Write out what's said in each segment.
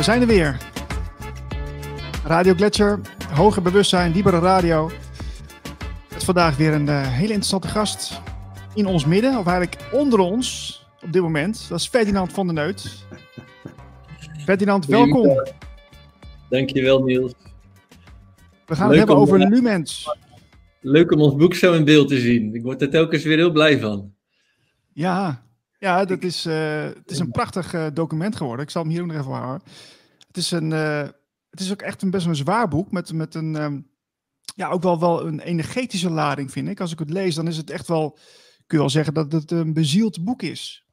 We zijn er weer. Radio Gletscher, hoger bewustzijn, diepere radio. Met vandaag weer een uh, hele interessante gast in ons midden, of eigenlijk onder ons op dit moment. Dat is Ferdinand van der Neut. Ferdinand, welkom. Dankjewel Niels. We gaan het hebben over Lumens. Leuk om ons boek zo in beeld te zien. Ik word er telkens weer heel blij van. Ja, ja dat is, uh, het is een prachtig uh, document geworden. Ik zal hem hier ook nog even houden. Het is, een, uh, het is ook echt een best wel een zwaar boek. Met, met een, um, ja, ook wel, wel een energetische lading, vind ik. Als ik het lees, dan is het echt wel, kun je wel zeggen dat het een bezield boek is.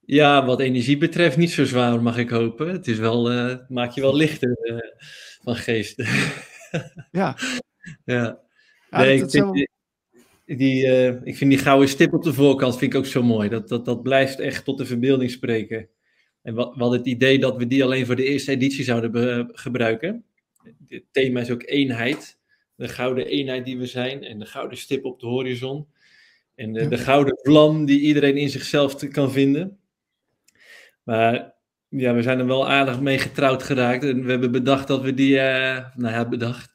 Ja, wat energie betreft niet zo zwaar, mag ik hopen. Het is wel, maakt je wel lichter van geest. ja. ja. Nee, ik, vind die, die uh, ik vind die gouden stip op de voorkant vind ik ook zo mooi. Dat, dat, dat blijft echt tot de verbeelding spreken. En we hadden het idee dat we die alleen voor de eerste editie zouden gebruiken. Het thema is ook eenheid. De gouden eenheid die we zijn en de gouden stip op de horizon. En de, de gouden vlam die iedereen in zichzelf kan vinden. Maar ja, we zijn er wel aardig mee getrouwd geraakt. En we hebben bedacht dat we die, uh, nou ja, bedacht,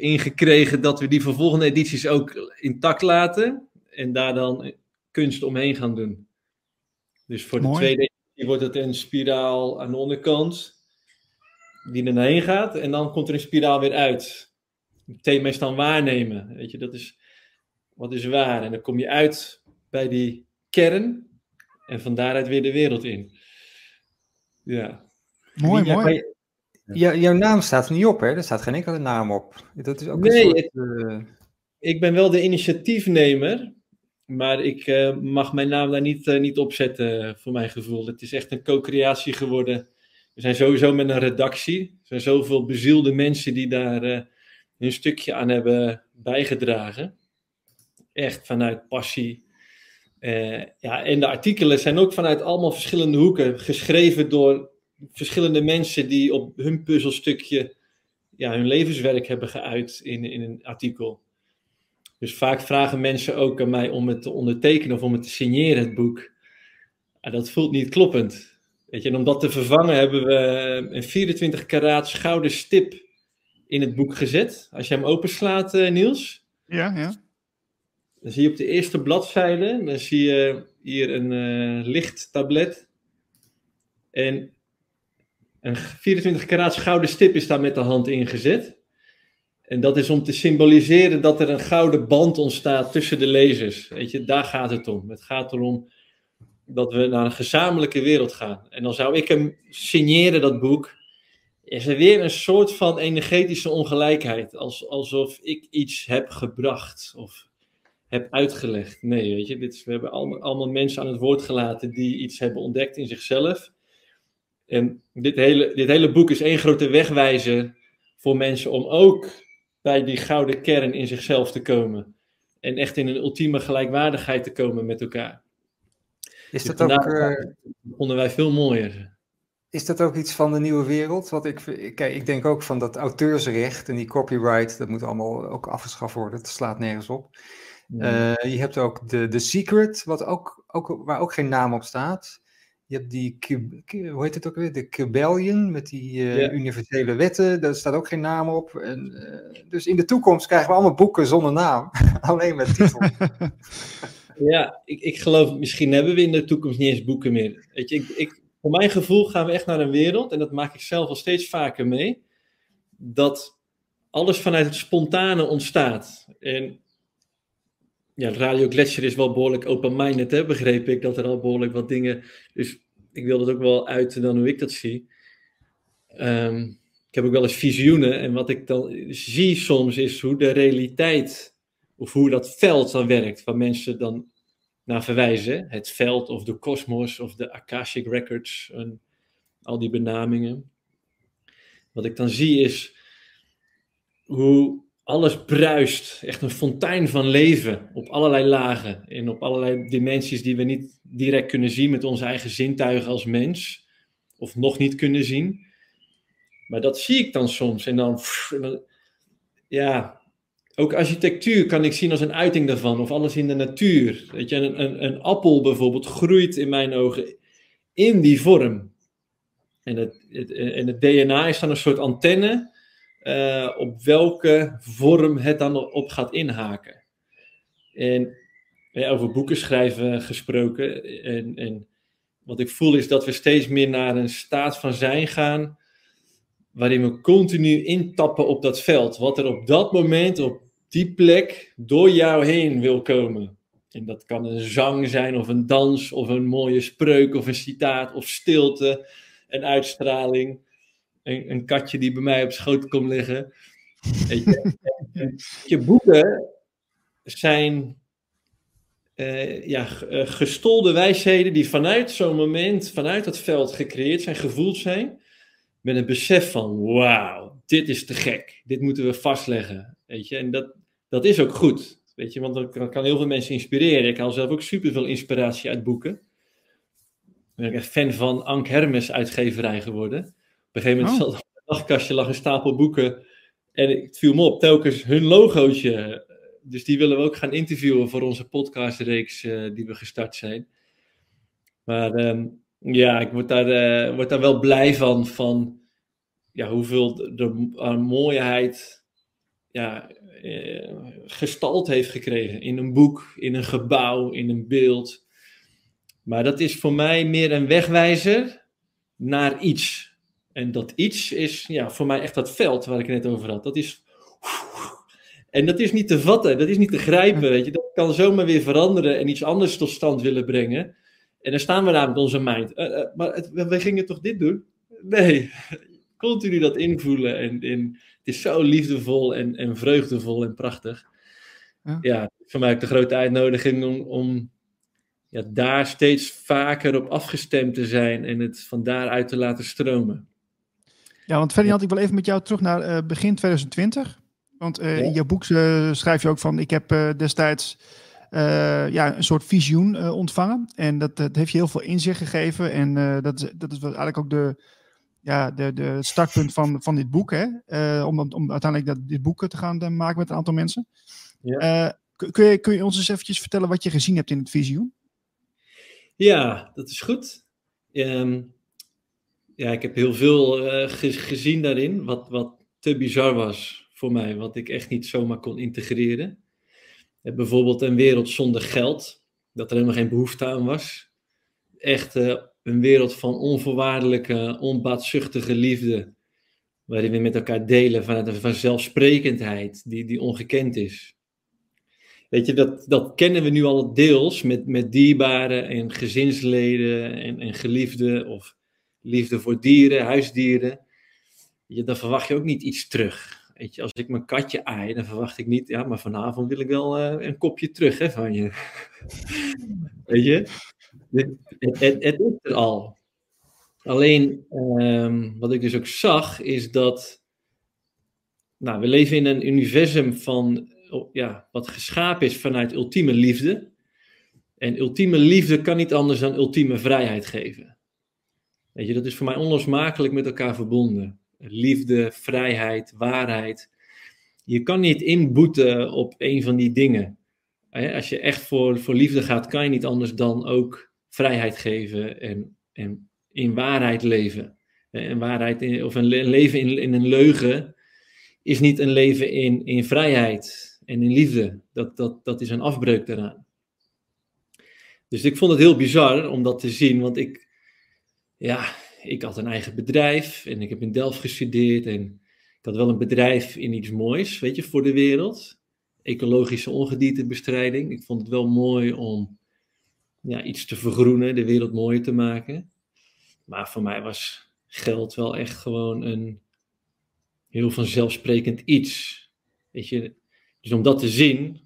ingekregen dat we die voor volgende edities ook intact laten. En daar dan kunst omheen gaan doen. Dus voor Mooi. de tweede editie wordt het een spiraal aan de onderkant. Die er heen gaat. En dan komt er een spiraal weer uit. Het thema is dan waarnemen. Weet je, dat is wat is waar. En dan kom je uit bij die kern. En van daaruit weer de wereld in. Ja. Mooi, mooi. Ja, jouw naam staat er niet op, hè? Er staat geen enkele naam op. Dat is ook nee, een soort, uh... ik ben wel de initiatiefnemer, maar ik uh, mag mijn naam daar niet, uh, niet op zetten, voor mijn gevoel. Het is echt een co-creatie geworden. We zijn sowieso met een redactie. Er zijn zoveel bezielde mensen die daar hun stukje aan hebben bijgedragen. Echt vanuit passie, ja, en de artikelen zijn ook vanuit allemaal verschillende hoeken geschreven door verschillende mensen die op hun puzzelstukje ja, hun levenswerk hebben geuit in, in een artikel. Dus vaak vragen mensen ook aan mij om het te ondertekenen of om het te signeren, het boek. En dat voelt niet kloppend. Weet je, en om dat te vervangen hebben we een 24 karaat gouden stip in het boek gezet. Als je hem openslaat, uh, Niels. Ja, ja. Dan zie je op de eerste bladzijde, dan zie je hier een uh, lichttablet. En een 24 karaats gouden stip is daar met de hand ingezet. En dat is om te symboliseren dat er een gouden band ontstaat tussen de lezers. Weet je, daar gaat het om. Het gaat erom dat we naar een gezamenlijke wereld gaan. En dan zou ik hem signeren, dat boek. Is er weer een soort van energetische ongelijkheid. Als, alsof ik iets heb gebracht. Of heb uitgelegd. Nee, weet je, dit we hebben allemaal mensen aan het woord gelaten die iets hebben ontdekt in zichzelf. En dit hele, dit hele boek is één grote wegwijzer voor mensen om ook bij die gouden kern in zichzelf te komen. En echt in een ultieme gelijkwaardigheid te komen met elkaar. Is dus dat ook. Uh, vonden wij veel mooier. Is dat ook iets van de nieuwe wereld? Want ik, kijk, ik denk ook van dat auteursrecht en die copyright, dat moet allemaal ook afgeschaft worden. Het slaat nergens op. Uh, je hebt ook de, de Secret, wat ook, ook, waar ook geen naam op staat. Je hebt die, hoe heet het ook weer? De Cubellion met die uh, universele wetten. Daar staat ook geen naam op. En, uh, dus in de toekomst krijgen we allemaal boeken zonder naam. Alleen met titel. ja, ik, ik geloof, misschien hebben we in de toekomst niet eens boeken meer. Weet je, ik, ik, voor mijn gevoel gaan we echt naar een wereld, en dat maak ik zelf al steeds vaker mee, dat alles vanuit het spontane ontstaat. En ja, Radio Gletscher is wel behoorlijk open-minded, begreep ik, dat er al behoorlijk wat dingen... Dus ik wil dat ook wel uiten dan hoe ik dat zie. Um, ik heb ook wel eens visioenen en wat ik dan zie soms is hoe de realiteit, of hoe dat veld dan werkt, waar mensen dan naar verwijzen. Het veld of de kosmos of de Akashic Records en al die benamingen. Wat ik dan zie is hoe alles bruist. Echt een fontein van leven op allerlei lagen en op allerlei dimensies die we niet direct kunnen zien met onze eigen zintuigen als mens. Of nog niet kunnen zien. Maar dat zie ik dan soms. En dan, ja, ook architectuur kan ik zien als een uiting daarvan. Of alles in de natuur. Weet je, een, een, een appel bijvoorbeeld groeit in mijn ogen in die vorm. En het, en het DNA is dan een soort antenne op welke vorm het dan op gaat inhaken. En ja, over boeken schrijven gesproken. En, en wat ik voel is dat we steeds meer naar een staat van zijn gaan. Waarin we continu intappen op dat veld. Wat er op dat moment, op die plek, door jou heen wil komen. En dat kan een zang zijn, of een dans, of een mooie spreuk, of een citaat, of stilte, een uitstraling. Een, een katje die bij mij op schoot komt liggen. Je, je boeken zijn uh, ja, uh, gestolde wijsheden die vanuit zo'n moment, vanuit dat veld gecreëerd zijn, gevoeld zijn. Met een besef van, wauw, dit is te gek. Dit moeten we vastleggen. Weet je, en dat, dat is ook goed. Weet je, want dat kan, kan heel veel mensen inspireren. Ik haal zelf ook superveel inspiratie uit boeken. Ik ben echt fan van Ank Hermes uitgeverij geworden. Op een gegeven moment oh. zat op het nachtkastje lag een stapel boeken. En het viel me op, telkens hun logootje dus die willen we ook gaan interviewen voor onze podcastreeks uh, die we gestart zijn. Maar um, ja, ik word daar, uh, word daar wel blij van, van ja, hoeveel de, de mooiheid ja, uh, gestald heeft gekregen. In een boek, in een gebouw, in een beeld. Maar dat is voor mij meer een wegwijzer naar iets. En dat iets is ja, voor mij echt dat veld waar ik het net over had. Dat is en dat is niet te vatten, dat is niet te grijpen, weet je. Dat kan zomaar weer veranderen en iets anders tot stand willen brengen. En dan staan we daar met onze mind. Uh, uh, maar het, we gingen toch dit doen? Nee, continu dat invoelen. En, en het is zo liefdevol en, en vreugdevol en prachtig. Ja, ja voor mij ook de grote uitnodiging om, om ja, daar steeds vaker op afgestemd te zijn en het van daaruit te laten stromen. Ja, want Ferdinand, ik wil even met jou terug naar uh, begin 2020. Want uh, in je boek uh, schrijf je ook van, ik heb destijds ja, een soort visioen ontvangen. En dat, dat heeft je heel veel inzicht gegeven. En dat, dat is eigenlijk ook de, ja, de, de startpunt van, van dit boek. Hè? om, om uiteindelijk dat, dit boek te gaan maken met een aantal mensen. Ja. kun, je, kun je ons eens eventjes vertellen wat je gezien hebt in het visioen? Ja, dat is goed. Um, ja, ik heb heel veel gezien daarin, wat, wat te bizar was voor mij, wat ik echt niet zomaar kon integreren. Bijvoorbeeld een wereld zonder geld, dat er helemaal geen behoefte aan was. Echt uh, een wereld van onvoorwaardelijke, onbaatzuchtige liefde, waarin we met elkaar delen vanuit een vanzelfsprekendheid die, die ongekend is. Weet je, dat, dat kennen we nu al deels met, met dierbaren en gezinsleden en, en geliefden of liefde voor dieren, huisdieren. Je, dan verwacht je ook niet iets terug. Weet je, als ik mijn katje aai, dan verwacht ik niet, ja, maar vanavond wil ik wel uh, een kopje terug hè, van je. Weet je, het, het, het, is er al. Alleen, um, wat ik dus ook zag, is dat, nou, we leven in een universum van, ja, wat geschapen is vanuit ultieme liefde. En ultieme liefde kan niet anders dan ultieme vrijheid geven. Weet je, dat is voor mij onlosmakelijk met elkaar verbonden liefde, vrijheid, waarheid. Je kan niet inboeten op een van die dingen. Als je echt voor, voor liefde gaat, kan je niet anders dan ook vrijheid geven en, en in waarheid leven. En waarheid in, of een leven in, in een leugen is niet een leven in, in vrijheid en in liefde. Dat, dat, dat is een afbreuk daaraan. Dus ik vond het heel bizar om dat te zien, want ik, ja, ik had een eigen bedrijf en ik heb in Delft gestudeerd en ik had wel een bedrijf in iets moois, weet je, voor de wereld. Ecologische ongediertebestrijding. Ik vond het wel mooi om ja, iets te vergroenen, de wereld mooier te maken. Maar voor mij was geld wel echt gewoon een heel vanzelfsprekend iets. Weet je, dus om dat te zien.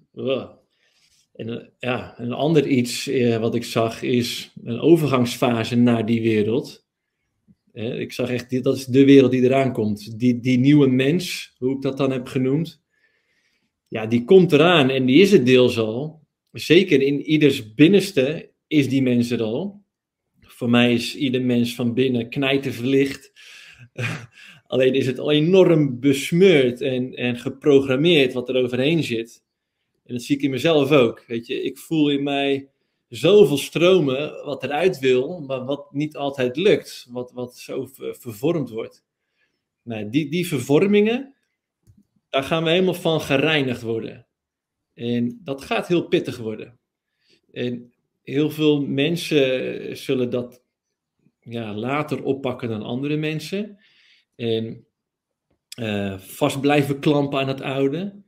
En ja, een ander iets uh, wat ik zag is een overgangsfase naar die wereld. Ik zag echt, dat is de wereld die eraan komt. Die, die nieuwe mens, hoe ik dat dan heb genoemd, ja, die komt eraan en die is het deels al. Zeker in ieders binnenste is die mens er al. Voor mij is ieder mens van binnen knijten verlicht. Alleen is het al enorm besmeurd en, en geprogrammeerd wat er overheen zit. En dat zie ik in mezelf ook. Weet je, ik voel in mij zoveel stromen wat eruit wil, maar wat niet altijd lukt, wat, wat zo vervormd wordt. Nou, die, die vervormingen, daar gaan we helemaal van gereinigd worden. En dat gaat heel pittig worden. En heel veel mensen zullen dat ja, later oppakken dan andere mensen. En uh, vast blijven klampen aan het oude.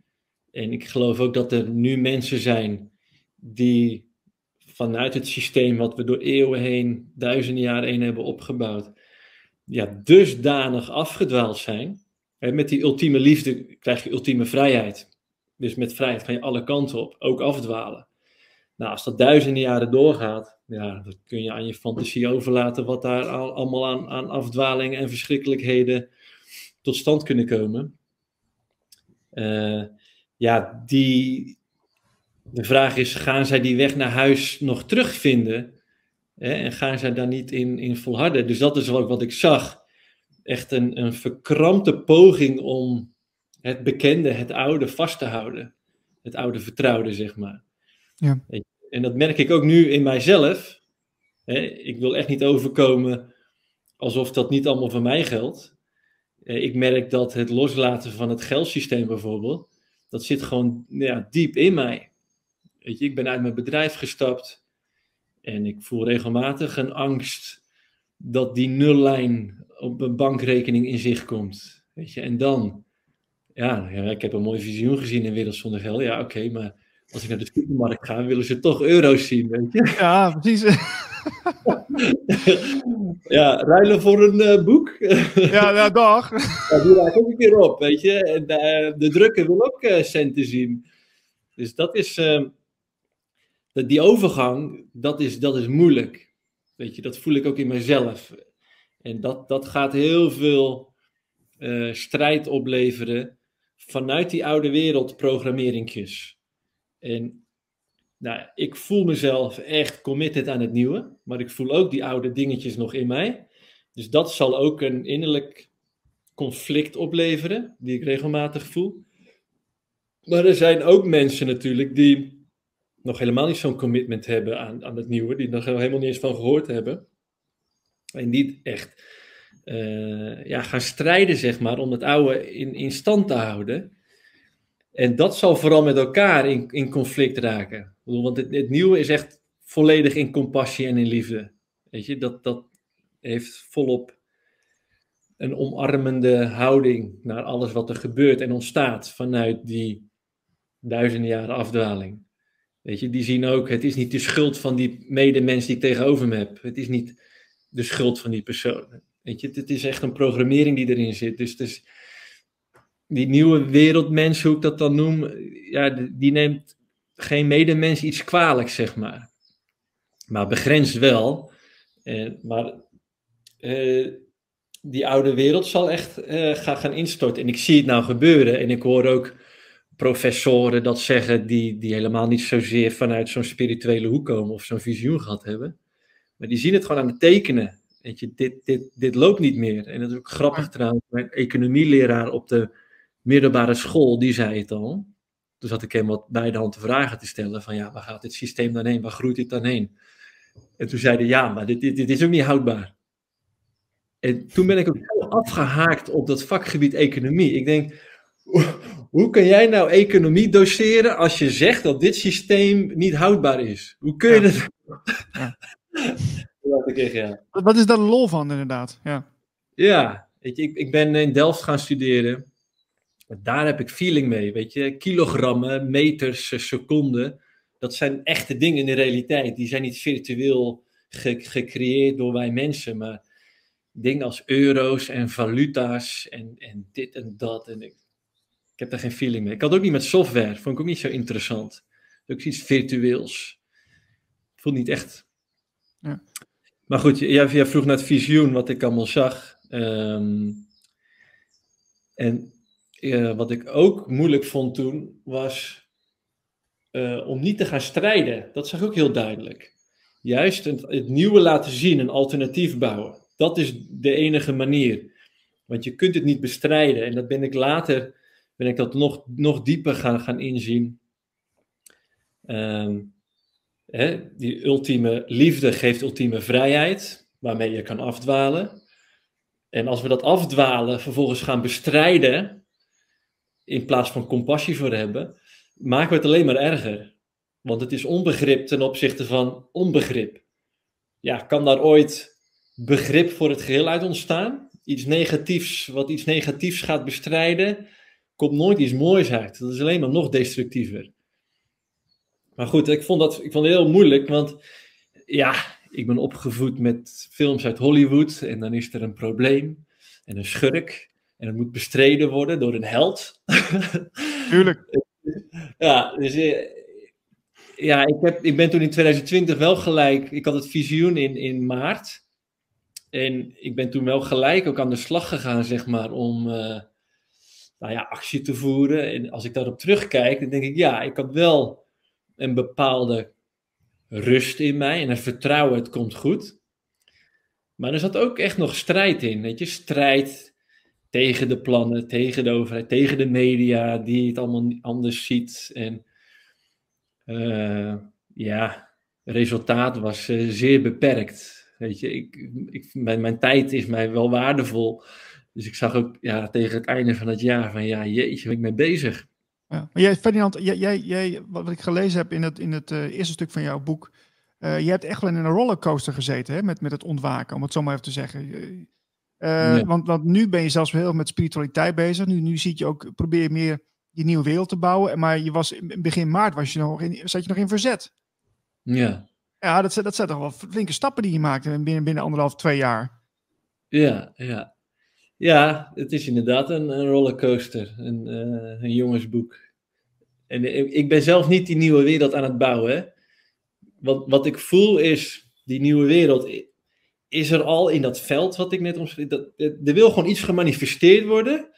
En ik geloof ook dat er nu mensen zijn die vanuit het systeem wat we door eeuwen heen, duizenden jaren heen hebben opgebouwd, ja, dusdanig afgedwaald zijn. Met die ultieme liefde krijg je ultieme vrijheid. Dus met vrijheid ga je alle kanten op, ook afdwalen. Nou, als dat duizenden jaren doorgaat, ja, dan kun je aan je fantasie overlaten wat daar allemaal aan, aan afdwalingen en verschrikkelijkheden tot stand kunnen komen. Uh, ja, die, de vraag is, gaan zij die weg naar huis nog terugvinden? Hè? En gaan zij daar niet in, in volharden? Dus dat is ook wat ik zag. Echt een, een verkrampte poging om het bekende, het oude vast te houden. Het oude vertrouwde, zeg maar. Ja. En dat merk ik ook nu in mijzelf. Ik wil echt niet overkomen alsof dat niet allemaal voor mij geldt. Ik merk dat het loslaten van het geldsysteem bijvoorbeeld, dat zit gewoon ja, diep in mij. Weet je, ik ben uit mijn bedrijf gestapt en ik voel regelmatig een angst dat die nullijn op een bankrekening in zicht komt. Weet je, en dan, ja, ja ik heb een mooi visioen gezien in Wereld zonder Geld. Ja, oké, maar als ik naar de supermarkt ga, willen ze toch euro's zien, weet je? Ja, precies. ja, ruilen voor een uh, boek. ja, ja, dag. ja, die raak ook een keer op, weet je. En uh, de drukker wil ook uh, centen zien. Dus dat is, ehm, die overgang, dat is, dat is moeilijk. Weet je, dat voel ik ook in mezelf. En dat, dat gaat heel veel strijd opleveren vanuit die oude wereld programmeringjes. En nou, ik voel mezelf echt committed aan het nieuwe, maar ik voel ook die oude dingetjes nog in mij. Dus dat zal ook een innerlijk conflict opleveren, die ik regelmatig voel. Maar er zijn ook mensen natuurlijk die nog helemaal niet zo'n commitment hebben aan, aan het nieuwe, die nog helemaal niet eens van gehoord hebben. En die echt uh, ja, gaan strijden, zeg maar, om het oude in, in stand te houden. En dat zal vooral met elkaar in, in conflict raken. Want het, het nieuwe is echt volledig in compassie en in liefde. Weet je, dat, dat heeft volop een omarmende houding naar alles wat er gebeurt en ontstaat vanuit die duizenden jaren afdwaling. Weet je, die zien ook, het is niet de schuld van die medemens die ik tegenover me heb. Het is niet de schuld van die persoon. Weet je, het is echt een programmering die erin zit. Dus het is die nieuwe wereldmens, hoe ik dat dan noem, ja, die neemt geen medemens iets kwalijk, zeg maar. Maar begrenst wel. Eh, maar eh, die oude wereld zal echt eh, gaan, gaan instorten. En ik zie het nou gebeuren. En ik hoor ook professoren dat zeggen die, die helemaal niet zozeer vanuit zo'n spirituele hoek komen of zo'n visioen gehad hebben. Maar die zien het gewoon aan het tekenen. Weet je, dit, dit, dit loopt niet meer. En dat is ook grappig trouwens. Mijn economieleraar op de middelbare school, die zei het al. Toen zat ik hem wat bij de hand te vragen te stellen van ja, waar gaat dit systeem dan heen? Waar groeit dit dan heen? En toen zeiden ja, maar dit, dit, dit is ook niet houdbaar. En toen ben ik ook heel afgehaakt op dat vakgebied economie. Ik denk, hoe kan jij nou economie doseren als je zegt dat dit systeem niet houdbaar is? Hoe kun je dat? Ja. ja. Wat is daar de lol van, inderdaad? Ja, ja weet je, ik, ik ben in Delft gaan studeren. Daar heb ik feeling mee, weet je. Kilogrammen, meters, eh, seconden. Dat zijn echte dingen in de realiteit. Die zijn niet virtueel gecreëerd door wij mensen, maar dingen als euro's en valuta's en, en dit en dat. En ik, ik heb daar geen feeling mee. Ik had ook niet met software, vond ik ook niet zo interessant. Ook iets virtueels. Ik voel niet echt. Ja. Maar goed, jij, jij, vroeg naar het visioen, wat ik allemaal zag. Um, en uh, wat ik ook moeilijk vond toen, was uh, om niet te gaan strijden. Dat zag ik ook heel duidelijk. Juist het, nieuwe laten zien, een alternatief bouwen. Dat is de enige manier. Want je kunt het niet bestrijden. En dat ben ik later, ben ik dat nog, nog dieper gaan, gaan inzien. Um, hè, die ultieme liefde geeft ultieme vrijheid, waarmee je kan afdwalen. En als we dat afdwalen vervolgens gaan bestrijden, in plaats van compassie voor hebben, maken we het alleen maar erger. Want het is onbegrip ten opzichte van onbegrip. Ja, kan daar ooit begrip voor het geheel uit ontstaan? Iets negatiefs, wat iets negatiefs gaat bestrijden, komt nooit iets moois uit. Dat is alleen maar nog destructiever. Maar goed, ik vond, dat, ik vond het heel moeilijk, want ja, ik ben opgevoed met films uit Hollywood en dan is er een probleem en een schurk en het moet bestreden worden door een held. Tuurlijk. ja, dus eh, ja, ik, heb, ik ben toen in 2020 wel gelijk, ik had het visioen in, in maart. En ik ben toen wel gelijk ook aan de slag gegaan, zeg maar, om uh, nou ja, actie te voeren. En als ik daarop terugkijk, dan denk ik, ja, ik had wel een bepaalde rust in mij en een vertrouwen, het komt goed. Maar er zat ook echt nog strijd in, weet je, strijd tegen de plannen, tegen de overheid, tegen de media die het allemaal anders ziet. En uh, ja, resultaat was uh, zeer beperkt. Weet je, ik, ik, mijn, mijn tijd is mij wel waardevol. Dus ik zag ook ja, tegen het einde van het jaar van ja, jeetje, ben ik mee bezig. Ja. Maar jij, Ferdinand, jij, jij, jij, wat ik gelezen heb in het, in het uh, eerste stuk van jouw boek, je hebt echt wel in een rollercoaster gezeten hè, met, met het ontwaken, om het zo maar even te zeggen. Uh, ja. want, want nu ben je zelfs heel met spiritualiteit bezig. Nu, nu zie je ook, probeer je meer die nieuwe wereld te bouwen. Maar je was in begin maart was je nog in, zat je nog in verzet. Ja. Ja, dat, dat zijn toch wel flinke stappen die je maakte binnen, binnen anderhalf, twee jaar. Ja, ja. Ja, het is inderdaad een, een rollercoaster, een, uh, een jongensboek. En ik ben zelf niet die nieuwe wereld aan het bouwen. Hè? Wat, wat ik voel is, die nieuwe wereld is er al in dat veld wat ik net omschreef. Dat, er wil gewoon iets gemanifesteerd worden.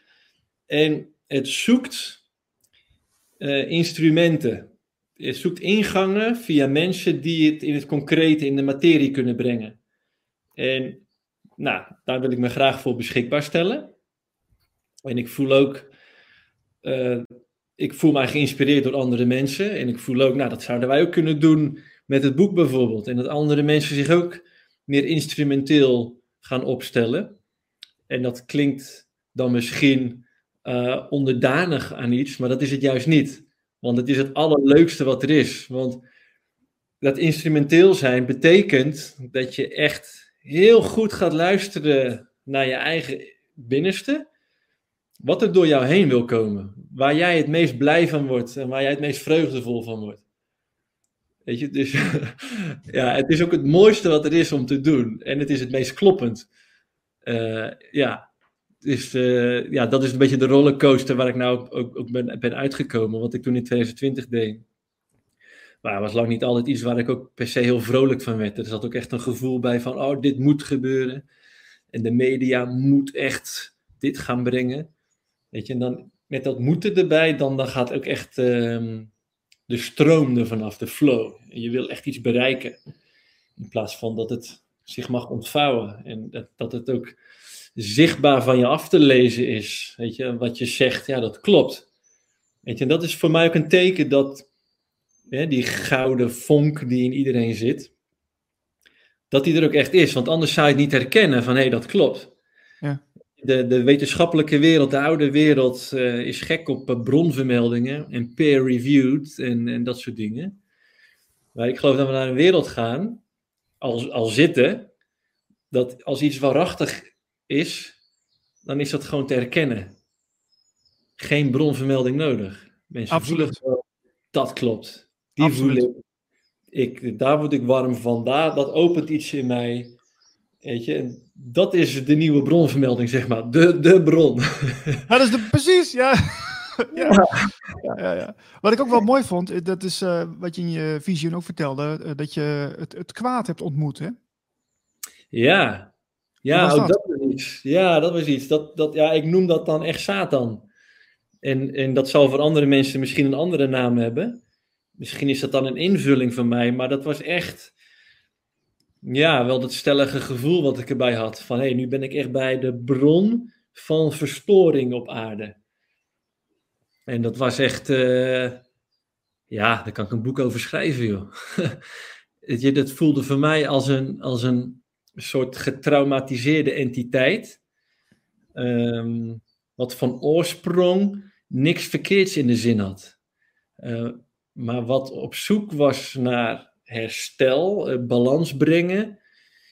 En het zoekt uh, instrumenten. Het zoekt ingangen via mensen die het in het concrete, in de materie kunnen brengen. En nou, daar wil ik me graag voor beschikbaar stellen. En ik voel ook, uh, ik voel mij geïnspireerd door andere mensen. En ik voel ook, nou, dat zouden wij ook kunnen doen met het boek bijvoorbeeld. En dat andere mensen zich ook meer instrumenteel gaan opstellen. En dat klinkt dan misschien uh, onderdanig aan iets, maar dat is het juist niet. Want het is het allerleukste wat er is. Want dat instrumenteel zijn betekent dat je echt heel goed gaat luisteren naar je eigen binnenste. Wat er door jou heen wil komen. Waar jij het meest blij van wordt en waar jij het meest vreugdevol van wordt. Weet je, dus ja, het is ook het mooiste wat er is om te doen. En het is het meest kloppend. Uh, ja, dus uh, ja, dat is een beetje de rollercoaster waar ik nou ook, ben, ben, uitgekomen. Wat ik toen in 2020 deed. Maar het was lang niet altijd iets waar ik ook per se heel vrolijk van werd. Er zat ook echt een gevoel bij van, oh, dit moet gebeuren. En de media moet echt dit gaan brengen. Weet je, en dan met dat moeten erbij, dan, dan gaat ook echt um, de stroom er vanaf, de flow. En je wil echt iets bereiken. In plaats van dat het zich mag ontvouwen. En dat, dat het ook zichtbaar van je af te lezen is. Weet je, wat je zegt, ja, dat klopt. Weet je, en dat is voor mij ook een teken dat die gouden vonk die in iedereen zit, dat die er ook echt is. Want anders zou je het niet herkennen van hé, hey, dat klopt. De, de wetenschappelijke wereld, de oude wereld, uh, is gek op uh, bronvermeldingen en peer-reviewed en, en dat soort dingen. Maar ik geloof dat we naar een wereld gaan, al, al zitten, dat als iets waarachtig is, dan is dat gewoon te herkennen. Geen bronvermelding nodig. Mensen Absoluut. voelen dat klopt. Die Absoluut. voel ik. ik. Daar word ik warm van. Daar, dat opent iets in mij. Weet je, en dat is de nieuwe bronvermelding, zeg maar. De, de bron. Dat is de, precies, ja. ja. Ja, ja. Wat ik ook wel mooi vond, eh, dat is uh, wat je in je visioen ook vertelde, uh, dat je het, het kwaad hebt ontmoet, hè? Ja, ja, ook dat? was iets. Ja, dat was iets. Dat, dat, ja, ik noem dat dan echt Satan. En, en dat zal voor andere mensen misschien een andere naam hebben. Misschien is dat dan een invulling van mij, maar dat was echt. Ja, wel dat stellige gevoel wat ik erbij had. Van hé, hey, nu ben ik echt bij de bron van verstoring op aarde. En dat was echt. Uh, Ja, daar kan ik een boek over schrijven, joh. dat voelde voor mij als een, als een soort getraumatiseerde entiteit. Ehm, wat van oorsprong niks verkeerds in de zin had. Uh, maar wat op zoek was naar herstel, uh, balans brengen,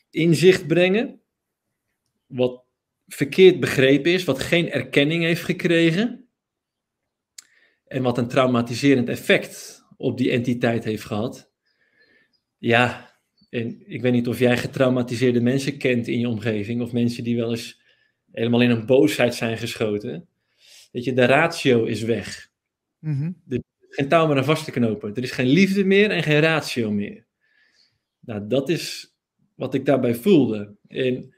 inzicht brengen. Wat verkeerd begrepen is, wat geen erkenning heeft gekregen. En wat een traumatiserend effect op die entiteit heeft gehad. Ja, en ik weet niet of jij getraumatiseerde mensen kent in je omgeving, of mensen die wel eens helemaal in een boosheid zijn geschoten. Weet je, de ratio is weg. Mm Er is geen touw meer aan vast te knopen. Er is geen liefde meer en geen ratio meer. Nou, dat is wat ik daarbij voelde. En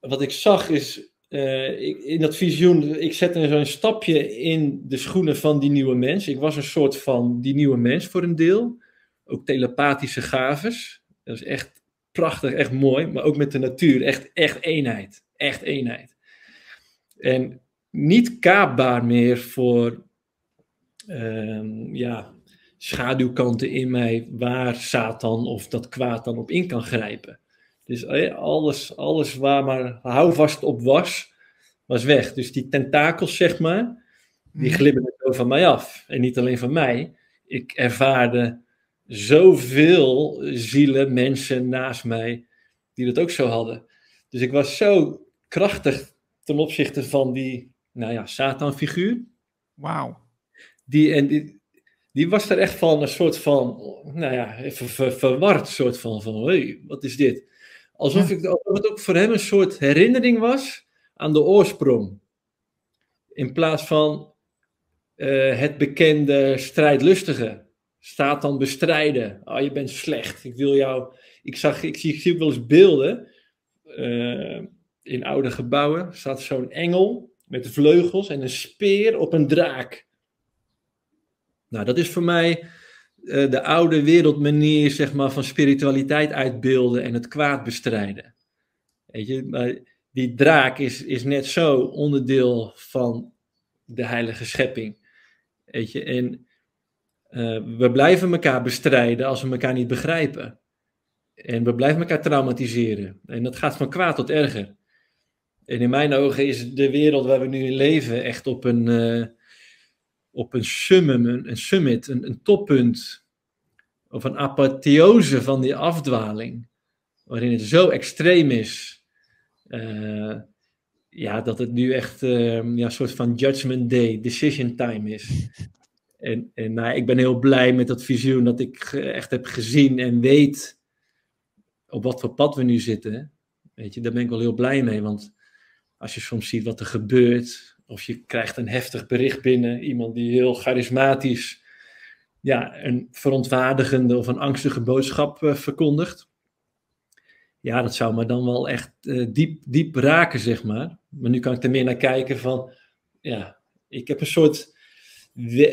wat ik zag is, uh, ik, in dat visioen, ik zette zo'n stapje in de schoenen van die nieuwe mens. Ik was een soort van die nieuwe mens voor een deel. Ook telepathische gaves. Dat is echt prachtig, echt mooi. Maar ook met de natuur, echt, echt eenheid. Echt eenheid. En niet kaapbaar meer voor um, ja, schaduwkanten in mij waar Satan of dat kwaad dan op in kan grijpen. Dus eh, alles, alles waar maar houvast op was, was weg. Dus die tentakels, zeg maar, die mhm. glibben zo van mij af. En niet alleen van mij. Ik ervaarde zoveel zielen, mensen naast mij, die dat ook zo hadden. Dus ik was zo krachtig ten opzichte van die, nou ja, Satan-figuur. Wauw. Die, en die, die was er echt van een soort van, nou ja, even ver, verward, soort van, van, hé, hey, wat is dit? Alsof, ik, alsof het ook voor hem een soort herinnering was aan de oorsprong. In plaats van uh, het bekende strijdlustige. Staat dan bestrijden. Oh, je bent slecht. Ik wil jou. Ik, zag, ik, zie, ik zie wel eens beelden. Uh, in oude gebouwen staat zo'n engel met vleugels en een speer op een draak. Nou, dat is voor mij uh, de oude wereldmanier zeg maar, van spiritualiteit uitbeelden en het kwaad bestrijden. Weet je, maar die draak is, is net zo onderdeel van de heilige schepping. Weet je, en uh, we blijven elkaar bestrijden als we elkaar niet begrijpen. En we blijven elkaar traumatiseren. En dat gaat van kwaad tot erger. En in mijn ogen is de wereld waar we nu in leven echt op een, uh, op een summum, een, summit, een, een, toppunt. Of een apotheose van die afdwaling. Waarin het zo extreem is. Uh, ja, dat het nu echt uh, ja, een soort van judgment day, decision time is. En, en nou, ik ben heel blij met dat visioen dat ik echt heb gezien en weet op wat voor pad we nu zitten. Weet je, daar ben ik wel heel blij mee, want als je soms ziet wat er gebeurt, of je krijgt een heftig bericht binnen, iemand die heel charismatisch ja, een verontwaardigende of een angstige boodschap uh, verkondigt. Ja, dat zou me dan wel echt uh, diep, diep raken, zeg maar. Maar nu kan ik er meer naar kijken van, ja, ik heb een soort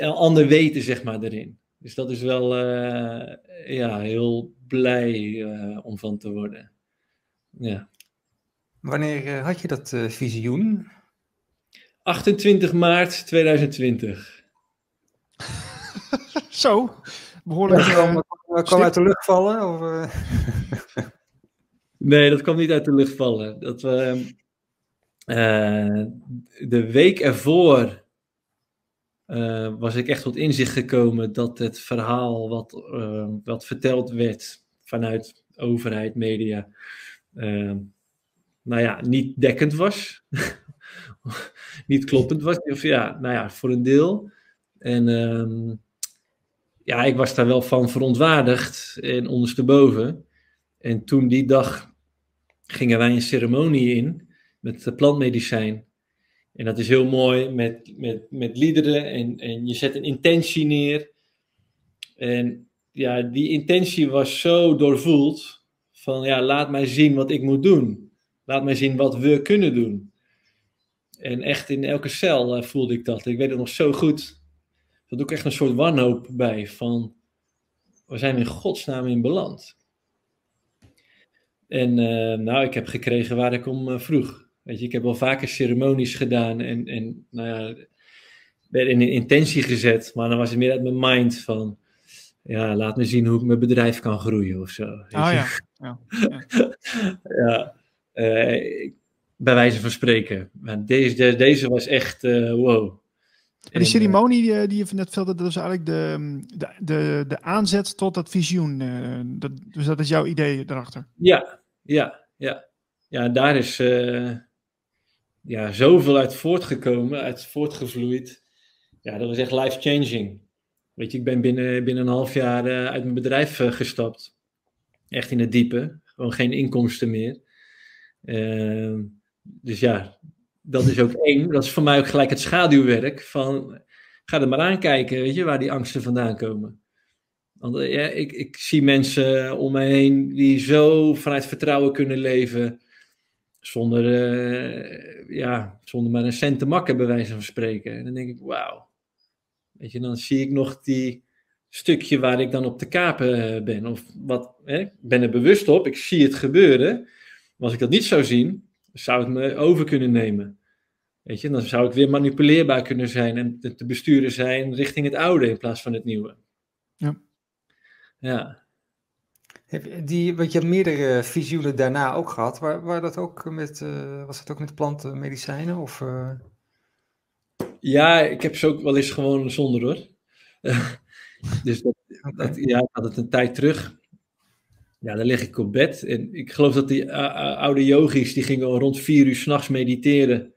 ander weten, zeg maar, erin. Dus dat is wel uh, ja, heel blij om van te worden. Ja. Wanneer had je dat visioen? 28 maart 2020. Zo, behoorlijk. Uh, kwam uit de lucht vallen? Of, nee, dat kwam niet uit de lucht vallen. Dat we, de week ervoor was ik echt tot inzicht gekomen dat het verhaal wat, wat verteld werd vanuit overheid, media, nou ja, niet dekkend was. niet kloppend was. Of ja, nou ja, voor een deel. En um, ja, ik was daar wel van verontwaardigd en ondersteboven. En toen die dag gingen wij een ceremonie in met plantmedicijn. En dat is heel mooi met, met, met liederen en, en je zet een intentie neer. En ja, die intentie was zo doorvoeld van ja, laat mij zien wat ik moet doen. Laat mij zien wat we kunnen doen. En echt in elke cel uh, voelde ik dat. Ik weet het nog zo goed. Dat doe ik echt een soort wanhoop bij. Van, we zijn in godsnaam in beland. En uh, nou, ik heb gekregen waar ik om uh, vroeg. Weet je, ik heb al vaker ceremonies gedaan. En, en nou ja, werd in een intentie gezet, maar dan was het meer uit mijn mind van, ja, laat me zien hoe ik mijn bedrijf kan groeien of zo. Oh ja. Ja, ja. ja eh, bij wijze van spreken. Maar deze, deze was echt uh, wow. En die ceremonie die, die je net vertelde, dat was eigenlijk de, de, de, de aanzet tot dat visioen. Uh, dat, dus dat is jouw idee erachter. Ja, ja, ja. Ja, daar is uh, ja, zoveel uit voortgekomen, uit voortgevloeid. Ja, dat was echt life-changing. Weet je, ik ben binnen, binnen een half jaar uh, uit mijn bedrijf gestapt. Echt in het diepe. Gewoon geen inkomsten meer. Uh, dus ja, dat is ook één. Dat is voor mij ook gelijk het schaduwwerk. Van, ga er maar aankijken, weet je, waar die angsten vandaan komen. Want ja, ik, ik zie mensen om mij heen die zo vanuit vertrouwen kunnen leven. Zonder, ja, zonder maar een cent te makken, bij wijze van spreken. En dan denk ik, wauw Weet je, dan zie ik nog die stukje waar ik dan op te kapen ben. Of wat, hè, ik ben er bewust op, ik zie het gebeuren. Maar als ik dat niet zou zien, zou het me over kunnen nemen. Weet je, dan zou ik weer manipuleerbaar kunnen zijn en te besturen zijn richting het oude in plaats van het nieuwe. Ja. Ja. Heb je die, want je hebt meerdere visioenen daarna ook gehad. Waar, waar dat ook met, uh, was dat ook met plantenmedicijnen? Of, uh... Ja, ik heb ze ook wel eens gewoon zonder hoor. dus dat, dat, ja, ik had het een tijd terug. Ja, dan lig ik op bed. En ik geloof dat die oude yogis, die gingen rond vier uur s'nachts mediteren.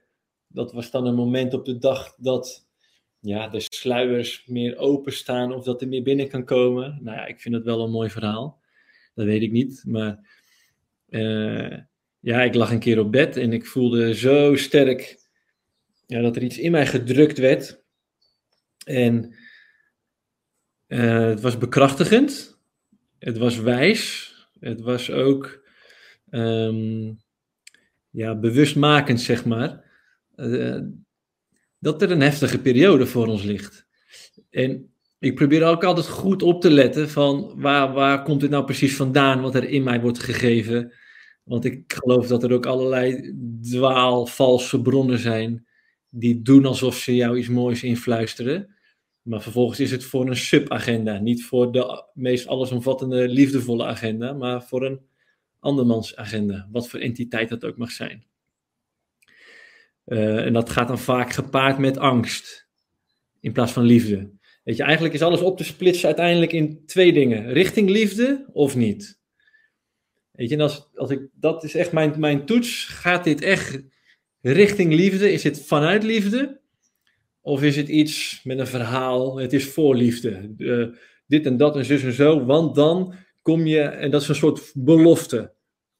Dat was dan een moment op de dag dat ja, de sluiers meer openstaan of dat er meer binnen kan komen. Nou ja, ik vind dat wel een mooi verhaal. Dat weet ik niet. Maar uh, ja, ik lag een keer op bed en ik voelde zo sterk ja, dat er iets in mij gedrukt werd. En het was bekrachtigend. Het was wijs. Het was ook um, ja, bewustmakend, zeg maar. Uh, dat er een heftige periode voor ons ligt. En ik probeer ook altijd goed op te letten van waar, waar komt het nou precies vandaan wat er in mij wordt gegeven. Want ik geloof dat er ook allerlei dwaal, valse bronnen zijn die doen alsof ze jou iets moois influisteren. Maar vervolgens is het voor een subagenda. Niet voor de meest allesomvattende liefdevolle agenda, maar voor een andermans agenda. Wat voor entiteit dat ook mag zijn. Uh, en dat gaat dan vaak gepaard met angst. In plaats van liefde. Weet je, eigenlijk is alles op te splitsen uiteindelijk in twee dingen. Richting liefde of niet. Weet je, en als, als ik, dat is echt mijn, mijn toets. Gaat dit echt richting liefde? Is het vanuit liefde? Of is het iets met een verhaal? Het is voor liefde. Uh, dit en dat en zus en zo. Want dan kom je, en dat is een soort belofte.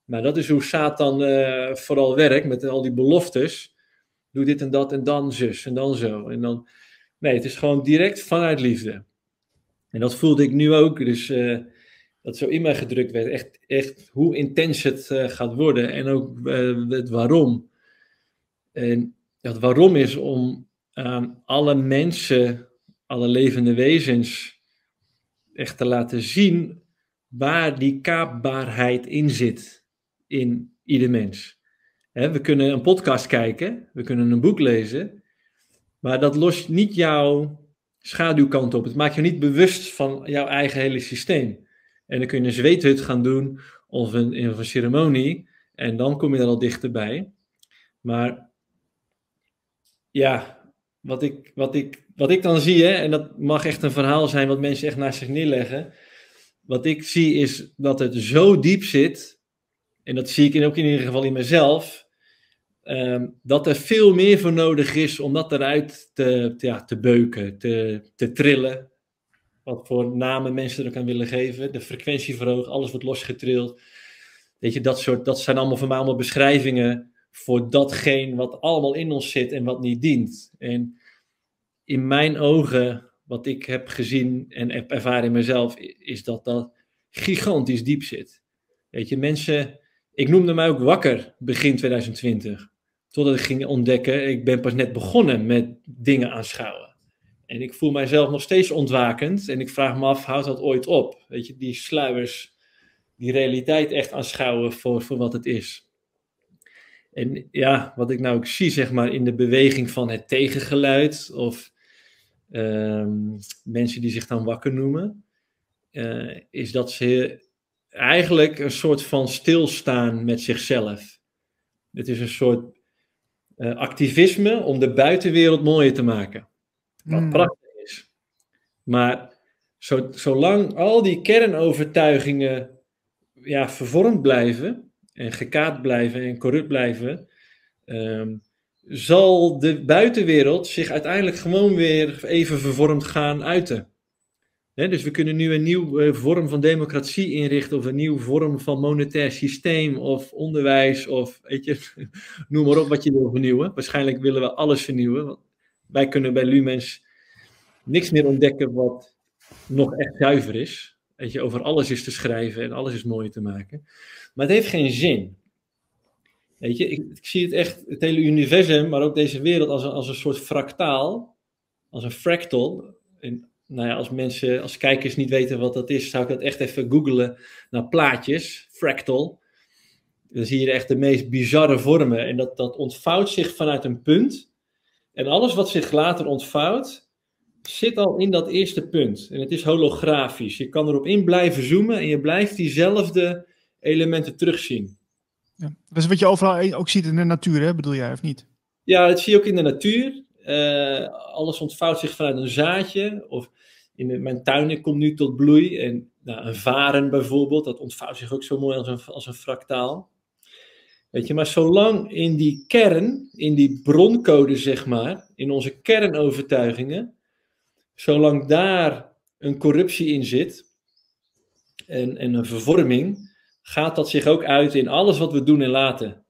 Maar dat is hoe Satan uh, vooral werkt met al die beloftes. Doe dit en dat en dan zus en dan zo. En dan, nee, het is gewoon direct vanuit liefde. En dat voelde ik nu ook. Dus uh, dat zo in mij gedrukt werd. Echt, echt hoe intens het gaat worden. En ook het waarom. En het waarom is om aan alle mensen, alle levende wezens, echt te laten zien waar die kaapbaarheid in zit in ieder mens. we kunnen een podcast kijken, we kunnen een boek lezen, maar dat lost niet jouw schaduwkant op. Het maakt je niet bewust van jouw eigen hele systeem. En dan kun je een zweethut gaan doen of een, of een ceremonie en dan kom je er al dichterbij. Maar ja, wat ik, wat, ik, wat ik dan zie, hè, en dat mag echt een verhaal zijn wat mensen echt naast zich neerleggen. Wat ik zie is dat het zo diep zit, en dat zie ik ook in ieder geval in mezelf, um, dat er veel meer voor nodig is om dat eruit te, ja, te beuken, te, te trillen. Wat voor namen mensen er ook aan willen geven. De frequentie verhogen, alles wordt losgetrild. Weet je, dat, soort, dat zijn allemaal voor mij allemaal beschrijvingen voor datgene wat allemaal in ons zit en wat niet dient. En in mijn ogen, wat ik heb gezien en heb ervaren in mezelf, is dat dat gigantisch diep zit. Weet je, mensen, ik noemde mij ook wakker begin 2020. Totdat ik ging ontdekken, ik ben pas net begonnen met dingen aanschouwen. En ik voel mijzelf nog steeds ontwakend en ik vraag me af, houdt dat ooit op? Weet je, die sluiers, die realiteit echt aanschouwen voor, voor wat het is. En ja, wat ik nou ook zie, zeg maar, in de beweging van het tegengeluid, of ehm, mensen die zich dan wakker noemen, eh, is dat ze eigenlijk een soort van stilstaan met zichzelf. Het is een soort uh, activisme om de buitenwereld mooier te maken. Wat Hmm. prachtig is. Maar zo, zolang al die kernovertuigingen ja, vervormd blijven en gekaapt blijven en corrupt blijven, ehm, zal de buitenwereld zich uiteindelijk gewoon weer even vervormd gaan uiten. Dus we kunnen nu een nieuwe vorm van democratie inrichten, of een nieuwe vorm van monetair systeem, of onderwijs, of weet je, noem maar op wat je wil vernieuwen. Waarschijnlijk willen we alles vernieuwen. Want wij kunnen bij Lumens niks meer ontdekken wat nog echt zuiver is. Weet je, over alles is te schrijven en alles is mooi te maken. Maar het heeft geen zin. Weet je, ik, ik zie het echt, het hele universum, maar ook deze wereld, als een, als een soort fractaal. Als een fractal. En, nou ja, als mensen, als kijkers niet weten wat dat is, zou ik dat echt even googlen naar plaatjes. Fractal. Dan zie je echt de meest bizarre vormen. En dat, dat ontvouwt zich vanuit een punt. En alles wat zich later ontvouwt, zit al in dat eerste punt. En het is holografisch. Je kan erop in blijven zoomen en je blijft diezelfde elementen terugzien. Ja. Dat is wat je overal ook ziet in de natuur, hè? bedoel jij, of niet? Ja, dat zie je ook in de natuur. Uh, alles ontvouwt zich vanuit een zaadje. Of in mijn tuin komt nu tot bloei. En nou, een varen bijvoorbeeld, dat ontvouwt zich ook zo mooi als een, als een fractaal. Weet je, maar zolang in die kern, in die broncode zeg maar, in onze kernovertuigingen, zolang daar een corruptie in zit en, en een vervorming, gaat dat zich ook uit in alles wat we doen en laten.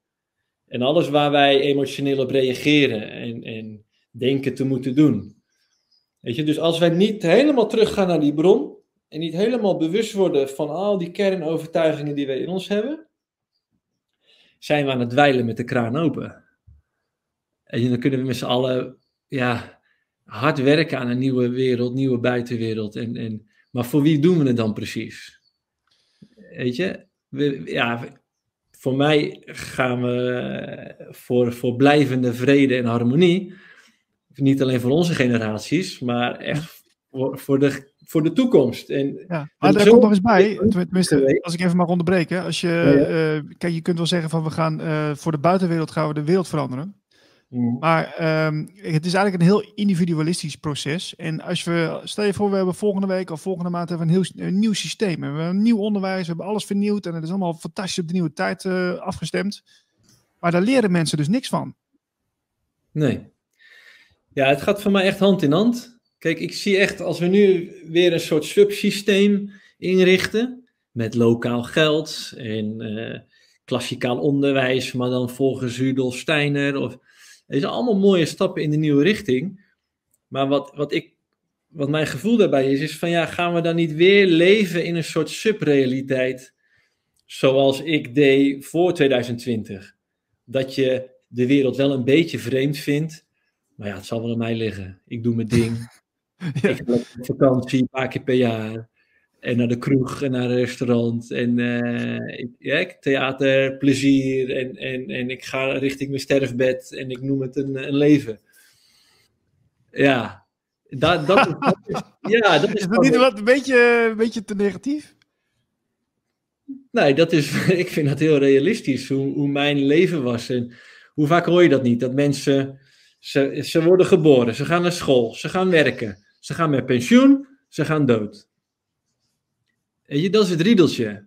En alles waar wij emotioneel op reageren en, en denken te moeten doen. Weet je, dus als wij niet helemaal teruggaan naar die bron en niet helemaal bewust worden van al die kernovertuigingen die wij in ons hebben, zijn we aan het dweilen met de kraan open. En dan kunnen we met z'n allen ja, hard werken aan een nieuwe wereld, nieuwe buitenwereld. En, en, maar voor wie doen we het dan precies? Weet je, we, ja, voor mij gaan we voor, voor blijvende vrede en harmonie. Niet alleen voor onze generaties, maar echt voor, voor, de, voor de toekomst. En, ja, maar er komt nog eens bij, tenminste, als ik even mag onderbreken. Als je, ja, ja. Uh, kijk, je kunt wel zeggen van we gaan uh, voor de buitenwereld gaan we de wereld veranderen. Mm. Maar um, het is eigenlijk een heel individualistisch proces. En als we, stel je voor, we hebben volgende week of volgende maand hebben we een, heel, een nieuw systeem. We hebben een nieuw onderwijs, we hebben alles vernieuwd en het is allemaal fantastisch op de nieuwe tijd uh, afgestemd. Maar daar leren mensen dus niks van. Nee. Ja, het gaat voor mij echt hand in hand. Kijk, ik zie echt, als we nu weer een soort subsysteem inrichten, met lokaal geld en uh, klassikaal onderwijs, maar dan volgens Rudolf Steiner of het zijn allemaal mooie stappen in de nieuwe richting. Maar wat, wat, ik, wat mijn gevoel daarbij is, is van ja, gaan we dan niet weer leven in een soort subrealiteit zoals ik deed voor 2020? Dat je de wereld wel een beetje vreemd vindt, maar ja, het zal wel aan mij liggen. Ik doe mijn ding. ja. Ik op vakantie een paar keer per jaar. En naar de kroeg en naar een restaurant. En uh, ik, ja, theater, plezier. En, en, en ik ga richting mijn sterfbed. En ik noem het een, een leven. Ja, dat, dat, is, dat is, ja, dat is, is dat niet wat een beetje, een beetje te negatief? Nee, dat is, ik vind dat heel realistisch. Hoe, hoe mijn leven was. En hoe vaak hoor je dat niet? Dat mensen, ze, ze worden geboren. Ze gaan naar school. Ze gaan werken. Ze gaan met pensioen. Ze gaan dood. Weet je, dat is het riedeltje.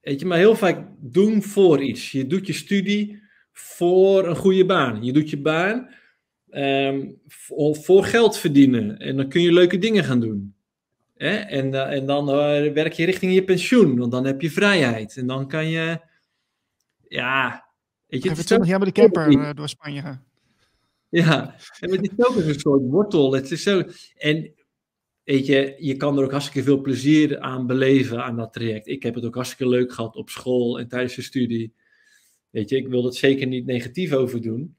Weet je, maar heel vaak doen voor iets. Je doet je studie voor een goede baan. Je doet je baan um, voor, voor, geld verdienen. En dan kun je leuke dingen gaan doen. Hè? En, uh, en dan uh, werk je richting je pensioen. Want dan heb je vrijheid. En dan kan je... Ja... Weet je, Even 20 jaar met de camper uh, door Spanje gaan. Ja, en het is ook een soort wortel. Het is zo... En weet je, kan er ook hartstikke veel plezier aan beleven aan dat traject. Ik heb het ook hartstikke leuk gehad op school en tijdens de studie. Weet je, ik wil het zeker niet negatief over doen.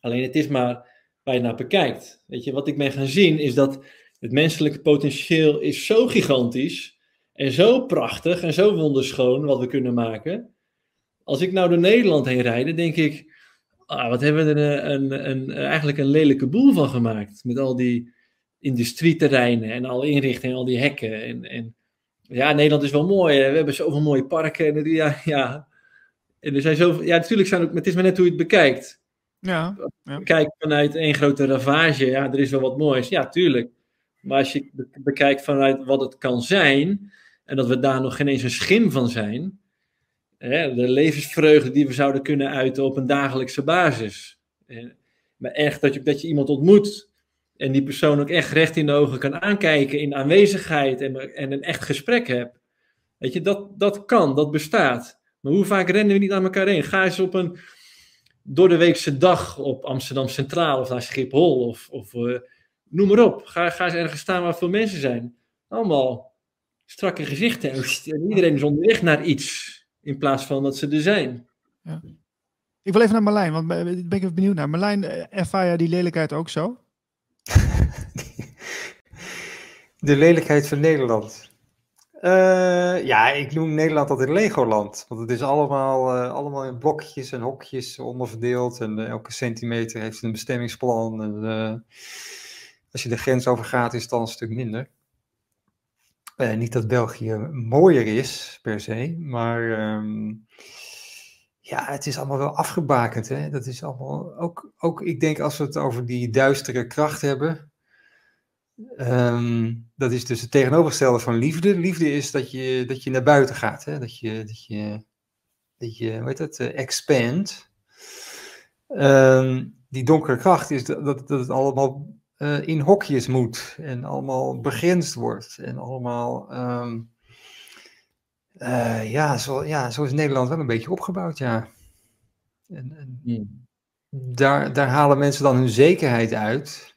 Alleen het is maar waar je naar bekijkt. Weet je, wat ik ben gaan zien is dat het menselijke potentieel is zo gigantisch en zo prachtig en zo wonderschoon wat we kunnen maken. Als ik nou door Nederland heen rijd, denk ik, ah, wat hebben we er een, een, eigenlijk een lelijke boel van gemaakt. Met al die industrieterreinen en alle inrichtingen, al die hekken. En, en ja, Nederland is wel mooi. We hebben zoveel mooie parken. En, ja, ja. En er zijn zoveel, ja, natuurlijk zijn ook, het is maar net hoe je het bekijkt. Ja, ja. Kijk vanuit één grote ravage, ja, er is wel wat moois. Ja, tuurlijk. Maar als je bekijkt vanuit wat het kan zijn, en dat we daar nog geen eens een schim van zijn, hè, de levensvreugde die we zouden kunnen uiten op een dagelijkse basis. Maar echt dat je, dat je iemand ontmoet en die persoon ook echt recht in de ogen kan aankijken in aanwezigheid en, en een echt gesprek hebt. Weet je, dat, dat kan, dat bestaat. Maar hoe vaak rennen we niet aan elkaar heen? Ga eens op een door de weekse dag op Amsterdam Centraal of naar Schiphol of, of uh, noem maar op. Ga, ga eens ergens staan waar veel mensen zijn. Allemaal strakke gezichten en iedereen is onderweg naar iets in plaats van dat ze er zijn. Ja. Ik wil even naar Marlijn, want ben ik even benieuwd naar. Marlijn, eh, ervaar jij die lelijkheid ook zo? De lelijkheid van Nederland. Uh, ja, ik noem Nederland altijd Legoland. Want het is allemaal, uh, allemaal in blokjes en hokjes onderverdeeld. En uh, elke centimeter heeft een bestemmingsplan. En, als je de grens overgaat, is het dan een stuk minder. niet dat België mooier is, per se. Maar um, ja, het is allemaal wel afgebakend. Hè? Dat is allemaal ook, ook, ik denk als we het over die duistere kracht hebben. Um, dat is dus het tegenovergestelde van liefde. Liefde is dat je, dat je naar buiten gaat. Hè? Dat je, dat je, dat je hoe heet dat, uh, expand. Um, die donkere kracht is dat, dat, dat het allemaal uh, in hokjes moet. En allemaal begrensd wordt. En allemaal... Um, uh, ja, zo, ja, zo is Nederland wel een beetje opgebouwd, ja. En, en hmm. daar, daar halen mensen dan hun zekerheid uit.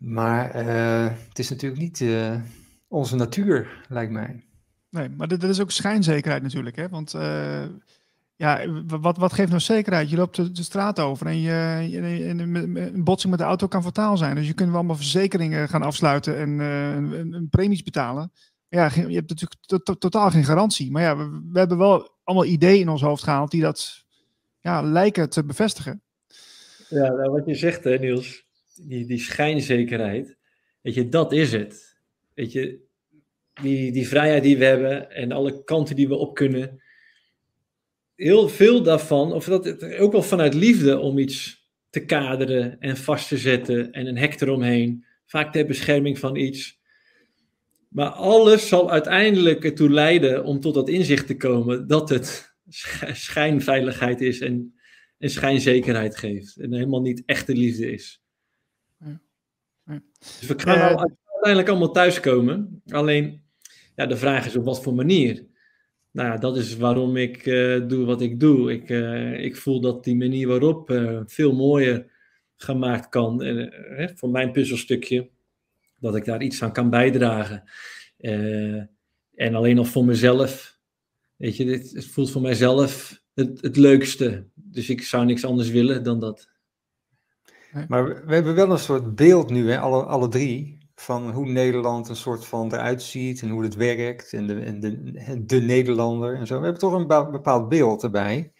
Maar uh, het is natuurlijk niet uh, onze natuur, lijkt mij. Nee, maar dit, is ook schijnzekerheid natuurlijk. Hè? Want ja, wat, wat geeft nou zekerheid? Je loopt de, de straat over en je, je, een botsing met de auto kan fataal zijn. Dus je kunt wel allemaal verzekeringen gaan afsluiten en een, een premies betalen ja, je hebt natuurlijk totaal geen garantie. Maar ja, we, we, hebben wel allemaal ideeën in ons hoofd gehaald die dat ja, lijken te bevestigen. Ja, nou, wat je zegt, hè, Niels, die, die schijnzekerheid, weet je, dat is het. Weet je, die, die vrijheid die we hebben en alle kanten die we op kunnen, heel veel daarvan, of dat ook wel vanuit liefde om iets te kaderen en vast te zetten en een hek eromheen, vaak ter bescherming van iets maar alles zal uiteindelijk ertoe leiden om tot dat inzicht te komen dat het schijnveiligheid is en, en schijnzekerheid geeft. En helemaal niet echte liefde is. Dus we gaan uh, uiteindelijk allemaal thuiskomen. Alleen, ja, de vraag is op wat voor manier. Nou ja, dat is waarom ik uh, doe wat ik doe. Ik, uh, ik voel dat die manier waarop veel mooier gemaakt kan. voor mijn puzzelstukje dat ik daar iets aan kan bijdragen. En alleen nog voor mezelf, weet je, dit, het voelt voor mijzelf het, het leukste. Dus ik zou niks anders willen dan dat. Maar we hebben wel een soort beeld nu, hè, alle, alle drie, van hoe Nederland een soort van eruit ziet en hoe het werkt en de, en de, de Nederlander en zo. We hebben toch een bepaald beeld erbij.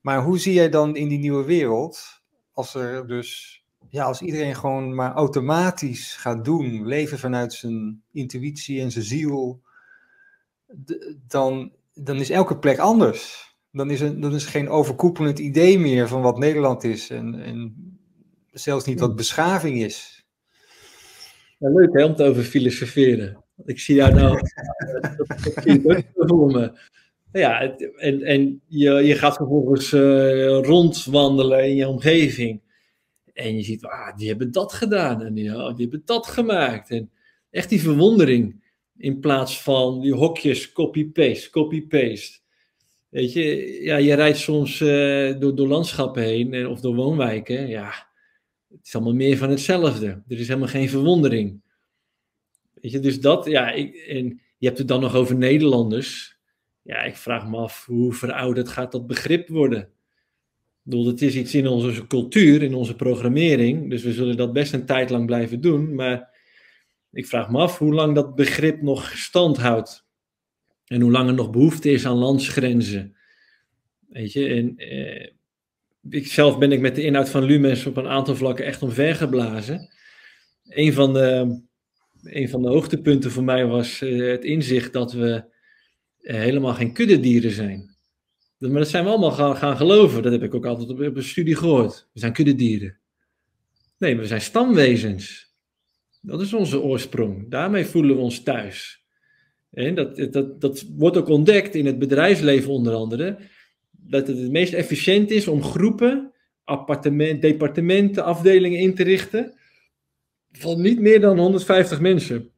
Maar hoe zie jij dan in die nieuwe wereld, als er dus ja, als iedereen gewoon maar automatisch gaat doen, leven vanuit zijn intuïtie en zijn ziel, dan, dan is elke plek anders. Dan is, er, dan is er geen overkoepelend idee meer van wat Nederland is en, en zelfs niet wat beschaving is. Leuk hè, om te over filosoferen. Ik zie daar nou, dat, voor me. Ja, en, en je, je gaat vervolgens uh, rondwandelen in je omgeving. En je ziet, ah, die hebben dat gedaan en die, oh, die hebben dat gemaakt. En echt die verwondering in plaats van die hokjes copy-paste, copy-paste. Weet je, ja, je rijdt soms uh, door, door landschappen heen eh, of door woonwijken. Ja, het is allemaal meer van hetzelfde. Er is helemaal geen verwondering. Weet je, dus dat, ja, ik, en je hebt het dan nog over Nederlanders. Ja, ik vraag me af hoe verouderd gaat dat begrip worden bedoel, het is iets in onze cultuur, in onze programmering. Dus we zullen dat best een tijd lang blijven doen. Maar ik vraag me af hoe lang dat begrip nog stand houdt. En hoe lang er nog behoefte is aan landsgrenzen. Weet je, en, eh, ik, zelf ben ik met de inhoud van Lumens op een aantal vlakken echt omvergeblazen. Een van de, een van de hoogtepunten voor mij was eh, het inzicht dat we eh, helemaal geen kuddedieren zijn. Maar dat zijn we allemaal gaan, gaan geloven. Dat heb ik ook altijd op, op een studie gehoord. We zijn kuddedieren. Nee, we zijn stamwezens. Dat is onze oorsprong. Daarmee voelen we ons thuis. En dat, dat, dat wordt ook ontdekt in het bedrijfsleven onder andere. Dat het het meest efficiënt is om groepen, appartement, departementen, afdelingen in te richten. Van niet meer dan 150 mensen.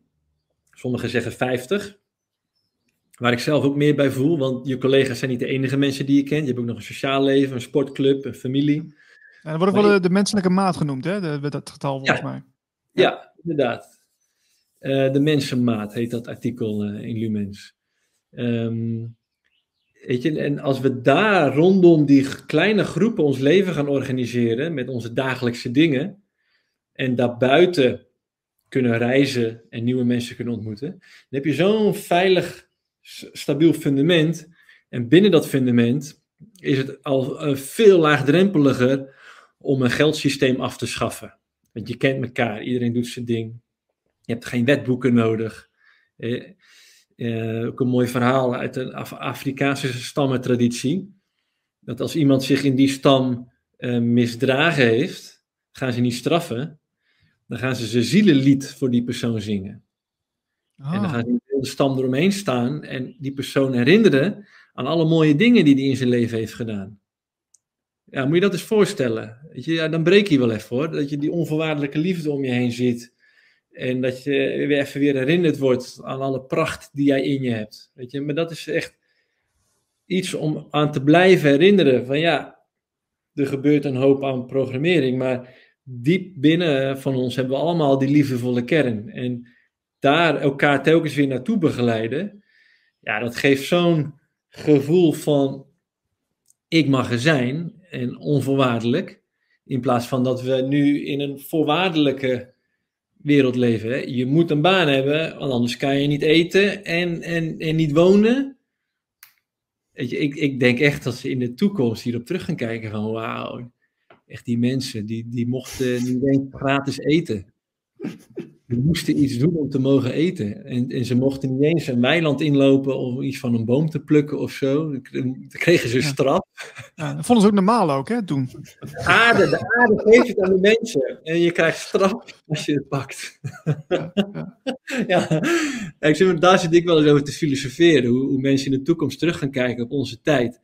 Sommigen zeggen 50. Waar ik zelf ook meer bij voel, want je collega's zijn niet de enige mensen die je kent. Je hebt ook nog een sociaal leven, een sportclub, een familie. Dat wordt ook wel de, de, menselijke maat genoemd, hè? De, dat getal volgens ja. mij. Ja, ja inderdaad. Uh, de mensenmaat heet dat artikel uh, in Lumens. Um, weet je, en als we daar rondom die kleine groepen ons leven gaan organiseren met onze dagelijkse dingen en daarbuiten kunnen reizen en nieuwe mensen kunnen ontmoeten, dan heb je zo'n veilig, stabiel fundament. En binnen dat fundament is het al veel laagdrempeliger om een geldsysteem af te schaffen. Want je kent elkaar, iedereen doet zijn ding. Je hebt geen wetboeken nodig. Eh, ook een mooi verhaal uit een Af Afrikaanse stammentraditie. Dat als iemand zich in die stam eh, misdragen heeft, gaan ze niet straffen. Dan gaan ze zijn zielenlied voor die persoon zingen. En dan gaan ze in de stam eromheen staan en die persoon herinneren aan alle mooie dingen die hij in zijn leven heeft gedaan. Ja, moet je dat eens voorstellen. Weet je, ja, dan breek je wel even hoor. Dat je die onvoorwaardelijke liefde om je heen ziet. En dat je weer even weer herinnerd wordt aan alle pracht die jij in je hebt. Weet je, maar dat is echt iets om aan te blijven herinneren. Van ja, er gebeurt een hoop aan programmering, maar diep binnen van ons hebben we allemaal die liefdevolle kern. En daar elkaar telkens weer naartoe begeleiden, ja, dat geeft zo'n gevoel van ik mag er zijn en onvoorwaardelijk. In plaats van dat we nu in een voorwaardelijke wereld leven. Hè? Je moet een baan hebben, want anders kan je niet eten en, en, en niet wonen. Weet je, ik, ik denk echt dat ze in de toekomst hierop terug gaan kijken van wauw, echt die mensen, die, die mochten niet eens gratis eten. Die moesten iets doen om te mogen eten. En, en ze mochten niet eens een weiland inlopen om iets van een boom te plukken of zo. Dan kregen ze straf. Ja, dat vonden ze ook normaal ook, hè, toen. De aarde, de aarde geeft het aan de mensen. En je krijgt straf als je het pakt. Ja, ja. ja. Ik daar zit ik wel eens over te filosoferen. Hoe, hoe mensen in de toekomst terug gaan kijken op onze tijd.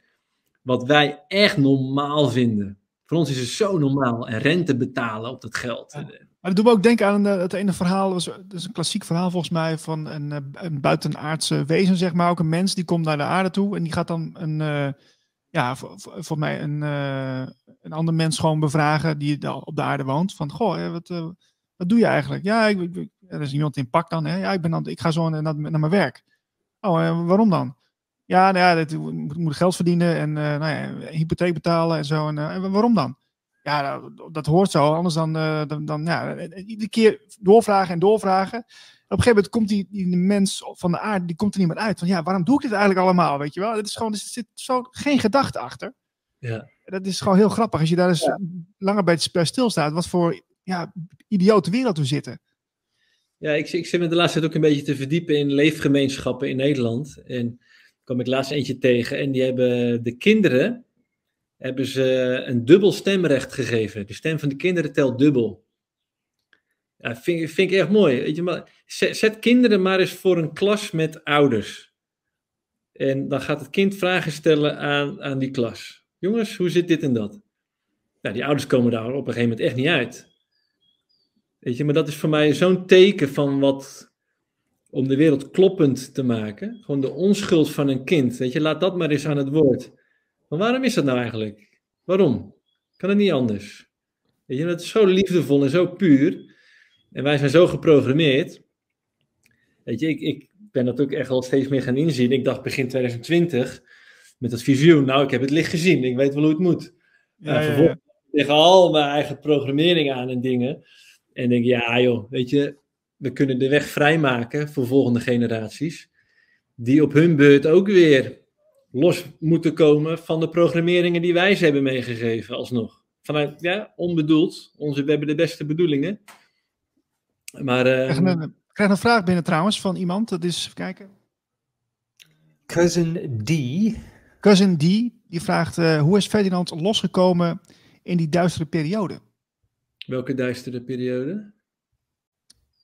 Wat wij echt normaal vinden. Voor ons is het zo normaal. En rente betalen op dat geld. Maar dat doet me ook denken aan het ene verhaal. Dat is een klassiek verhaal volgens mij van een, een buitenaardse wezen, zeg maar. Ook een mens die komt naar de aarde toe en die gaat dan een, uh, ja, voor, mij een, een ander mens gewoon bevragen die op de aarde woont. Van, goh, wat, wat doe je eigenlijk? Ja, ik, ik, er is iemand in pak dan. Hè? Ja, ik, ben dan, ik ga zo naar, naar, mijn werk. Oh, waarom dan? Ja, nou ja, dat, moet geld verdienen en nou ja, hypotheek betalen en zo. En waarom dan? Ja, dat, hoort zo. Anders dan, uh, dan, dan ja, iedere keer doorvragen en doorvragen. op een gegeven moment komt die, die mens van de aarde, die komt er niet meer uit. Van ja, waarom doe ik dit eigenlijk allemaal? Weet je wel? Het is gewoon, er zit zo geen gedachte achter. Ja. Dat is gewoon heel grappig. Als je daar eens ja. langer bij stilstaat, wat voor ja, idiote wereld we zitten. Ja, ik, ik zit me de laatste tijd ook een beetje te verdiepen in leefgemeenschappen in Nederland. En kwam ik laatst eentje tegen. En die hebben de kinderen hebben ze een dubbel stemrecht gegeven. De stem van de kinderen telt dubbel. Ja, vind, vind ik echt mooi. Weet je, maar zet, kinderen maar eens voor een klas met ouders. En dan gaat het kind vragen stellen aan, aan die klas. Jongens, hoe zit dit en dat? Nou, die ouders komen daar op een gegeven moment echt niet uit. Weet je, maar dat is voor mij zo'n teken van wat, om de wereld kloppend te maken. Gewoon de onschuld van een kind. Weet je, laat dat maar eens aan het woord. Maar waarom is dat nou eigenlijk? Waarom? Kan het niet anders? Weet je, dat is zo liefdevol en zo puur. En wij zijn zo geprogrammeerd. Weet je, ik, ik ben dat ook echt al steeds meer gaan inzien. Ik dacht begin 2020 met dat visioen. Nou, ik heb het licht gezien. Ik weet wel hoe het moet. Ja, en vervolgens ja, tegen al mijn eigen programmering aan en dingen. En denk, ja joh, weet je, we kunnen de weg vrijmaken voor volgende generaties. Die op hun beurt ook weer los moeten komen van de programmeringen die wij ze hebben meegegeven, alsnog. Vanuit, ja, onbedoeld. Onze, we hebben de beste bedoelingen. Maar... Uh, ik, krijg een, ik krijg een vraag binnen trouwens van iemand. Dat is, even kijken. Cousin D. Cousin D, die vraagt, uh, hoe is Ferdinand losgekomen in die duistere periode? Welke duistere periode?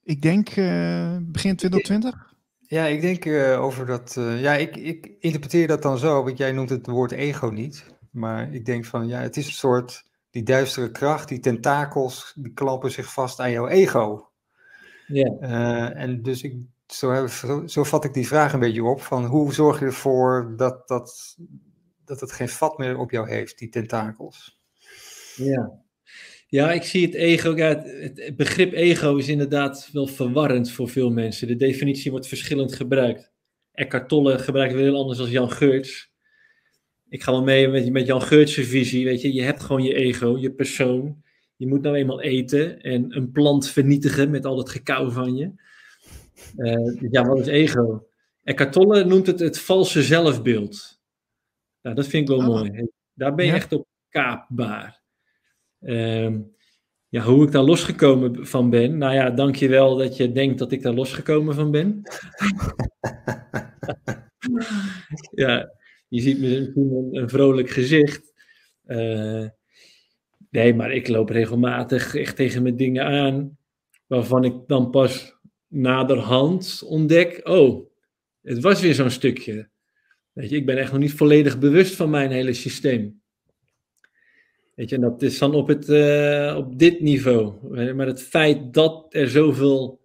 Ik denk uh, begin 2020. Ja, ik denk uh, over dat. Uh, ja, ik, ik interpreteer dat dan zo, want jij noemt het woord ego niet. Maar ik denk van ja, het is een soort. Die duistere kracht, die tentakels, die klampen zich vast aan jouw ego. Ja. Uh, en dus ik, zo, zo, zo, vat ik die vraag een beetje op: van hoe zorg je ervoor dat, dat, dat het geen vat meer op jou heeft, die tentakels? Ja. Ja, ik zie het ego. Ja, het, begrip ego is inderdaad wel verwarrend voor veel mensen. De definitie wordt verschillend gebruikt. Eckhart Tolle gebruikt weer heel anders dan Jan Geurts. Ik ga wel mee met, met Jan Geurts' visie. Weet je, je hebt gewoon je ego, je persoon. Je moet nou eenmaal eten en een plant vernietigen met al dat gekauw van je. Uh, ja, wat is ego? Eckhart Tolle noemt het het valse zelfbeeld. Nou, dat vind ik wel oh. mooi. Daar ben je echt op kaapbaar. Ehm, ja, hoe ik daar losgekomen van ben. Nou ja, dankjewel dat je denkt dat ik daar losgekomen van ben. ja, je ziet misschien een, een vrolijk gezicht. Uh, nee, maar ik loop regelmatig echt tegen mijn dingen aan. Waarvan ik dan pas naderhand ontdek. Oh, het was weer zo'n stukje. Weet je, ik ben echt nog niet volledig bewust van mijn hele systeem. Weet je, en dat is dan op, het, uh, op dit niveau. Maar het feit dat er zoveel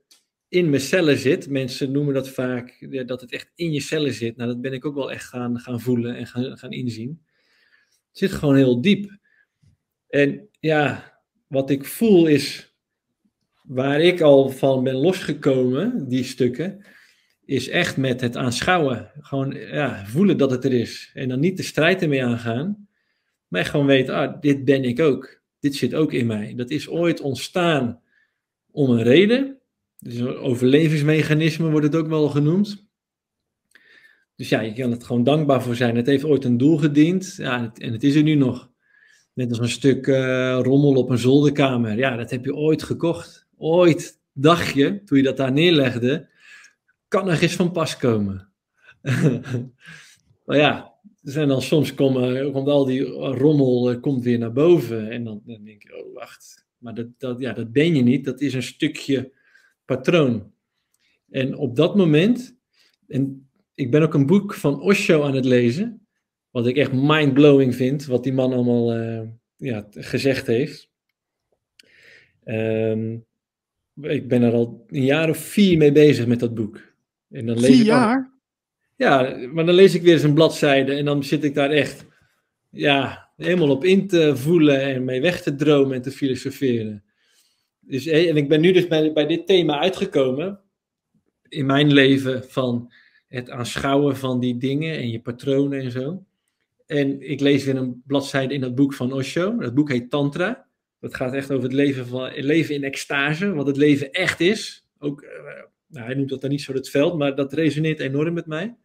in mijn cellen zit, mensen noemen dat vaak, ja, dat het echt in je cellen zit. Nou, dat ben ik ook wel echt gaan, gaan voelen en gaan, gaan inzien. Het zit gewoon heel diep. En ja, wat ik voel is, waar ik al van ben losgekomen, die stukken, is echt met het aanschouwen. Gewoon ja, voelen dat het er is. En dan niet de strijd ermee aangaan, maar gewoon weten, ah, dit ben ik ook. Dit zit ook in mij. Dat is ooit ontstaan om een reden. Dus een overlevingsmechanisme wordt het ook wel genoemd. Dus ja, je kan het gewoon dankbaar voor zijn. Het heeft ooit een doel gediend ja, en het is er nu nog. Net als een stuk uh, rommel op een zolderkamer. Ja, dat heb je ooit gekocht. Ooit dacht je, toen je dat daar neerlegde, kan er eens van pas komen. maar ja, en dan soms komen, komt al die rommel uh, komt weer naar boven. En dan, dan, denk je, oh wacht, maar dat, dat, ja, dat ben je niet. Dat is een stukje patroon. En op dat moment, en ik ben ook een boek van Osho aan het lezen, wat ik echt mind-blowing vind, wat die man allemaal uh, ja, gezegd heeft. Um, ik ben er al een jaar of vier mee bezig met dat boek. En dan lees vier jaar? Ja, maar dan lees ik weer eens een bladzijde en dan zit ik daar echt ja, helemaal op in te voelen en mee weg te dromen en te filosoferen. Dus, en ik ben nu dus bij, bij dit thema uitgekomen in mijn leven van het aanschouwen van die dingen en je patronen en zo. En ik lees weer een bladzijde in dat boek van Osho. Dat boek heet Tantra. Dat gaat echt over het leven, van, leven in extase, wat het leven echt is. Ook, uh, nou, hij noemt dat dan niet zo het veld, maar dat resoneert enorm met mij.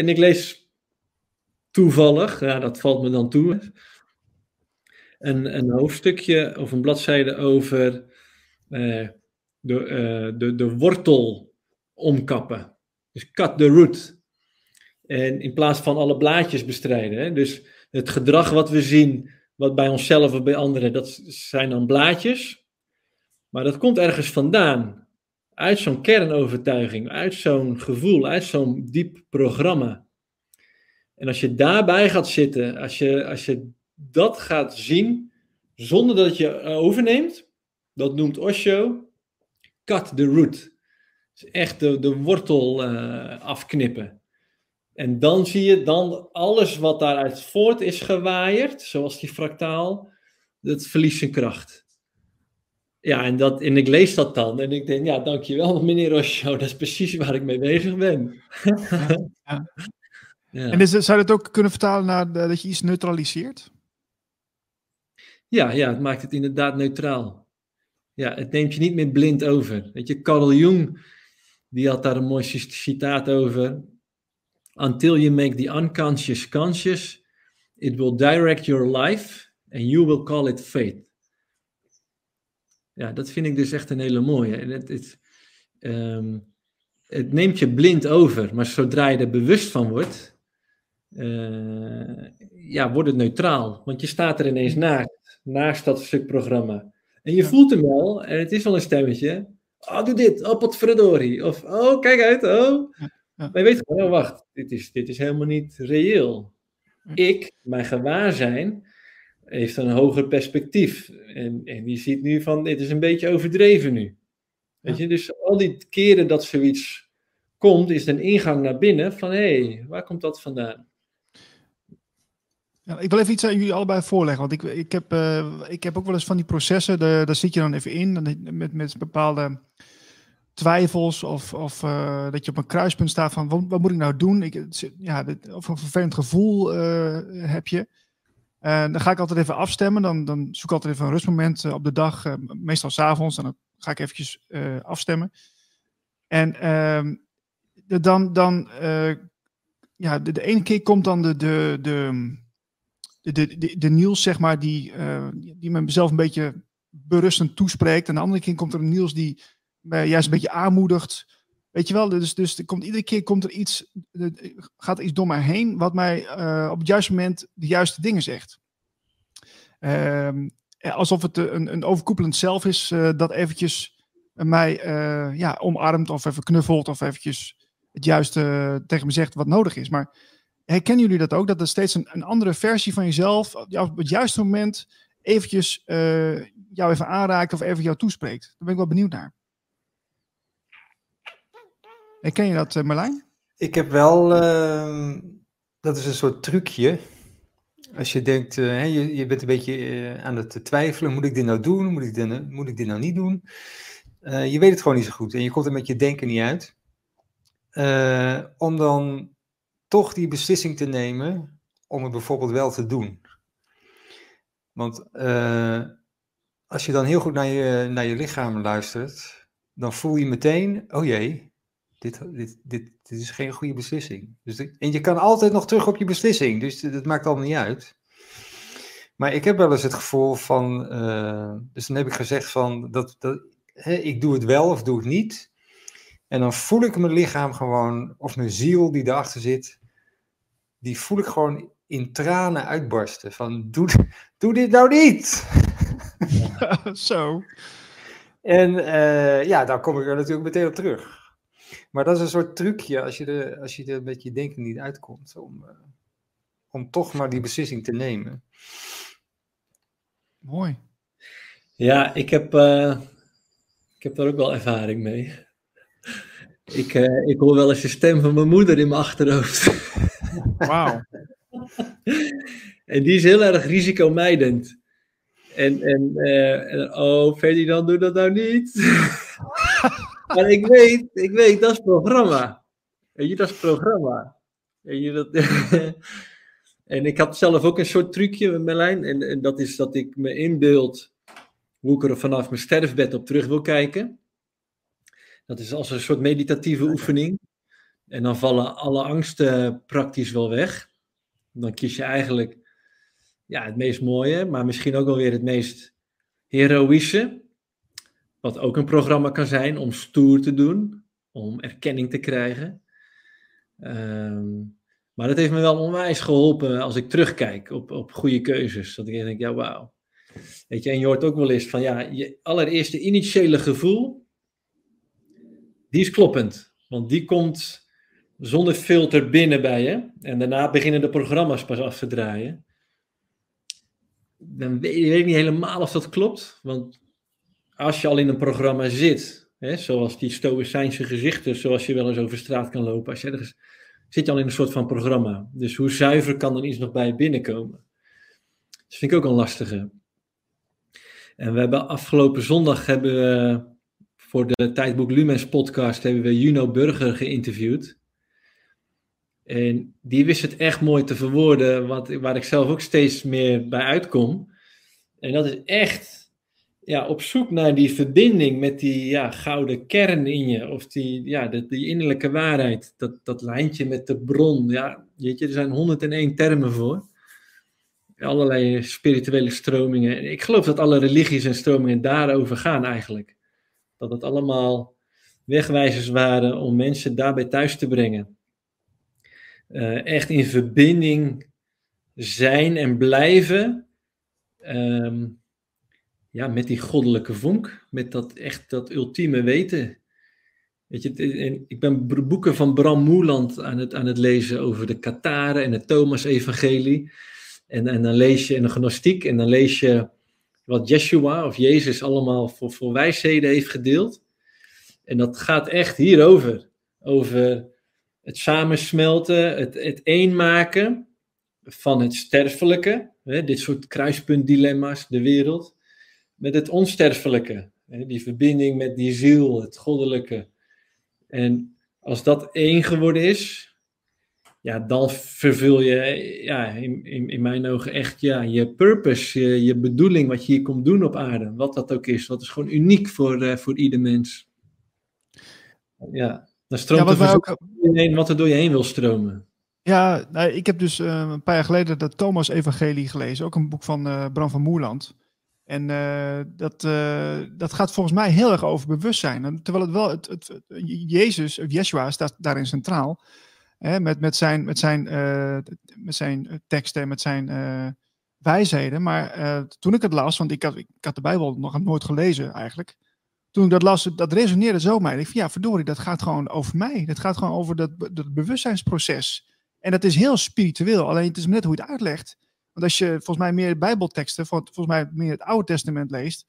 En ik lees toevallig, ja, dat valt me dan toe, een, een hoofdstukje of een bladzijde over uh, de, uh, de, de wortel omkappen. Dus cut the root. En in plaats van alle blaadjes bestrijden. Hè? Dus het gedrag wat we zien, wat bij onszelf of bij anderen, dat zijn dan blaadjes. Maar dat komt ergens vandaan uit zo'n kernovertuiging, uit zo'n gevoel, uit zo'n diep programma. En als je daarbij gaat zitten, als je, als je dat gaat zien, zonder dat je overneemt, dat noemt Osho, cut the root. Dus echt de, de wortel uh, afknippen. En dan zie je dan alles wat daaruit voort is gewaaierd, zoals die fractaal, dat verliest zijn kracht. Ja, en, dat, en ik lees dat dan en ik denk, ja, dankjewel meneer Osho, dat is precies waar ik mee bezig ben. ja. Ja. En is, zou je het ook kunnen vertalen naar dat je iets neutraliseert? Ja, ja, het maakt het inderdaad neutraal. Ja, het neemt je niet meer blind over. Weet je, Carl Jung, die had daar een mooi citaat over. until you make the unconscious conscious, it will direct your life and you will call it fate. Ja, dat vind ik dus echt een hele mooie. En het, het, ehm, het neemt je blind over, maar zodra je er bewust van wordt, uh, ja, wordt het neutraal. Want je staat er ineens naast, naast dat stuk programma. En je voelt hem wel, en het is wel een stemmetje. Oh, doe dit, oh, potverdorie. Of, oh, kijk uit, oh. Maar je weet gewoon, oh, wacht, dit is, dit is helemaal niet reëel. Ik, mijn gewaarzijn, heeft een hoger perspectief. En, en die ziet nu van, dit is een beetje overdreven nu. Weet je, dus al die keren dat zoiets komt, is een ingang naar binnen van, hé, hey, waar komt dat vandaan? Ja, ik wil even iets aan jullie allebei voorleggen. Want ik, ik, heb, uh, ik heb ook wel eens van die processen, de, daar zit je dan even in. Met, met bepaalde twijfels of, of uh, dat je op een kruispunt staat van wat, wat moet ik nou doen? Ik, ja, of een vervelend gevoel uh, heb je. En dan ga ik altijd even afstemmen. Dan, dan zoek ik altijd even een rustmoment op de dag, meestal s'avonds. En dan ga ik eventjes afstemmen. En ehm, dan, dan ja, de, de ene keer komt dan de, de, de de, de, de, Niels, zeg maar, die, die mezelf een beetje berustend toespreekt. En de andere keer komt er een Niels die mij juist een beetje aanmoedigt. Weet je wel, dus, dus er komt, iedere keer komt er iets, gaat er iets door mij heen wat mij uh, op het juiste moment de juiste dingen zegt. Uh, alsof het een, een overkoepelend zelf is uh, dat eventjes mij ja, omarmt of even knuffelt of eventjes het juiste tegen me zegt wat nodig is. Maar herkennen jullie dat ook? Dat er steeds een, een andere versie van jezelf op het juiste moment eventjes jou even aanraakt of even jou toespreekt. Daar ben ik wel benieuwd naar. Herken je dat, uh, Marlijn? Ik heb wel, uh, dat is een soort trucje. Als je denkt, uh, je, je bent een beetje aan het twijfelen, moet ik dit nou doen? Moet ik dit, moet ik dit nou niet doen? je weet het gewoon niet zo goed en je komt er met je denken niet uit. om dan toch die beslissing te nemen om het bijvoorbeeld wel te doen. Want als je dan heel goed naar je, naar je lichaam luistert, dan voel je meteen, oh jee, dit, dit, dit, dit is geen goede beslissing. Dus en je kan altijd nog terug op je beslissing, dus dat maakt allemaal niet uit. Maar ik heb wel eens het gevoel van, uh, dus dan heb ik gezegd van, dat, dat, hè, ik doe het wel of doe het niet. En dan voel ik mijn lichaam gewoon, of mijn ziel die erachter zit, die voel ik gewoon in tranen uitbarsten. Van, doe, doe dit nou niet! Zo. En uh, ja, daar kom ik er natuurlijk meteen op terug. Maar dat is een soort trucje als je er, als je er met je denken niet uitkomt. Om, uh, om toch maar die beslissing te nemen. Mooi. Ja, ik heb, uh, ik heb daar ook wel ervaring mee. Ik, ik hoor wel eens de stem van mijn moeder in mijn achterhoofd. Wauw. en die is heel erg risicomijdend. En, en, uh, en oh, Ferdinand, doe dat nou niet. Maar ik weet, ik weet, dat is programma. Weet je, dat is programma. Weet je, dat... en ik had zelf ook een soort trucje met Merlijn. En, en dat is dat ik me inbeeld hoe ik er vanaf mijn sterfbed op terug wil kijken. Dat is als een soort meditatieve oefening. En dan vallen alle angsten praktisch wel weg. Dan kies je eigenlijk ja, het meest mooie, maar misschien ook wel weer het meest heroïsche. Wat ook een programma kan zijn om stoer te doen, om erkenning te krijgen. Ehm, maar dat heeft me wel onwijs geholpen als ik terugkijk op, op goede keuzes. Dat ik denk, ja, wauw. Weet je, en je hoort ook wel eens van, ja, je allereerste initiële gevoel, die is kloppend. Want die komt zonder filter binnen bij je. En daarna beginnen de programma's pas af te draaien. Dan weet ik niet helemaal of dat klopt. Want als je al in een programma zit, hè, zoals die stoïcijnse gezichten, zoals je wel eens over straat kan lopen, als zit je al in een soort van programma. Dus hoe zuiver kan er iets nog bij binnenkomen? Dat vind ik ook een lastige. En we hebben afgelopen zondag hebben voor de Tijdboek Lumens podcast hebben we Juno Burger geïnterviewd. En die wist het echt mooi te verwoorden, wat, waar ik zelf ook steeds meer bij uitkom. En dat is echt, ja, op zoek naar die verbinding met die ja, gouden kern in je. Of die, ja, die, die innerlijke waarheid. Dat, dat lijntje met de bron. Ja, weet je, er zijn 101 termen voor. Allerlei spirituele stromingen. Ik geloof dat alle religies en stromingen daarover gaan eigenlijk. Dat het allemaal wegwijzers waren om mensen daarbij thuis te brengen. Uh, echt in verbinding zijn en blijven. Um, ja, met die goddelijke vonk, met dat echt dat ultieme weten. Weet je, ik ben boeken van Bram Moeland aan het, aan het lezen over de Kataren en het Thomas-evangelie. En, en dan lees je in de gnostiek en dan lees je wat Yeshua of Jezus allemaal voor, voor wijsheden heeft gedeeld. En dat gaat echt hierover. Over het samensmelten, het, het eenmaken van het sterfelijke. Hè, dit soort kruispuntdilemma's, de wereld met het onsterfelijke. Die verbinding met die ziel, het goddelijke. En als dat één geworden is, ja, dan vervul je ja, in, in, in mijn ogen echt ja, je purpose, je, je bedoeling, wat je hier komt doen op aarde. Wat dat ook is. Dat is gewoon uniek voor, uh, voor ieder mens. Ja, dan stroomt ja, wat, er ook... wat er door je heen wil stromen. Ja, nou, ik heb dus uh, een paar jaar geleden dat Thomas-evangelie gelezen. Ook een boek van uh, Bram van Moerland. En uh, dat, uh, dat gaat volgens mij heel erg over bewustzijn. terwijl het wel, het, het, Jezus, of Yeshua, staat daarin centraal. Hè, met, met, zijn, met, zijn, uh, met zijn teksten, met zijn wijsheden. Maar toen ik het las, want ik had, ik had de Bijbel nog nooit gelezen eigenlijk. Toen ik dat las, dat resoneerde zo mij. Ik dacht, ja, verdorie, dat gaat gewoon over mij. Dat gaat gewoon over dat, dat bewustzijnsproces. En dat is heel spiritueel. Alleen het is net hoe je het uitlegt. Want als je volgens mij meer Bijbelteksten, volgens mij meer het Oude Testament leest,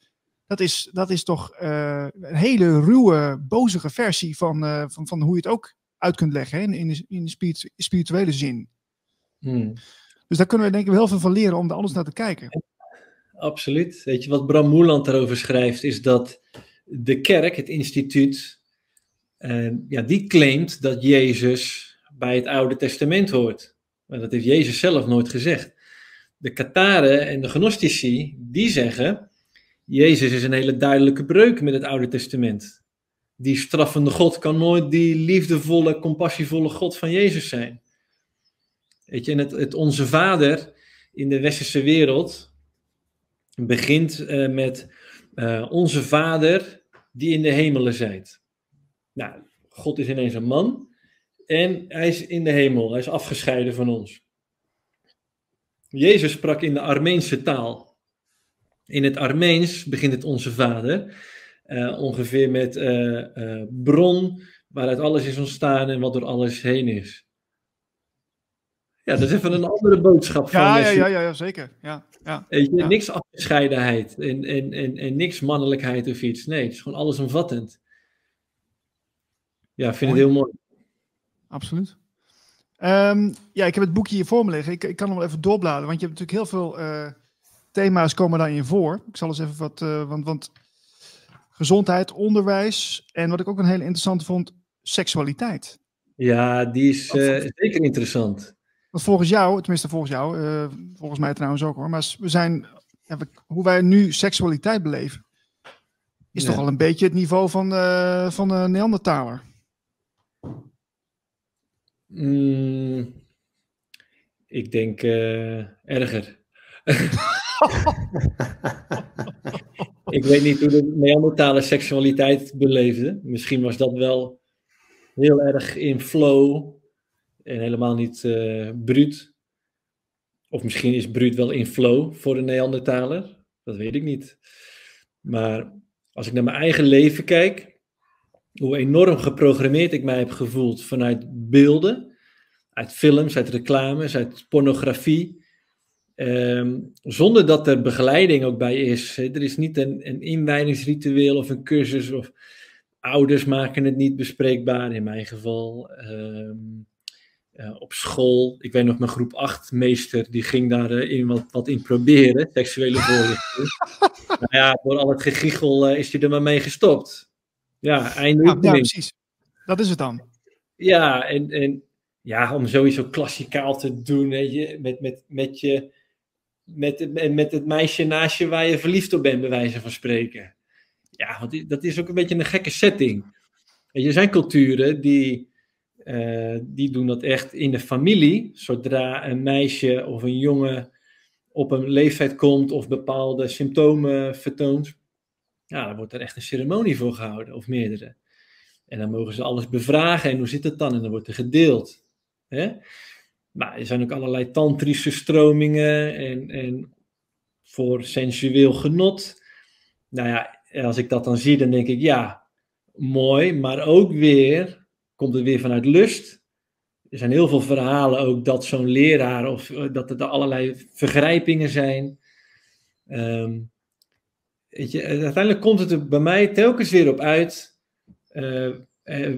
dat is, dat is toch uh, een hele ruwe, bozige versie van, uh, van, van hoe je het ook uit kunt leggen hè, in, de, in de spirituele zin. Hmm. Dus daar kunnen we denk ik heel veel van leren om er anders naar te kijken. Absoluut. Weet je, wat Bram Moeland erover schrijft, is dat de kerk, het instituut, uh, ja, die claimt dat Jezus bij het Oude Testament hoort. Maar dat heeft Jezus zelf nooit gezegd de Kataren en de Gnostici, die zeggen, Jezus is een hele duidelijke breuk met het Oude Testament. Die straffende God kan nooit die liefdevolle, compassievolle God van Jezus zijn. Weet je, het, het Onze Vader in de westerse wereld begint uh, met uh, Onze Vader die in de hemelen zijt. Nou, God is ineens een man en hij is in de hemel, hij is afgescheiden van ons. Jezus sprak in de Armeense taal. In het Armeens begint het Onze Vader, uh, ongeveer met uh, uh, bron waaruit alles is ontstaan en wat door alles heen is. Ja, dat is even een andere boodschap van ja, ja, ja, ja, ja, zeker. Ja, ja, Weet je, Niks afgescheidenheid en, en, en, en niks mannelijkheid of iets. Nee, het is gewoon allesomvattend. Ja, ik vind mooi. het heel mooi. Absoluut. Um, ja, ik heb het boekje hier voor me liggen. Ik, ik kan hem wel even doorbladeren, want je hebt natuurlijk heel veel uh, thema's komen daarin voor. Ik zal eens even wat, uh, want, want gezondheid, onderwijs en wat ik ook een hele interessante vond, seksualiteit. Ja, die is uh, zeker interessant. Want volgens jou, tenminste volgens jou, volgens mij trouwens ook hoor, maar we zijn, hoe wij nu seksualiteit beleven, is ja. toch al een beetje het niveau van, van een Neandertaler. Mm, ik denk uh, erger. ik weet niet hoe de Neandertalen seksualiteit beleefden. Misschien was dat wel heel erg in flow en helemaal niet uh, bruut. Of misschien is bruut wel in flow voor de Neandertaler. Dat weet ik niet. Maar als ik naar mijn eigen leven kijk, hoe enorm geprogrammeerd ik mij heb gevoeld vanuit beelden, uit films, uit reclames, uit pornografie. Ehm, zonder dat er begeleiding ook bij is. Er is niet een, een inwijdingsritueel of een cursus of ouders maken het niet bespreekbaar, in mijn geval. Ehm, eh, op school, ik weet nog mijn groep 8 meester, die ging daar uh, in wat, wat in proberen, seksuele voorlichting. nou ja, door al het gegiegel uh, is hij er maar mee gestopt. Ja, eindelijk. Ja, precies. Dat is het dan. Ja, en, en ja, om sowieso klassikaal te doen, weet je, met, met, met je met, met het meisje naast je waar je verliefd op bent, bij wijze van spreken. Ja, want dat is ook een beetje een gekke setting. Er zijn culturen die, uh, die doen dat echt in de familie. Zodra een meisje of een jongen op een leeftijd komt of bepaalde symptomen vertoont, ja, dan wordt er echt een ceremonie voor gehouden, of meerdere. En dan mogen ze alles bevragen en hoe zit het dan? En dan wordt er gedeeld. Hè? Maar er zijn ook allerlei tantrische stromingen en, en voor sensueel genot. Nou ja, als ik dat dan zie, dan denk ik, ja, mooi, maar ook weer, komt het weer vanuit lust. Er zijn heel veel verhalen ook dat zo'n leraar, of eh, dat er allerlei vergrijpingen zijn. Um, weet je, uiteindelijk komt het er bij mij telkens weer op uit, uh, uh,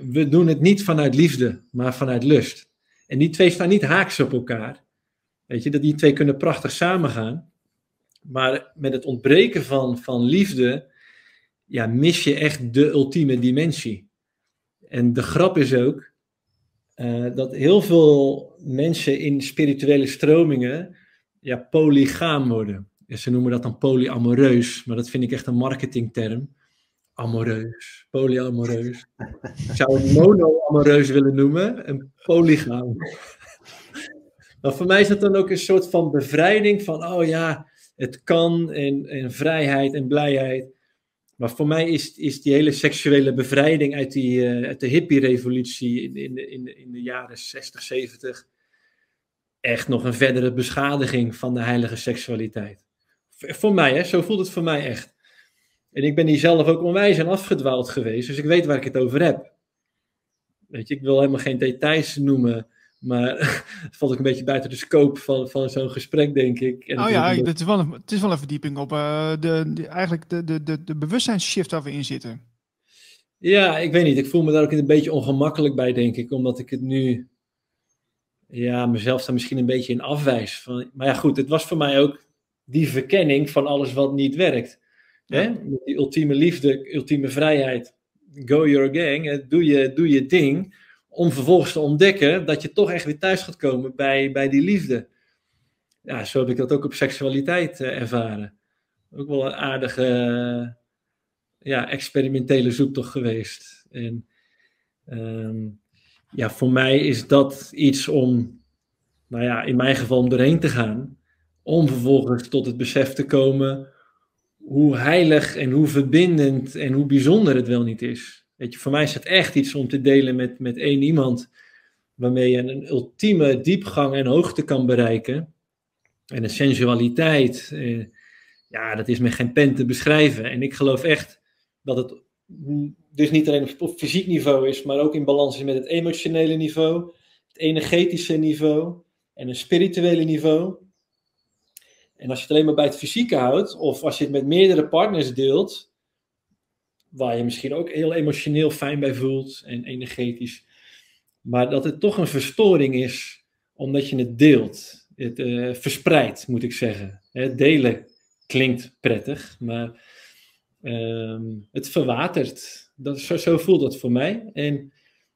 we doen het niet vanuit liefde, maar vanuit lust. En die twee staan niet haaks op elkaar. Weet je, dat die twee kunnen prachtig samengaan. Maar met het ontbreken van, van liefde, ja, mis je echt de ultieme dimensie. En de grap is ook dat heel veel mensen in spirituele stromingen ja, polygaam worden. Ze noemen dat dan polyamoreus, maar dat vind ik echt een marketingterm. Amoreus, polyamoreus. Ik zou het monoamoreus willen noemen, een polygaam. maar voor mij is dat dan ook een soort van bevrijding van, oh ja, het kan en, vrijheid en blijheid. Maar voor mij is, is die hele seksuele bevrijding uit, die, uh, uit de hippie-revolutie in, in, in, in de jaren 60, 70 echt nog een verdere beschadiging van de heilige seksualiteit. Voor mij, hè, zo voelt het voor mij echt. En ik ben hier zelf ook onwijs en afgedwaald geweest, dus ik weet waar ik het over heb. Weet je, ik wil helemaal geen details noemen, maar het valt ook een beetje buiten de scope van, van zo'n gesprek, denk ik. En oh ja, het is, wel een, het is wel een verdieping op uh, de, eigenlijk de, de, de, de bewustzijnsshift waar we in zitten. Ja, ik weet niet. Ik voel me daar ook een beetje ongemakkelijk bij, denk ik, omdat ik het nu, ja, mezelf daar misschien een beetje in afwijs. Van, maar ja, goed, het was voor mij ook die verkenning van alles wat niet werkt. Hè? Die ultieme liefde, ultieme vrijheid. Go your gang, doe je, doe je ding. Om vervolgens te ontdekken dat je toch echt weer thuis gaat komen bij, bij die liefde. Ja, zo heb ik dat ook op seksualiteit uh, ervaren. Ook wel een aardige, uh, ja, experimentele zoektocht geweest. En um, ja, voor mij is dat iets om, nou ja, in mijn geval om doorheen te gaan. Om vervolgens tot het besef te komen hoe heilig en hoe verbindend en hoe bijzonder het wel niet is. Weet je, voor mij is het echt iets om te delen met, met één iemand, waarmee je een ultieme diepgang en hoogte kan bereiken. En een sensualiteit, eh, ja, dat is met geen pen te beschrijven. En ik geloof echt dat het dus niet alleen op fysiek niveau is, maar ook in balans is met het emotionele niveau, het energetische niveau en een spirituele niveau. En als je het alleen maar bij het fysieke houdt, of als je het met meerdere partners deelt, waar je misschien ook heel emotioneel fijn bij voelt en energetisch, maar dat het toch een verstoring is omdat je het deelt. Het uh, verspreidt, moet ik zeggen. Delen klinkt prettig, maar uh, het verwatert. Dat, zo, zo, voelt dat voor mij. En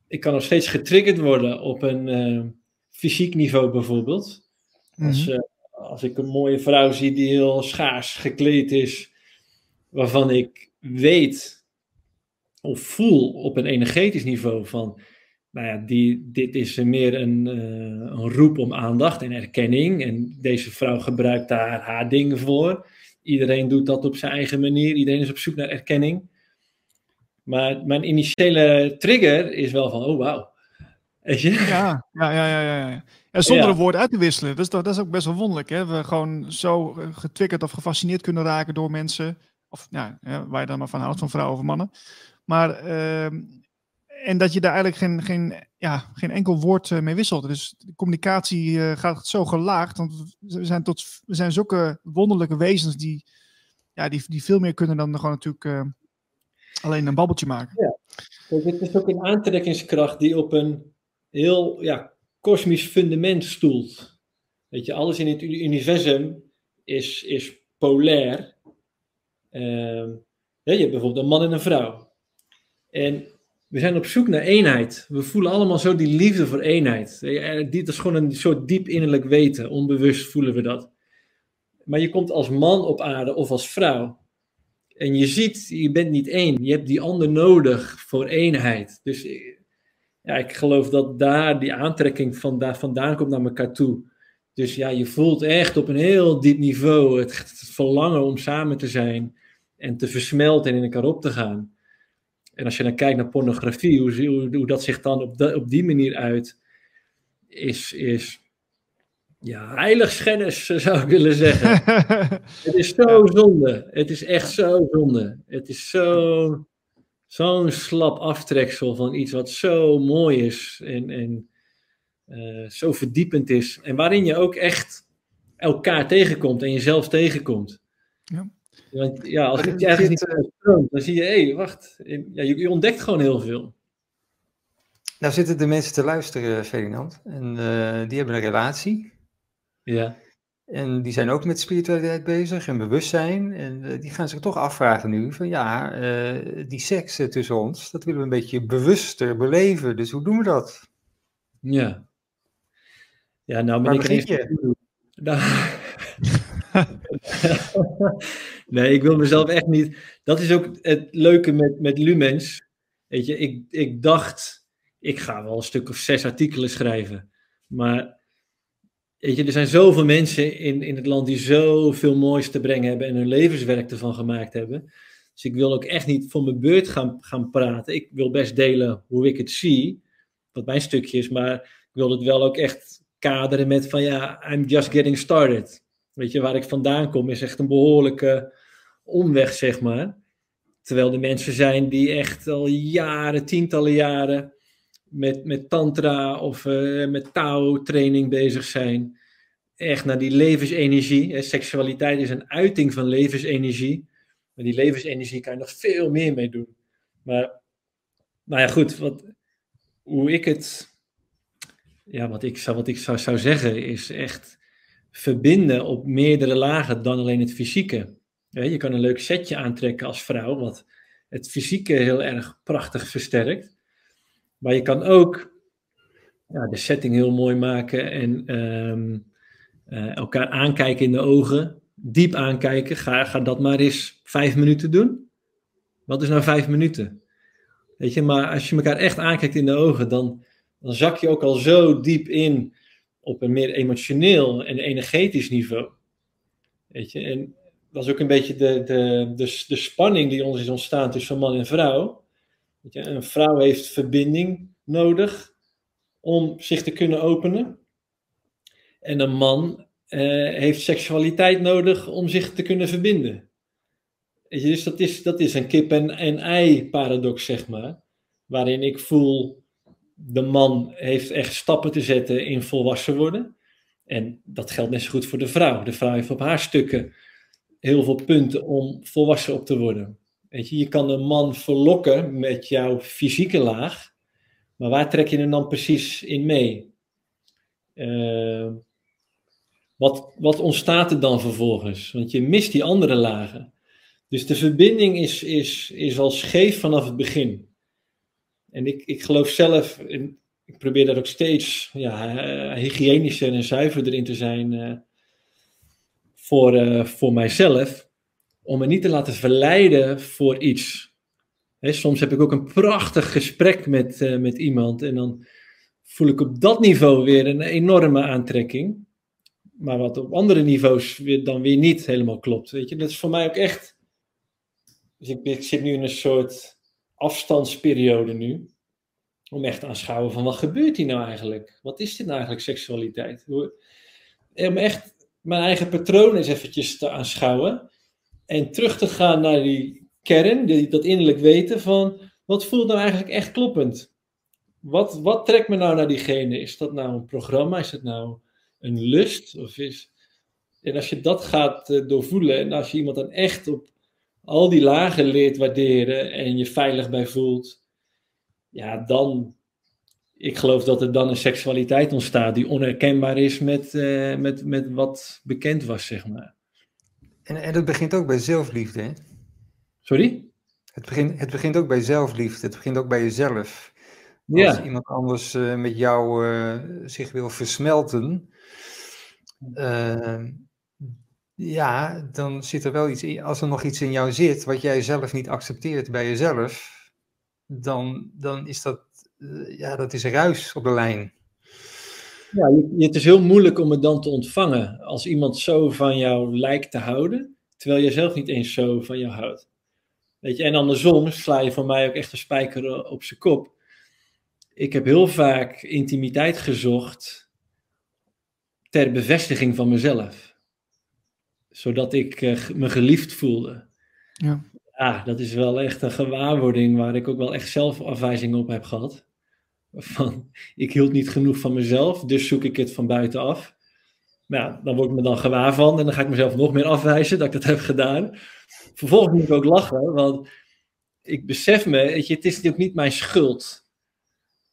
ik kan nog steeds getriggerd worden op een uh, fysiek niveau bijvoorbeeld. Als, mm -hmm als ik een mooie vrouw zie die heel schaars gekleed is, waarvan ik weet of voel op een energetisch niveau van, nou ja, die, dit is meer een, uh, een roep om aandacht en erkenning. En deze vrouw gebruikt daar haar dingen voor. Iedereen doet dat op zijn eigen manier. Iedereen is op zoek naar erkenning. Maar mijn initiële trigger is wel van, oh wauw. Ja, ja, ja, ja, ja. En zonder een woord uit te wisselen. Dus dat, dat is ook best wel wonderlijk. Hè? We gewoon zo eh, getriggerd of gefascineerd kunnen raken door mensen. Of ja, waar je dan maar van houdt, van vrouwen of mannen. Maar, uh, en dat je daar eigenlijk geen, geen, ja, geen enkel woord uh, mee wisselt. Dus de communicatie uh, gaat zo gelaagd. Want we zijn, tot, we zijn zulke wonderlijke wezens die, ja, die, die veel meer kunnen dan gewoon natuurlijk alleen een babbeltje maken. Ja. Dit is ook een aantrekkingskracht die op een heel ja, kosmisch fundament stoelt. Weet je, alles in het universum is, is polair. Ja, je hebt bijvoorbeeld een man en een vrouw. En we zijn op zoek naar eenheid. We voelen allemaal zo die liefde voor eenheid. Dat is gewoon een soort diep innerlijk weten. Onbewust voelen we dat. maar je komt als man op aarde of als vrouw. En je ziet, je bent niet één. Je hebt die ander nodig voor eenheid. Dus ja, ik geloof dat daar die aantrekking van, daar vandaan komt naar elkaar toe. Dus ja, je voelt echt op een heel diep niveau het, verlangen om samen te zijn en te versmelten en in elkaar op te gaan. En als je dan kijkt naar pornografie, hoe, hoe, hoe dat zich dan op, op die manier uit, is, is ja, heiligschennis zou ik willen zeggen. het is zo zonde. Het is echt zo zonde. Het is zo, zo'n slap aftreksel van iets wat zo mooi is en, en uh, zo verdiepend is. En waarin je ook echt elkaar tegenkomt en jezelf tegenkomt. Ja. Want ja, als je ergens niet stroomt, dan zie je, hé, hey, wacht. Ja, je, je, ontdekt gewoon heel veel. Nou zitten de mensen te luisteren, Ferdinand. En uh, die hebben een relatie. Ja. En die zijn ook met spiritualiteit bezig en bewustzijn. En uh, die gaan zich toch afvragen nu van ja, uh, die seks tussen ons, dat willen we een beetje bewuster beleven. Dus hoe doen we dat? Ja. Ja, nou ben ik je? Nou... nee, ik wil mezelf echt niet... Dat is ook het leuke met, met Lumens. Weet je, ik, ik dacht, ik ga wel een stuk of zes artikelen schrijven. Maar Weet je, er zijn zoveel mensen in, in het land die zoveel moois te brengen hebben en hun levenswerk ervan gemaakt hebben. Dus ik wil ook echt niet voor mijn beurt gaan, gaan praten. Ik wil best delen hoe ik het zie, wat mijn stukje is, maar ik wil het wel ook echt kaderen met van ja, I'm just getting started. Weet je, waar ik vandaan kom is echt een behoorlijke omweg, zeg maar. Terwijl er mensen zijn die echt al jaren, tientallen jaren met, met tantra of uh, met Tao training bezig zijn. Echt naar die levensenergie. Seksualiteit is een uiting van levensenergie. Maar die levensenergie kan je nog veel meer mee doen. Maar, nou ja, goed. Wat, hoe ik het. Ja, wat ik, zou, wat ik zou, zou zeggen is echt verbinden op meerdere lagen dan alleen het fysieke. je kan een leuk setje aantrekken als vrouw, wat het fysieke heel erg prachtig versterkt. Maar je kan ook ja, de setting heel mooi maken en ehm, eh, elkaar aankijken in de ogen. Diep aankijken. Ga, ga dat maar eens vijf minuten doen. Wat is nou vijf minuten? Weet je, maar als je elkaar echt aankijkt in de ogen, dan, dan zak je ook al zo diep in op een meer emotioneel en energetisch niveau. Weet je, en dat is ook een beetje de, de, de, de spanning die ons is ontstaan tussen man en vrouw. Een vrouw heeft verbinding nodig om zich te kunnen openen. En een man eh, heeft seksualiteit nodig om zich te kunnen verbinden. dus dat is, dat is een kip-en-ei paradox, zeg maar. Waarin ik voel, de man heeft echt stappen te zetten in volwassen worden. En dat geldt net zo goed voor de vrouw. De vrouw heeft op haar stukken heel veel punten om volwassen op te worden. Weet je, kan een man verlokken met jouw fysieke laag, maar waar trek je hem dan precies in mee? Uh, wat, wat ontstaat er dan vervolgens? Want je mist die andere lagen. Dus de verbinding is, is, is al scheef vanaf het begin. En ik, ik geloof zelf, ik probeer daar ook steeds ja, eh, hygiënischer en zuiverder in te zijn uh, voor, voor mijzelf om me niet te laten verleiden voor iets. soms heb ik ook een prachtig gesprek met, uh, met iemand en dan voel ik op dat niveau weer een enorme aantrekking. Maar wat op andere niveaus weer, dan weer niet helemaal klopt. Weet je? Dat is voor mij ook echt. Dus ik, ik zit nu in een soort afstandsperiode nu. Om echt te aanschouwen van wat gebeurt hier nou eigenlijk? Wat is dit nou eigenlijk seksualiteit? Om echt mijn eigen patroon eens eventjes te aanschouwen. En terug te gaan naar die kern, die, dat innerlijk weten van wat voelt nou eigenlijk echt kloppend? Wat, wat trekt me nou naar diegene? Is dat nou een programma? Is het nou een lust? Of is... En als je dat gaat uh, doorvoelen en als je iemand dan echt op al die lagen leert waarderen en je veilig bij voelt, ja, dan, ik geloof dat er dan een seksualiteit ontstaat die onherkenbaar is met, uh, met, met wat bekend was, zeg maar. En, en het begint ook bij zelfliefde, hè? Sorry? Het begint, het begint ook bij zelfliefde. Het begint ook bij jezelf. Als iemand anders uh, met jou uh, zich wil versmelten, uh, Ja, dan zit er wel iets in. Als er nog iets in jou zit wat jij zelf niet accepteert bij jezelf, dan, dan is dat, ja, dat is ruis op de lijn. Ja, het is heel moeilijk om het dan te ontvangen als iemand zo van jou lijkt te houden, terwijl je zelf niet eens zo van jou houdt. Weet je, en andersom sla je voor mij ook echt een spijker op zijn kop. Ik heb heel vaak intimiteit gezocht ter bevestiging van mezelf. Zodat ik uh, me geliefd voelde. Ja. ja, dat is wel echt een gewaarwording waar ik ook wel echt zelfafwijzing op heb gehad. Van, ik hield niet genoeg van mezelf, dus zoek ik het van buitenaf. Ja, dan word ik me dan gewaar van en dan ga ik mezelf nog meer afwijzen dat ik dat heb gedaan. Vervolgens moet ik ook lachen, want ik besef me, weet je, het is natuurlijk niet mijn schuld.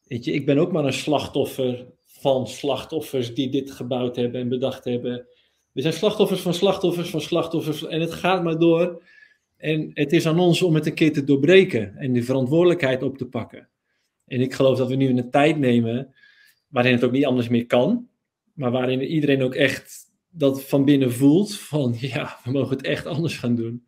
Weet je, ik ben ook maar een slachtoffer van slachtoffers die dit gebouwd hebben en bedacht hebben. We zijn slachtoffers van slachtoffers van slachtoffers en het gaat maar door. En het is aan ons om het een keer te doorbreken en de verantwoordelijkheid op te pakken. En ik geloof dat we nu een tijd nemen waarin het ook niet anders meer kan, maar waarin iedereen ook echt dat van binnen voelt van ja, we mogen het echt anders gaan doen.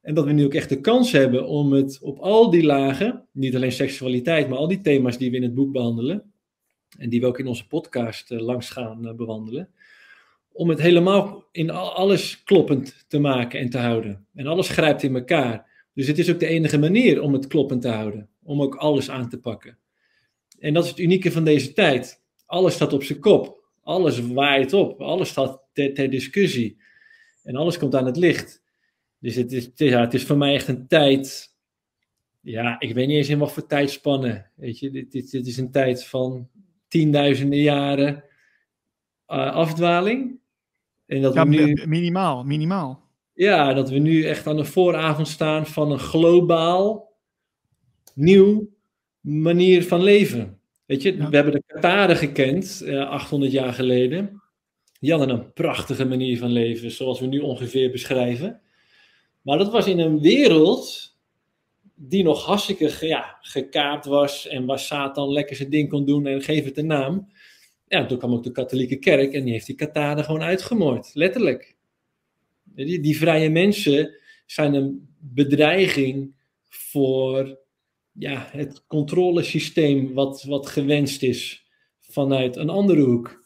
En dat we nu ook echt de kans hebben om het op al die lagen, niet alleen seksualiteit, maar al die thema's die we in het boek behandelen, en die we ook in onze podcast uh, langs gaan uh, bewandelen, om het helemaal in alles kloppend te maken en te houden. En alles grijpt in elkaar. Dus het is ook de enige manier om het kloppend te houden, om ook alles aan te pakken. En dat is het unieke van deze tijd. Alles staat op zijn kop. Alles waait op. Alles staat ter, ter discussie. En alles komt aan het licht. Dus het is, ja, het is voor mij echt een tijd. Ja, ik weet niet eens in wat voor tijdspannen. Weet je, dit, dit, dit is een tijd van tienduizenden jaren uh, afdwaling. En dat ja, we nu, minimaal, minimaal. Ja, dat we nu echt aan de vooravond staan van een globaal nieuw manier van leven. Weet je, we hebben de Kataren gekend, uh, 800 jaar geleden. Die hadden een prachtige manier van leven, zoals we nu ongeveer beschrijven. Maar dat was in een wereld die nog hartstikke ja, gekaapt was en waar Satan lekker zijn ding kon doen en geef het een naam. Ja, toen kwam ook de katholieke kerk en die heeft die Kataren gewoon uitgemoord, letterlijk. Die, die vrije mensen zijn een bedreiging voor ja, het controlesysteem wat, wat gewenst is vanuit een andere hoek.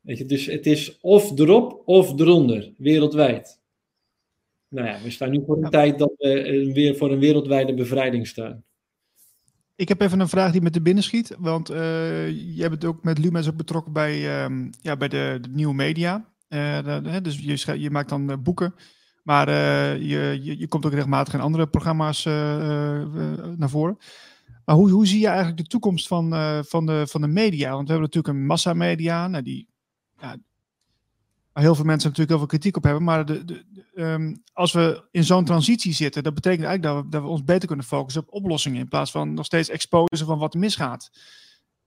Weet je, dus het is of erop of eronder, wereldwijd. Nou ja, we staan nu voor een tijd dat we eh, weer voor een wereldwijde bevrijding staan. Ik heb even een vraag die met de binnen schiet. Want uh, jij bent ook met Lumes ook betrokken bij, uh, ja, bij de, de, nieuwe media. Uh, dus je, je, maakt dan boeken. Maar je, je, je, komt ook regelmatig in andere programma's naar voren. Maar hoe, hoe zie je eigenlijk de toekomst van, van, de, van de media? Want we hebben natuurlijk een massamedia. Nou, die, ja, waar heel veel mensen natuurlijk heel veel kritiek op hebben. Maar de, de, ehm, als we in zo'n transitie zitten, dat betekent eigenlijk dat we, dat we ons beter kunnen focussen op oplossingen. In plaats van nog steeds exposen van wat er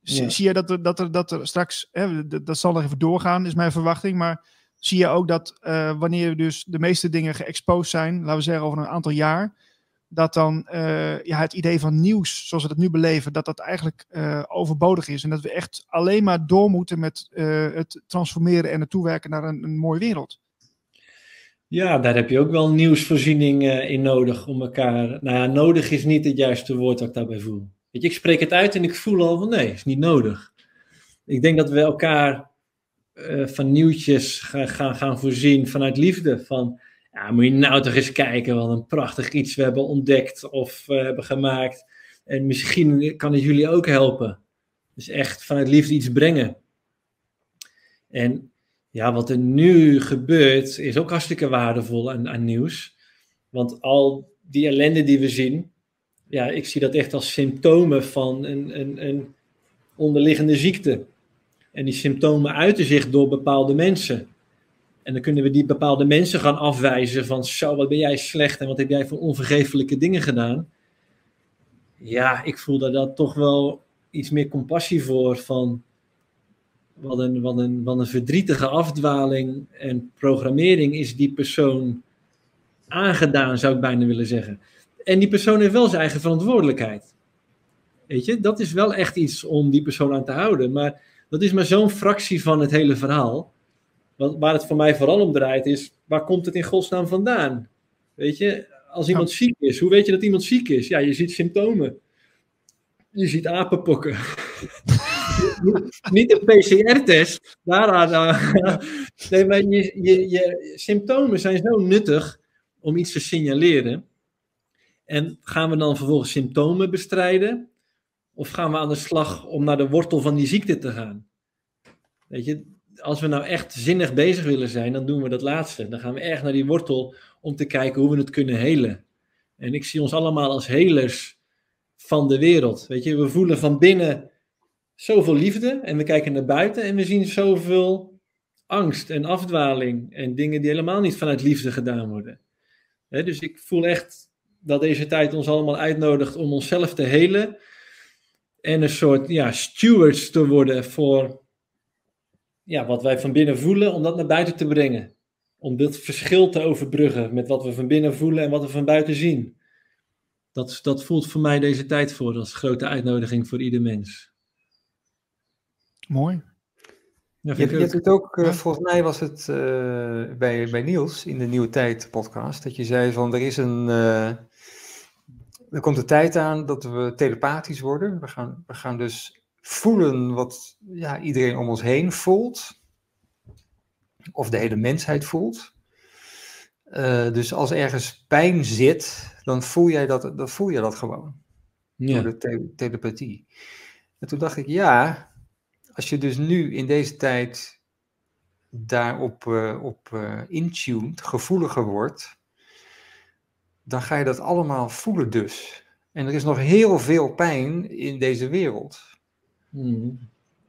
Zie je dat er, dat er, dat er straks, hè, dat, zal nog even doorgaan, is mijn verwachting. Maar zie je ook dat uh, wanneer dus de meeste dingen geëxposed zijn, laten we zeggen over een aantal jaar, dat dan uh, ja, het idee van nieuws, zoals we dat nu beleven, dat dat eigenlijk uh, overbodig is. En dat we echt alleen maar door moeten met het transformeren en het toewerken naar een, een mooie wereld. Ja, daar heb je ook wel nieuwsvoorziening in nodig om elkaar. Nou ja, nodig is niet het juiste woord dat ik daarbij voel. Je, ik spreek het uit en ik voel al van nee, is niet nodig. Ik denk dat we elkaar van nieuwtjes gaan, gaan, gaan voorzien vanuit liefde. Van ja, moet je nou toch eens kijken wat een prachtig iets we hebben ontdekt of uh, hebben gemaakt. En misschien kan het jullie ook helpen. Dus echt vanuit liefde iets brengen. En ja, wat er nu gebeurt is ook hartstikke waardevol aan, aan nieuws. Want al die ellende die we zien, ja, ik zie dat echt als symptomen van een, een, een onderliggende ziekte. En die symptomen uiten zich door bepaalde mensen. En dan kunnen we die bepaalde mensen gaan afwijzen van zo, wat ben jij slecht en wat heb jij voor onvergeeflijke dingen gedaan. Ja, ik voel daar dat toch wel iets meer compassie voor van wat een, wat, een, wat een verdrietige afdwaling en programmering is die persoon aangedaan, zou ik bijna willen zeggen. En die persoon heeft wel zijn eigen verantwoordelijkheid. Weet je, dat is wel echt iets om die persoon aan te houden. Maar dat is maar zo'n fractie van het hele verhaal. Want waar het voor mij vooral om draait is, waar komt het in godsnaam vandaan? Weet je, als iemand ziek is, hoe weet je dat iemand ziek is? Ja, je ziet symptomen. Je ziet apenpokken. Niet een PCR-test. Daaraan. nee, maar je, je, je symptomen zijn zo nuttig om iets te signaleren. En gaan we dan vervolgens symptomen bestrijden? Of gaan we aan de slag om naar de wortel van die ziekte te gaan? Weet je, als we nou echt zinnig bezig willen zijn, dan doen we dat laatste. Dan gaan we echt naar die wortel om te kijken hoe we het kunnen helen. En ik zie ons allemaal als helers van de wereld. Weet je, we voelen van binnen zoveel liefde en we kijken naar buiten en we zien zoveel angst en afdwaling en dingen die helemaal niet vanuit liefde gedaan worden. dus ik voel echt dat deze tijd ons allemaal uitnodigt om onszelf te helen en een soort ja, stewards te worden voor ja, wat wij van binnen voelen, om dat naar buiten te brengen. Om dit verschil te overbruggen met wat we van binnen voelen en wat we van buiten zien. Dat, dat voelt voor mij deze tijd voor als grote uitnodiging voor ieder mens. Mooi. Ja, je, je hebt het ook, uh, volgens mij was het uh, bij, bij Niels in de Nieuwe Tijd podcast, dat je zei van er is een, uh, er komt een tijd aan dat we telepathisch worden. We gaan, we gaan dus voelen wat ja, iedereen om ons heen voelt, of de hele mensheid voelt. dus als ergens pijn zit, dan voel jij dat, dan voel je dat gewoon. Ja. Door de telepathie. En toen dacht ik, ja, als je dus nu in deze tijd daarop uh, op, uh, intuned, gevoeliger wordt, dan ga je dat allemaal voelen dus. En er is nog heel veel pijn in deze wereld. Mm.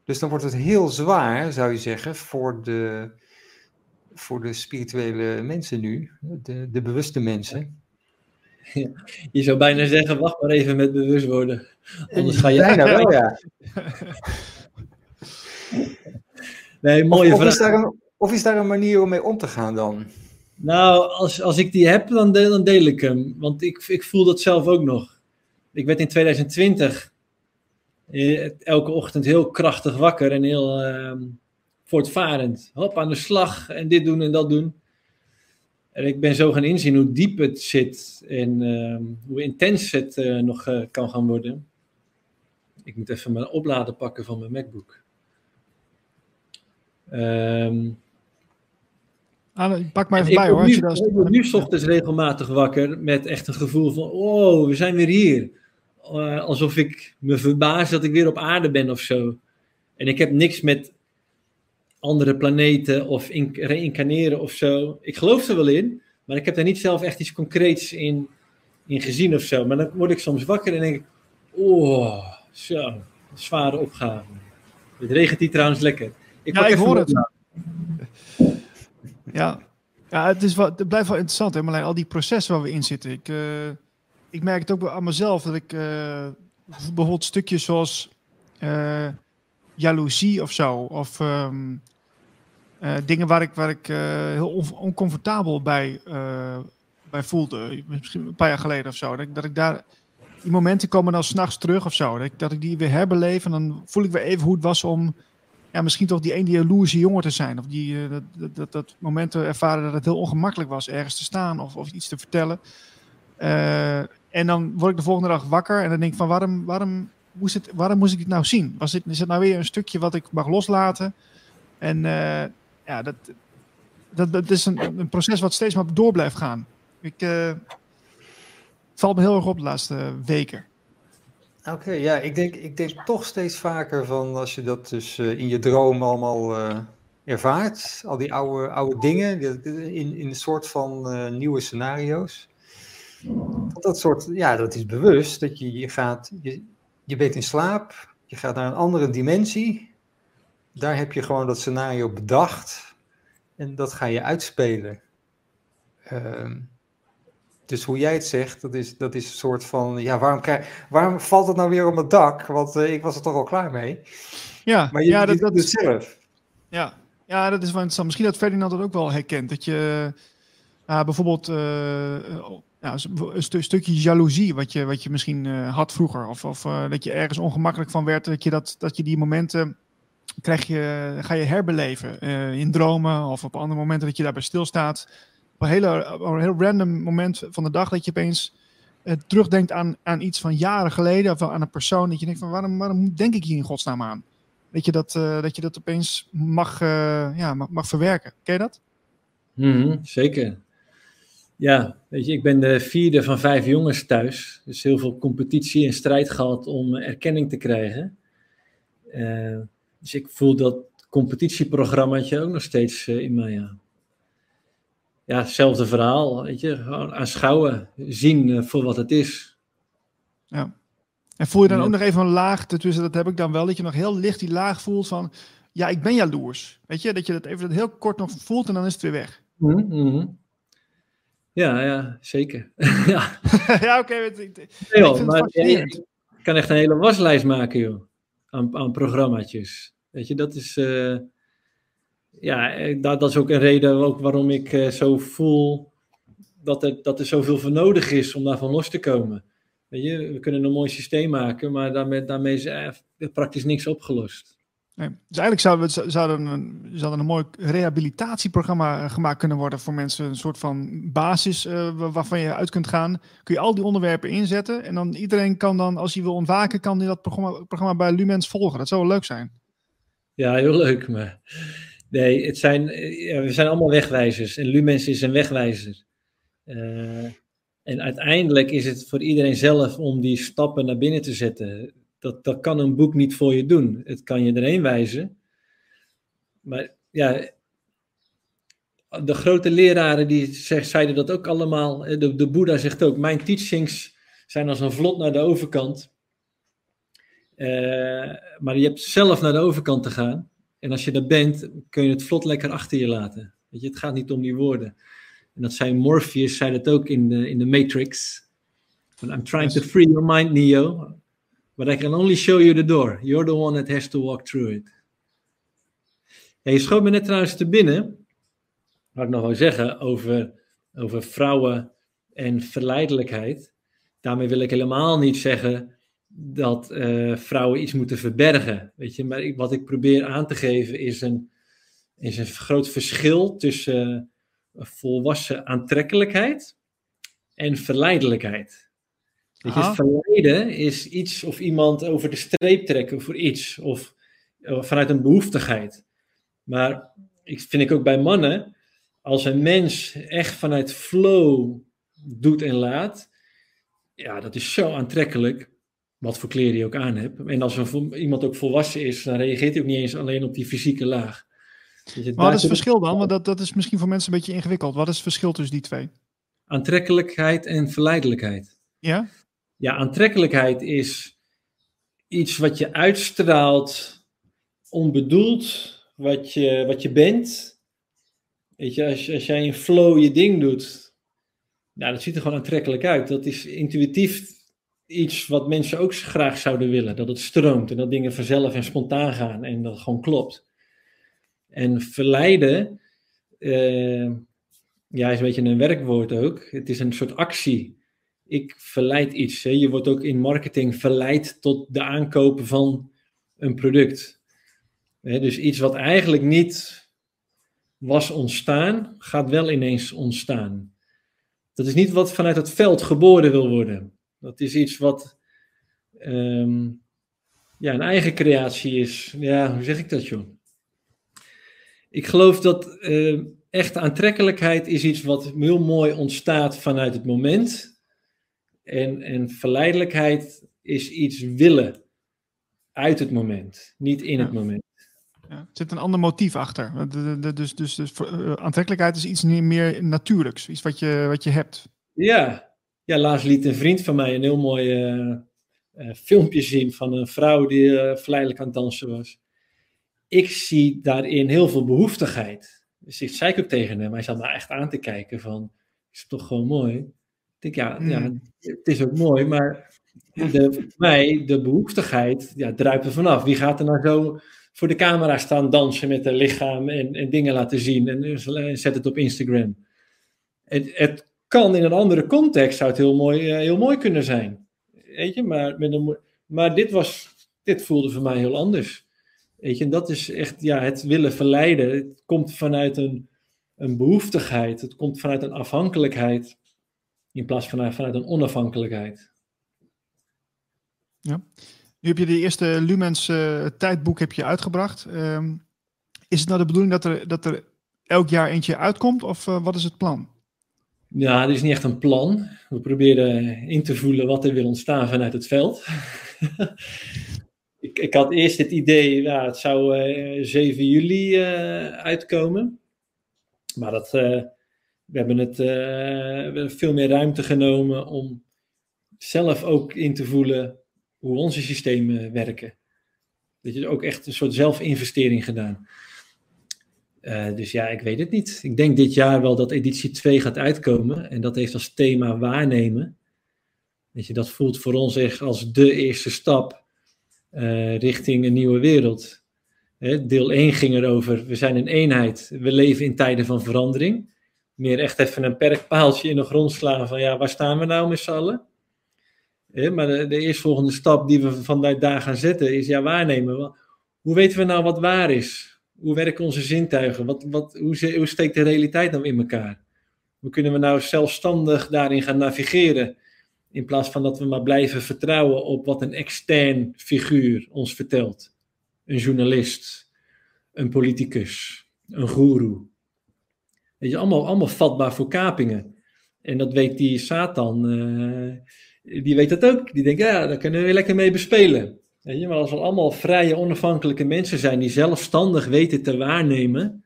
Dus dan wordt het heel zwaar, zou je zeggen, voor de, voor de spirituele mensen nu, de, de bewuste mensen. je zou bijna zeggen, wacht maar even met bewust worden. Anders ga je... Bijna wel, ja. Nee, mooie of, of Is daar een, of is daar een manier om mee om te gaan dan? Nou, als, als ik die heb, dan deel, dan deel ik hem. Want ik, ik voel dat zelf ook nog. Ik werd in 2020 eh, elke ochtend heel krachtig wakker en heel uh, voortvarend. Hop, aan de slag en dit doen en dat doen. En ik ben zo gaan inzien hoe diep het zit en uh, hoe intens het uh, nog uh, kan gaan worden. Ik moet even mijn oplader pakken van mijn MacBook. Um, pak maar even bij hoor. Nu, ik word nu ochtends regelmatig wakker met echt een gevoel van: oh, we zijn weer hier. Uh, alsof ik me verbaas dat ik weer op aarde ben of zo. En ik heb niks met andere planeten of reïncarneren of zo. Ik geloof er wel in, maar ik heb daar niet zelf echt iets concreets in, in gezien of zo. Maar dan word ik soms wakker en denk ik: oh, zo, zware opgave. Het regent hier trouwens lekker. Ik ja, ik hoor het. Ja, ja het, is wel, het blijft wel interessant, hè, al die processen waar we in zitten. Ik, uh, ik merk het ook aan mezelf dat ik uh, bijvoorbeeld stukjes zoals uh, jaloezie of zo, of um, dingen waar ik, waar ik heel on oncomfortabel bij, bij voelde, misschien een paar jaar geleden of zo, dat, dat ik daar die momenten komen dan s'nachts terug of zo. Dat ik, dat ik die weer herbeleef en dan voel ik weer even hoe het was om ja, misschien toch die ene jaloerse jongen te zijn. Of die, uh, dat, dat, dat, moment te ervaren dat het heel ongemakkelijk was ergens te staan of, of iets te vertellen. Uh, en dan word ik de volgende dag wakker en dan denk ik van waarom, waarom, moest, het, waarom moest ik dit nou zien? Was dit, is het nou weer een stukje wat ik mag loslaten? En uh, ja, dat, dat, dat is een, een, proces wat steeds maar door blijft gaan. Ik, het valt me heel erg op de laatste weken. Oké, ja, ik denk, ik denk toch steeds vaker van als je dat dus uh, in je droom allemaal uh, ervaart, al die oude, oude dingen, in, in een soort van uh, nieuwe scenario's. Dat, soort, ja, dat is bewust, dat je, je gaat, je, je bent in slaap, je gaat naar een andere dimensie, daar heb je gewoon dat scenario bedacht en dat ga je uitspelen. Uh, dus hoe jij het zegt, dat is, dat is een soort van, ja, waarom, krijg, waarom valt het nou weer op het dak? Want uh, ik was er toch al klaar mee. Ja, maar je, ja, dat, dat is zelf. Ja. ja, dat is wel interessant. Misschien dat Ferdinand dat ook wel herkent. Dat je uh, bijvoorbeeld uh, ja, een st stukje jaloezie, wat je, wat je misschien had vroeger. Of, of dat je ergens ongemakkelijk van werd, dat je, dat, dat je die momenten krijg je, ga je herbeleven in dromen of op andere momenten dat je daarbij stilstaat. Op een, hele, op een heel random moment van de dag dat je opeens terugdenkt aan, aan iets van jaren geleden of aan een persoon. Dat je denkt van waarom, waarom denk ik hier in godsnaam aan? Dat je dat, dat, je dat opeens mag, ja, mag, verwerken. Ken je dat? Mm zeker. Ja, weet je, ik ben de vierde van vijf jongens thuis. Dus heel veel competitie en strijd gehad om erkenning te krijgen. Dus ik voel dat competitieprogrammaatje ook nog steeds in mij. Ja. Ja, hetzelfde verhaal. Weet je, gewoon aanschouwen, zien uh, voor wat het is. Ja. En voel je dan ja. ook nog even een laag, tussen dat heb ik dan wel, dat je nog heel licht die laag voelt van, ja, ik ben jaloers. Weet je, dat je dat even heel kort nog voelt en dan is het weer weg. Mm -hmm. Ja, ja, zeker. ja, ja oké. Okay, ik, kan echt een hele waslijst maken, joh. Aan, aan programmaatjes. Weet je, dat is... Uh, ja, dat, dat, is ook een reden ook waarom ik uh, zo voel dat er, dat er zoveel voor nodig is om daarvan los te komen. Weet je, we kunnen een mooi systeem maken, maar daarmee, daarmee is uh, praktisch niks opgelost. Nee. Dus eigenlijk zou, we, zouden een, zou een mooi rehabilitatieprogramma eh, gemaakt kunnen worden voor mensen. Een soort van basis uh, waarvan je uit kunt gaan. Kun je al die onderwerpen inzetten. En dan iedereen kan dan, als hij wil ontwaken, kan hij dat programma, programma bij Lumens volgen. Dat zou wel leuk zijn. Ja, heel leuk. Maar nee, het zijn, ja, we zijn allemaal wegwijzers. En Lumens is een wegwijzer. Uh, en uiteindelijk is het voor iedereen zelf om die stappen naar binnen te zetten dat, dat kan een boek niet voor je doen. Het kan je erheen wijzen. Maar ja, de grote leraren die zeiden dat ook allemaal. De, de Boeddha zegt ook, mijn teachings zijn als een vlot naar de overkant. Maar je hebt zelf naar de overkant te gaan. En als je daar bent, kun je het vlot lekker achter je laten. Weet je, het gaat niet om die woorden. En dat zei Morpheus, zei dat ook in de, in de Matrix. I'm trying to free your mind, Neo. But I can only show you the door. You're the one that has to walk through it. Hey, je schoot me net trouwens te binnen. Wat ik nog wil zeggen over, over vrouwen en verleidelijkheid. Daarmee wil ik helemaal niet zeggen dat uh, vrouwen iets moeten verbergen. Weet je, maar ik, wat ik probeer aan te geven is een, is een groot verschil tussen uh, volwassen aantrekkelijkheid en verleidelijkheid. Weet je, verleiden is iets of iemand over de streep trekken voor iets, of, of vanuit een behoeftigheid. Maar ik vind ik ook bij mannen, als een mens echt vanuit flow doet en laat, ja, dat is zo aantrekkelijk, wat voor kleren je ook aan hebt. En als een, iemand ook volwassen is, dan reageert hij ook niet eens alleen op die fysieke laag. Je, wat is het verschil dan? Want dat, dat is misschien voor mensen een beetje ingewikkeld. Wat is het verschil tussen die twee? Aantrekkelijkheid en verleidelijkheid. Ja? ja, aantrekkelijkheid is iets wat je uitstraalt, onbedoeld, wat je, wat je bent. Weet je, als, als jij in flow je ding doet, nou, dat ziet er gewoon aantrekkelijk uit. Dat is intuïtief iets wat mensen ook graag zouden willen. Dat het stroomt en dat dingen vanzelf en spontaan gaan en dat gewoon klopt. En verleiden, uh, ja, is een beetje een werkwoord ook. Het is een soort actie ik verleid iets. Je wordt ook in marketing verleid tot de aankopen van een product. Hè, dus iets wat eigenlijk niet was ontstaan, gaat wel ineens ontstaan. Dat is niet wat vanuit het veld geboren wil worden. Dat is iets wat um, ja, een eigen creatie is. Ja, hoe zeg ik dat, joh? Ik geloof dat uh, echte aantrekkelijkheid is iets wat heel mooi ontstaat vanuit het moment en, en verleidelijkheid is iets willen uit het moment, niet in het moment. Ja, er zit een ander motief achter. Dus, dus, dus uh, aantrekkelijkheid is iets meer natuurlijks, iets wat je, wat je hebt. Ja. Ja, laatst liet een vriend van mij een heel mooi uh, uh, filmpje zien van een vrouw die uh, verleidelijk aan het dansen was. Ik zie daarin heel veel behoeftigheid. Dus ik zei ik ook tegen hem, hij zat me echt aan te kijken van, is toch gewoon mooi? denk, ja, ja, hmm. het is ook mooi, maar de, voor mij, de behoeftigheid, ja, druipt er vanaf. Wie gaat er nou zo voor de camera staan dansen met een lichaam en, en dingen laten zien en, en zet het op Instagram? Het, het, kan in een andere context, zou het heel mooi, eh, heel mooi kunnen zijn. Weet je, maar, met een, maar dit, was, dit voelde voor mij heel anders. Weet je, en dat is echt ja, het willen verleiden. Het komt vanuit een, een behoeftigheid, het komt vanuit een afhankelijkheid, in plaats van vanuit een onafhankelijkheid. Ja. Nu heb je de eerste Lumens uh, tijdboek heb je uitgebracht. Ehm, is het nou de bedoeling dat er, dat er elk jaar eentje uitkomt of uh, wat is het plan? Ja, er is niet echt een plan. We proberen in te voelen wat er wil ontstaan vanuit het veld. ik, ik had eerst het idee, ja, het zou uh, eh, 7 juli uh, uitkomen. Maar dat, uh, we hebben het veel meer ruimte genomen om zelf ook in te voelen hoe onze systemen werken. Dat je ook echt een soort zelfinvestering gedaan. Uh, dus ja, ik weet het niet. Ik denk dit jaar wel dat editie 2 gaat uitkomen. En dat heeft als thema waarnemen. Weet je, dat voelt voor ons echt als de eerste stap uh, richting een nieuwe wereld. Hè, deel 1 ging erover, we zijn een eenheid. We leven in tijden van verandering. Meer echt even een perkpaaltje in de grond slaan van ja, waar staan we nou met z'n allen? Hè, maar de, de eerstvolgende stap die we vandaag daar gaan zetten is ja, waarnemen. Hoe weten we nou wat waar is? Hoe werken onze zintuigen? Wat, wat, hoe, hoe steekt de realiteit nou in elkaar? Hoe kunnen we nou zelfstandig daarin gaan navigeren? In plaats van dat we maar blijven vertrouwen op wat een extern figuur ons vertelt. Een journalist, een politicus, een goeroe. Weet je, allemaal, allemaal vatbaar voor kapingen. En dat weet die Satan, uh, die weet dat ook. Die denkt, ja, daar kunnen we lekker mee bespelen. Weet je, maar als we allemaal vrije, onafhankelijke mensen zijn die zelfstandig weten te waarnemen,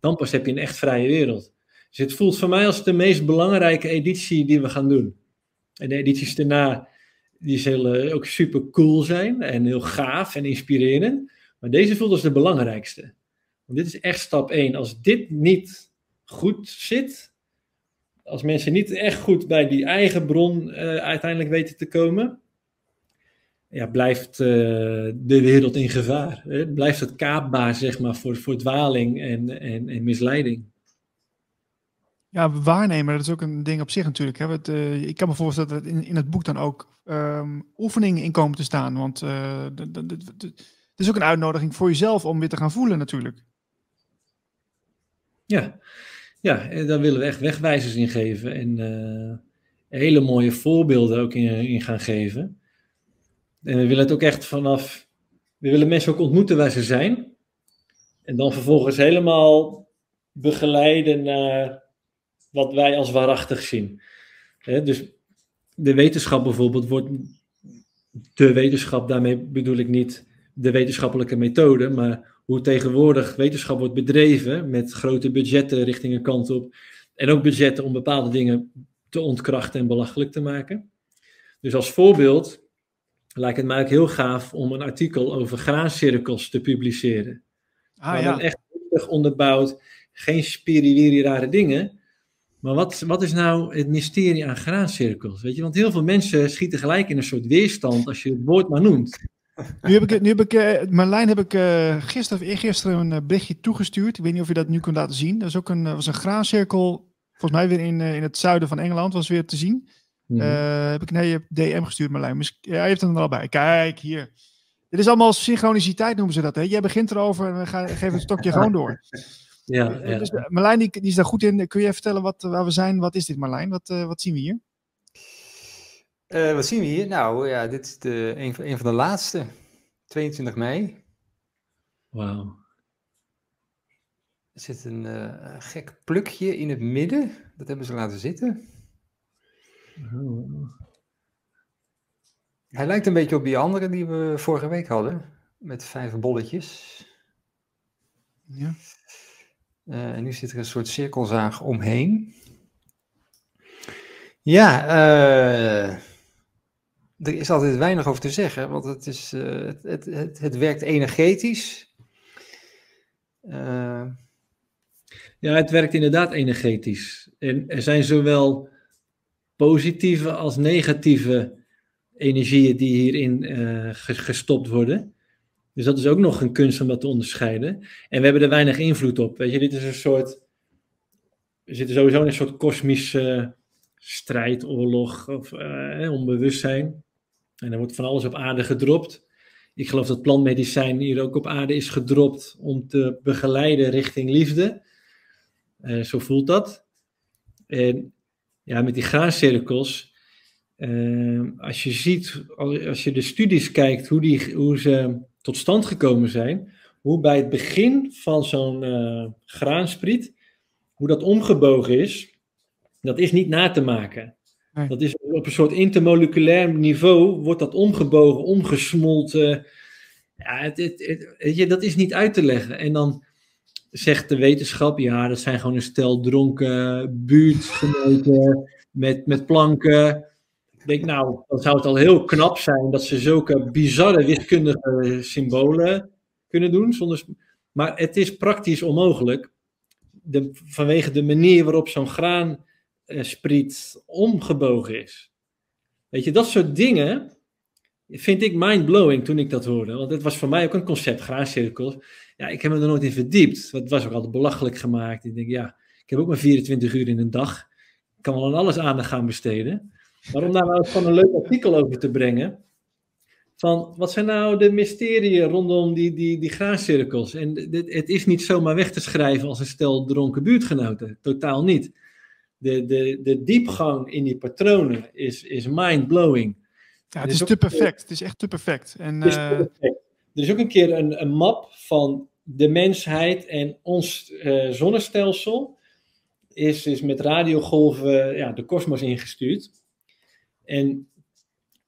dan pas heb je een echt vrije wereld. Dus het voelt voor mij als de meest belangrijke editie die we gaan doen. En de edities daarna, die zullen ook super cool zijn en heel gaaf en inspirerend. Maar deze voelt als de belangrijkste. Want dit is echt stap 1. Als dit niet goed zit, als mensen niet echt goed bij die eigen bron uh, uiteindelijk weten te komen, ja, blijft uh, de wereld in gevaar. Hè? Blijft het kaapbaar zeg maar, voor, voor dwaling en, en, en misleiding. Ja, waarnemen, dat is ook een ding op zich natuurlijk. Hè. Het, uh, ik kan me voorstellen dat er in, in het boek dan ook um, oefeningen in komen te staan. Want uh, het is ook een uitnodiging voor jezelf om weer te gaan voelen natuurlijk. Ja, ja daar willen we echt wegwijzers in geven. En hele mooie voorbeelden ook in, in gaan geven. En we willen het ook echt vanaf. We willen mensen ook ontmoeten waar ze zijn. En dan vervolgens helemaal begeleiden naar wat wij als waarachtig zien. dus de wetenschap bijvoorbeeld wordt. De wetenschap, daarmee bedoel ik niet de wetenschappelijke methode, maar hoe tegenwoordig wetenschap wordt bedreven met grote budgetten richting een kant op. En ook budgetten om bepaalde dingen te ontkrachten en belachelijk te maken. Dus als voorbeeld lijkt het mij ook heel gaaf om een artikel over graancirkels te publiceren. Ah, maar ja. dan echt onderbouwd, geen spiriwiri rare dingen. Maar wat, wat is nou het mysterie aan graancirkels? Weet je, want heel veel mensen schieten gelijk in een soort weerstand als je het woord maar noemt. Nu heb ik, nu heb ik uh, Marlijn heb ik uh, gisteren of eergisteren een uh, berichtje toegestuurd. Ik weet niet of je dat nu kunt laten zien. Dat is ook een, was een graancirkel, volgens mij weer in, in het zuiden van Engeland, was weer te zien. Uh, heb ik nee, je DM gestuurd, Marlijn. Ja, hij heeft hem er al bij. Kijk, hier. Dit is allemaal synchroniciteit, noemen ze dat. Hè? Jij begint erover en we gaan, geven het stokje gewoon door. Ja, ja. Dus, uh, Marlijn, die, die, is daar goed in. Kun je even vertellen wat, waar we zijn? Wat is dit, Marlijn? Wat, uh, wat zien we hier? wat zien we hier? Nou, ja, dit is de, een, een van de laatste. 22 mei. Wauw. Er zit een gek plukje in het midden. Dat hebben ze laten zitten. Hij lijkt een beetje op die andere die we vorige week hadden. Met vijf bolletjes. Ja. Uh, en nu zit er een soort cirkelzaag omheen. Ja, uh, er is altijd weinig over te zeggen, want het, is, uh, het, het, het, het, werkt energetisch. Ja, het werkt inderdaad energetisch. En er zijn zowel positieve als negatieve energieën die hierin uh, gestopt worden. Dus dat is ook nog een kunst om dat te onderscheiden. En we hebben er weinig invloed op. Weet je, dit is een soort. We zitten sowieso in een soort kosmische strijdoorlog of uh, onbewustzijn. En er wordt van alles op aarde gedropt. ik geloof dat plantmedicijn hier ook op aarde is gedropt om te begeleiden richting liefde. Uh, zo voelt dat. En ja, met die graancirkels, uh, als je ziet, als je de studies kijkt, hoe, die, hoe ze tot stand gekomen zijn, hoe bij het begin van zo'n uh, graanspriet, hoe dat omgebogen is, dat is niet na te maken. Nee. Dat is op een soort intermoleculair niveau, wordt dat omgebogen, omgesmolten. Ja, het, het, het, dat is niet uit te leggen. En dan zegt de wetenschap, ja, dat zijn gewoon een stel dronken buurtgenoten met, met planken. Ik denk, nou, dan zou het al heel knap zijn dat ze zulke bizarre wiskundige symbolen kunnen doen. Zonder, maar het is praktisch onmogelijk. De, vanwege de manier waarop zo'n graanspriet omgebogen is. Weet je, dat soort dingen vind ik mind-blowing toen ik dat hoorde. Want het was voor mij ook een concept, graancirkels. Ja, ik heb me er nooit in verdiept. Het was ook altijd belachelijk gemaakt. Ik denk, ja, ik heb ook maar 24 uur in een dag. Ik kan wel aan alles aandacht gaan besteden. Maar om daar nou gewoon een leuk artikel over te brengen. Van, wat zijn nou de mysterieën rondom die, die, die graancirkels? En het is niet zomaar weg te schrijven als een stel dronken buurtgenoten. Totaal niet. De, de, de diepgang in die patronen is, is mind-blowing. Ja, het is, te perfect. Het is echt te perfect. En, perfect. Er is ook een keer een, een map van de mensheid en ons uh, zonnestelsel. Is, is met radiogolven ja, de kosmos ingestuurd. En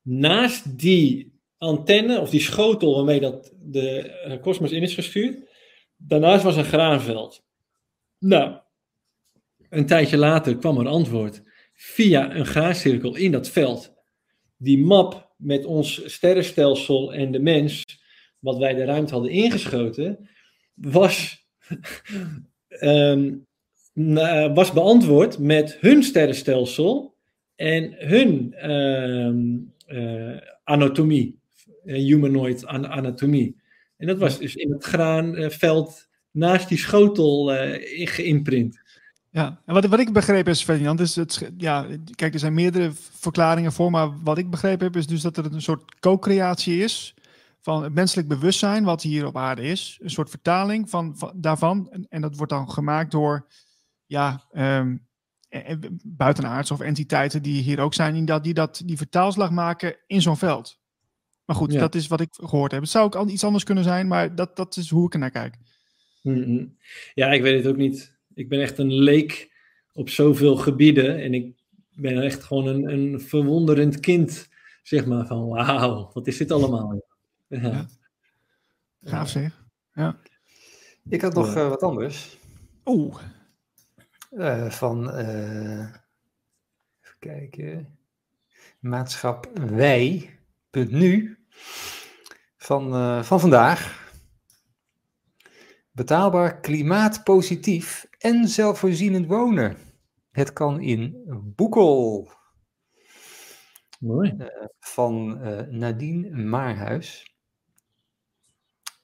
naast die antenne, of die schotel waarmee dat de eh, kosmos in is gestuurd, daarnaast was een graanveld. Nou, een tijdje later kwam er antwoord via een graancirkel in dat veld die map met ons sterrenstelsel en de mens, wat wij de ruimte hadden ingeschoten, was, um, was beantwoord met hun sterrenstelsel en hun um, uh, anatomie, uh, humanoid an anatomie. En dat was dus in het graanveld naast die schotel uh, geïmprint. Ja, en wat, wat ik begrepen is, Ferdinand, is het, ja, kijk, er zijn meerdere verklaringen voor, maar wat ik begrepen heb is dus dat er een soort co-creatie is van het menselijk bewustzijn wat hier op aarde is. Een soort vertaling van, van daarvan. En, en, dat wordt dan gemaakt door, ja, um, buitenaards of entiteiten die hier ook zijn, die dat, die, dat, die vertaalslag maken in zo'n veld. Maar goed, dat is wat ik gehoord heb. Het zou ook iets anders kunnen zijn, maar dat, dat is hoe ik er naar kijk. Mm -hmm. Ja, ik weet het ook niet ik ben echt een leek op zoveel gebieden. En ik ben echt gewoon een, een verwonderend kind, zeg maar. Van wauw, wat is dit allemaal? Ja. ja. Gaaf zeg. Ja. Ik had nog uh, wat anders. Oeh. Uh, van, uh, even kijken, maatschap wij.nu van, van vandaag. Betaalbaar, klimaatpositief en zelfvoorzienend wonen. Het kan in Boekel. Mooi. Uh, van uh, Nadine Maarhuis.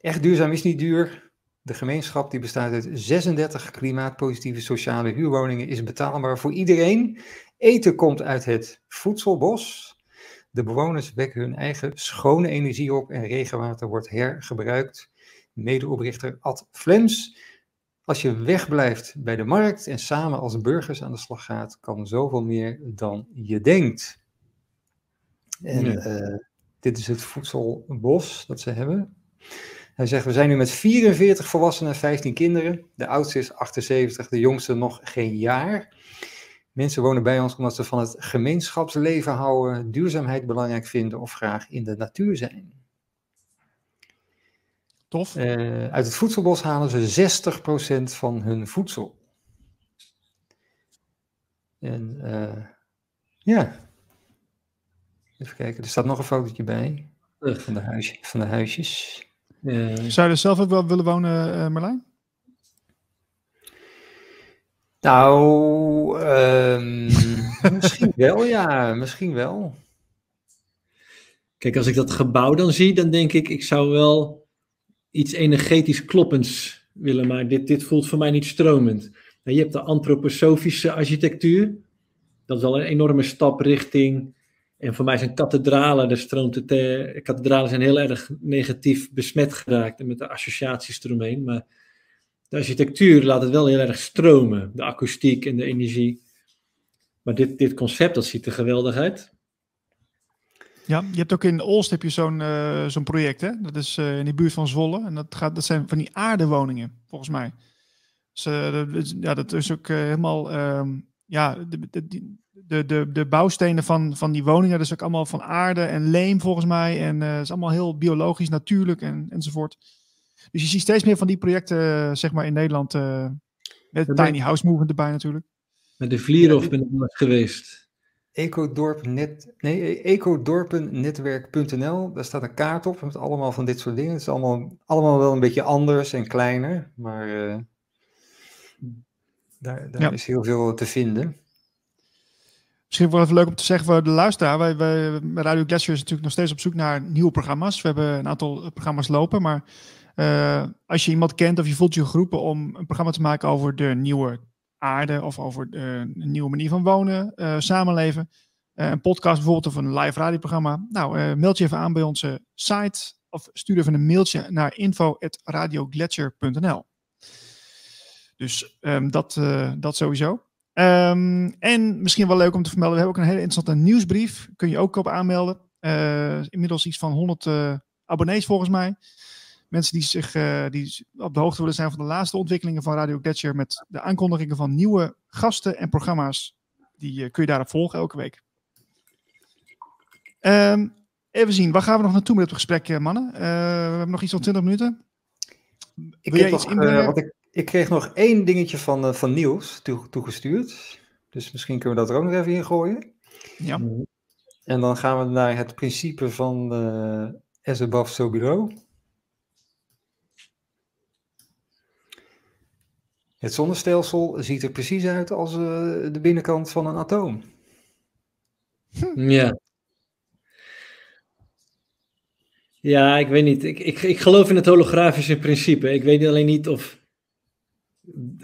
Echt duurzaam is niet duur. De gemeenschap die bestaat uit 36 klimaatpositieve sociale huurwoningen is betaalbaar voor iedereen. Eten komt uit het voedselbos. De bewoners wekken hun eigen schone energie op en regenwater wordt hergebruikt medeoprichter Ad Flems. Als je wegblijft bij de markt en samen als burgers aan de slag gaat, kan zoveel meer dan je denkt. En uh, dit is het voedselbos dat ze hebben. Hij zegt, we zijn nu met 44 volwassenen en 15 kinderen. De oudste is 78, de jongste nog geen jaar. Mensen wonen bij ons omdat ze van het gemeenschapsleven houden, duurzaamheid belangrijk vinden of graag in de natuur zijn. Tof. Uh, uit het voedselbos halen ze 60% van hun voedsel. En uh, ja. Even kijken, er staat nog een fotootje bij. Van de, huis, van de huisjes. Uh, Zou je er zelf ook wel willen wonen, uh, Marlijn? Nou, um, misschien wel, ja. Misschien wel. Kijk, als ik dat gebouw dan zie, dan denk ik, ik zou wel iets energetisch kloppends willen, maar dit, dit voelt voor mij niet stromend. En je hebt de antroposofische architectuur. Dat is al een enorme stap richting En voor mij zijn kathedralen, er stroomt eh, kathedralen zijn heel erg negatief besmet geraakt en met de associaties eromheen. Maar de architectuur laat het wel heel erg stromen, de akoestiek en de energie. Maar dit, dit concept, dat ziet er geweldig uit. Ja, je hebt ook in Olst heb je zo'n uh, zo'n project, hè? Dat is uh, in de buurt van Zwolle. En dat, gaat, dat zijn van die aardewoningen, volgens mij. Dus, uh, dat, ja, dat is ook helemaal... Um, ja, de, de, de, de, bouwstenen van, van die woningen, dat is ook allemaal van aarde en leem, volgens mij. En het is allemaal heel biologisch, natuurlijk en, enzovoort. Dus je ziet steeds meer van die projecten, zeg maar, in Nederland. met Tiny House Movement erbij natuurlijk. Met de Vlierhof ben ik geweest. Ecodorp net, nee, ecodorpennetwerk.nl, daar staat een kaart op met allemaal van dit soort dingen. Het is allemaal, allemaal wel een beetje anders en kleiner, maar uh, daar, daar ja. is heel veel te vinden. Misschien wel even leuk om te zeggen voor de luisteraar. Wij, wij, Radio Glacier is natuurlijk nog steeds op zoek naar nieuwe programma's. We hebben een aantal programma's lopen, maar uh, als je iemand kent of je voelt je geroepen om een programma te maken over de nieuwe aarde of over uh, een nieuwe manier van wonen, uh, samenleven. Uh, een podcast bijvoorbeeld of een live radioprogramma. Nou, meld je even aan bij onze site of stuur even een mailtje naar info.radioglacier.nl. Dus um, dat, dat sowieso. Um, en misschien wel leuk om te vermelden, we hebben ook een hele interessante nieuwsbrief. Kun je ook op aanmelden. inmiddels iets van 100 abonnees volgens mij mensen die zich uh, die op de hoogte willen zijn van de laatste ontwikkelingen van Radio Gletscher met de aankondigingen van nieuwe gasten en programma's, die uh, kun je daarop volgen elke week. Um, even zien, waar gaan we nog naartoe met het gesprek, eh, mannen? we hebben nog iets van 20 minuten. Ik, Wil nog, wat ik, ik, kreeg nog één dingetje van, van Niels toe, toegestuurd. Dus misschien kunnen we dat er ook nog even in gooien. Ja. En dan gaan we naar het principe van uh, as above, so below. Het zonnestelsel ziet er precies uit als uh, de binnenkant van een atoom. Hm. Ja. Ja, ik weet niet. Ik, ik, ik geloof in het holografische principe. Ik weet alleen niet of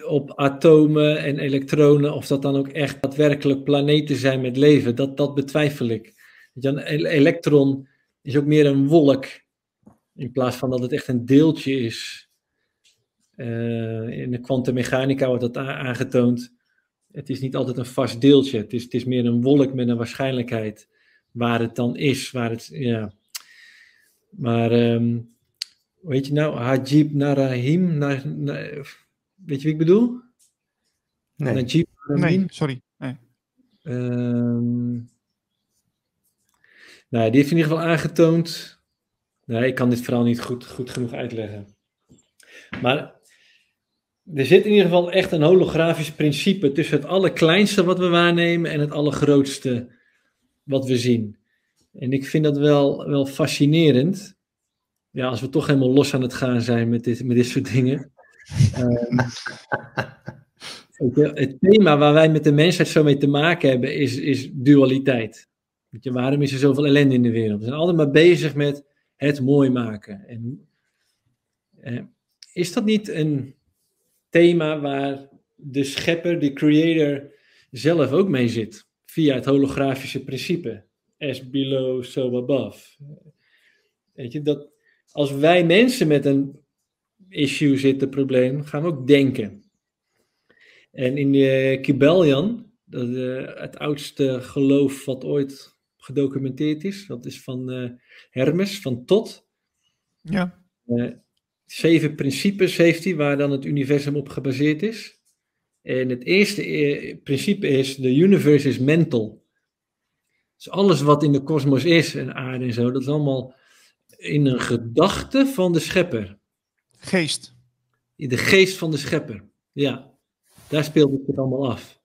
op atomen en elektronen, of dat dan ook echt daadwerkelijk planeten zijn met leven. Dat, dat betwijfel ik. Een elektron is ook meer een wolk, in plaats van dat het echt een deeltje is. Uh, in de kwantummechanica wordt dat aangetoond. Het is niet altijd een vast deeltje. Het is, het is meer een wolk met een waarschijnlijkheid waar het dan is. Waar het, ja. Maar um, weet je nou, Hajib Narahim, na, na, weet je wie ik bedoel? Nee, Najib nee sorry. Nee. Um, nou, die heeft in ieder geval aangetoond. Nee, ik kan dit verhaal niet goed, goed genoeg uitleggen. Maar er zit in ieder geval echt een holografisch principe tussen het allerkleinste wat we waarnemen en het allergrootste wat we zien. En ik vind dat wel, wel fascinerend. Ja, als we toch helemaal los aan het gaan zijn met dit, met dit soort dingen. um, het thema waar wij met de mensheid zo mee te maken hebben is, is dualiteit. Weet je, waarom is er zoveel ellende in de wereld? We zijn altijd maar bezig met het mooi maken. En, eh, is dat niet een thema waar de schepper, de creator, zelf ook mee zit. Via het holografische principe. As below, so above. Weet je, dat als wij mensen met een issue zitten, probleem, gaan we ook denken. En in de Kibelian, dat, uh, het oudste geloof wat ooit gedocumenteerd is, dat is van uh, Hermes, van Tot. Ja. Uh, zeven principes heeft hij waar dan het universum op gebaseerd is. En het eerste eh, principe is: the universe is mental. Dus alles wat in de kosmos is, en aarde en zo, dat is allemaal in een gedachte van de schepper. Geest. In de geest van de schepper. Ja, daar speelt het allemaal af.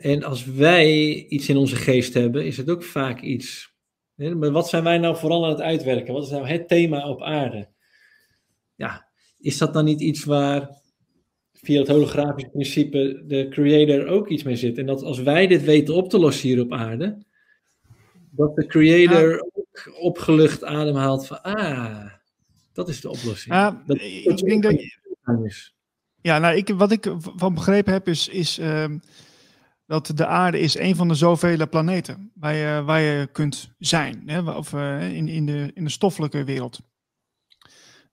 En als wij iets in onze geest hebben, is het ook vaak iets. Maar wat zijn wij nou vooral aan het uitwerken? Wat is nou het thema op aarde? Ja, is dat dan niet iets waar via het holografische principe de creator ook iets mee zit? En dat als wij dit weten op te lossen hier op aarde, dat de creator ook opgelucht ademhaalt van, ah, dat is de oplossing. Ja, dat, ik denk dat... Ja, nou, ik, wat ik van begrepen heb is, is uh, dat de aarde is een van de zoveel planeten waar je, waar je kunt zijn, hè, of uh, in, in, de, in de stoffelijke wereld.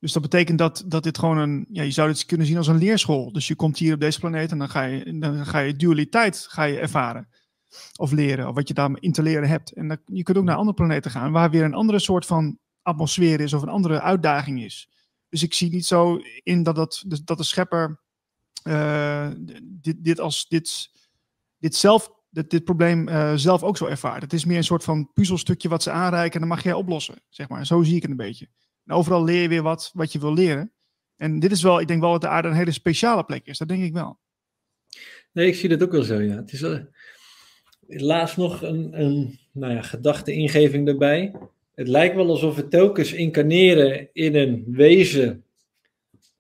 Dus dat betekent dat, dat dit gewoon een, ja, je zou dit kunnen zien als een leerschool. Dus je komt hier op deze planeet en dan ga je, dan ga je dualiteit ga je ervaren. Of leren, of wat je daarin te leren hebt. En je kunt ook naar andere planeten gaan, waar weer een andere soort van atmosfeer is, of een andere uitdaging is. Dus ik zie niet zo in dat, dat, dat de schepper uh, dit, dit als dit, dit zelf dit, dit probleem uh, zelf ook zo ervaart. Het is meer een soort van puzzelstukje wat ze aanreiken en dan mag jij oplossen, zeg maar. Zo zie ik het een beetje. En overal leer je weer wat, wat je wil leren. En dit is wel, ik denk wel dat de aarde een hele speciale plek is. Dat denk ik wel. Nee, ik zie dat ook wel zo, ja. Het is uh, laatst nog een, een nou ja, gedachte-ingeving erbij. Het lijkt wel alsof we telkens incarneren in een wezen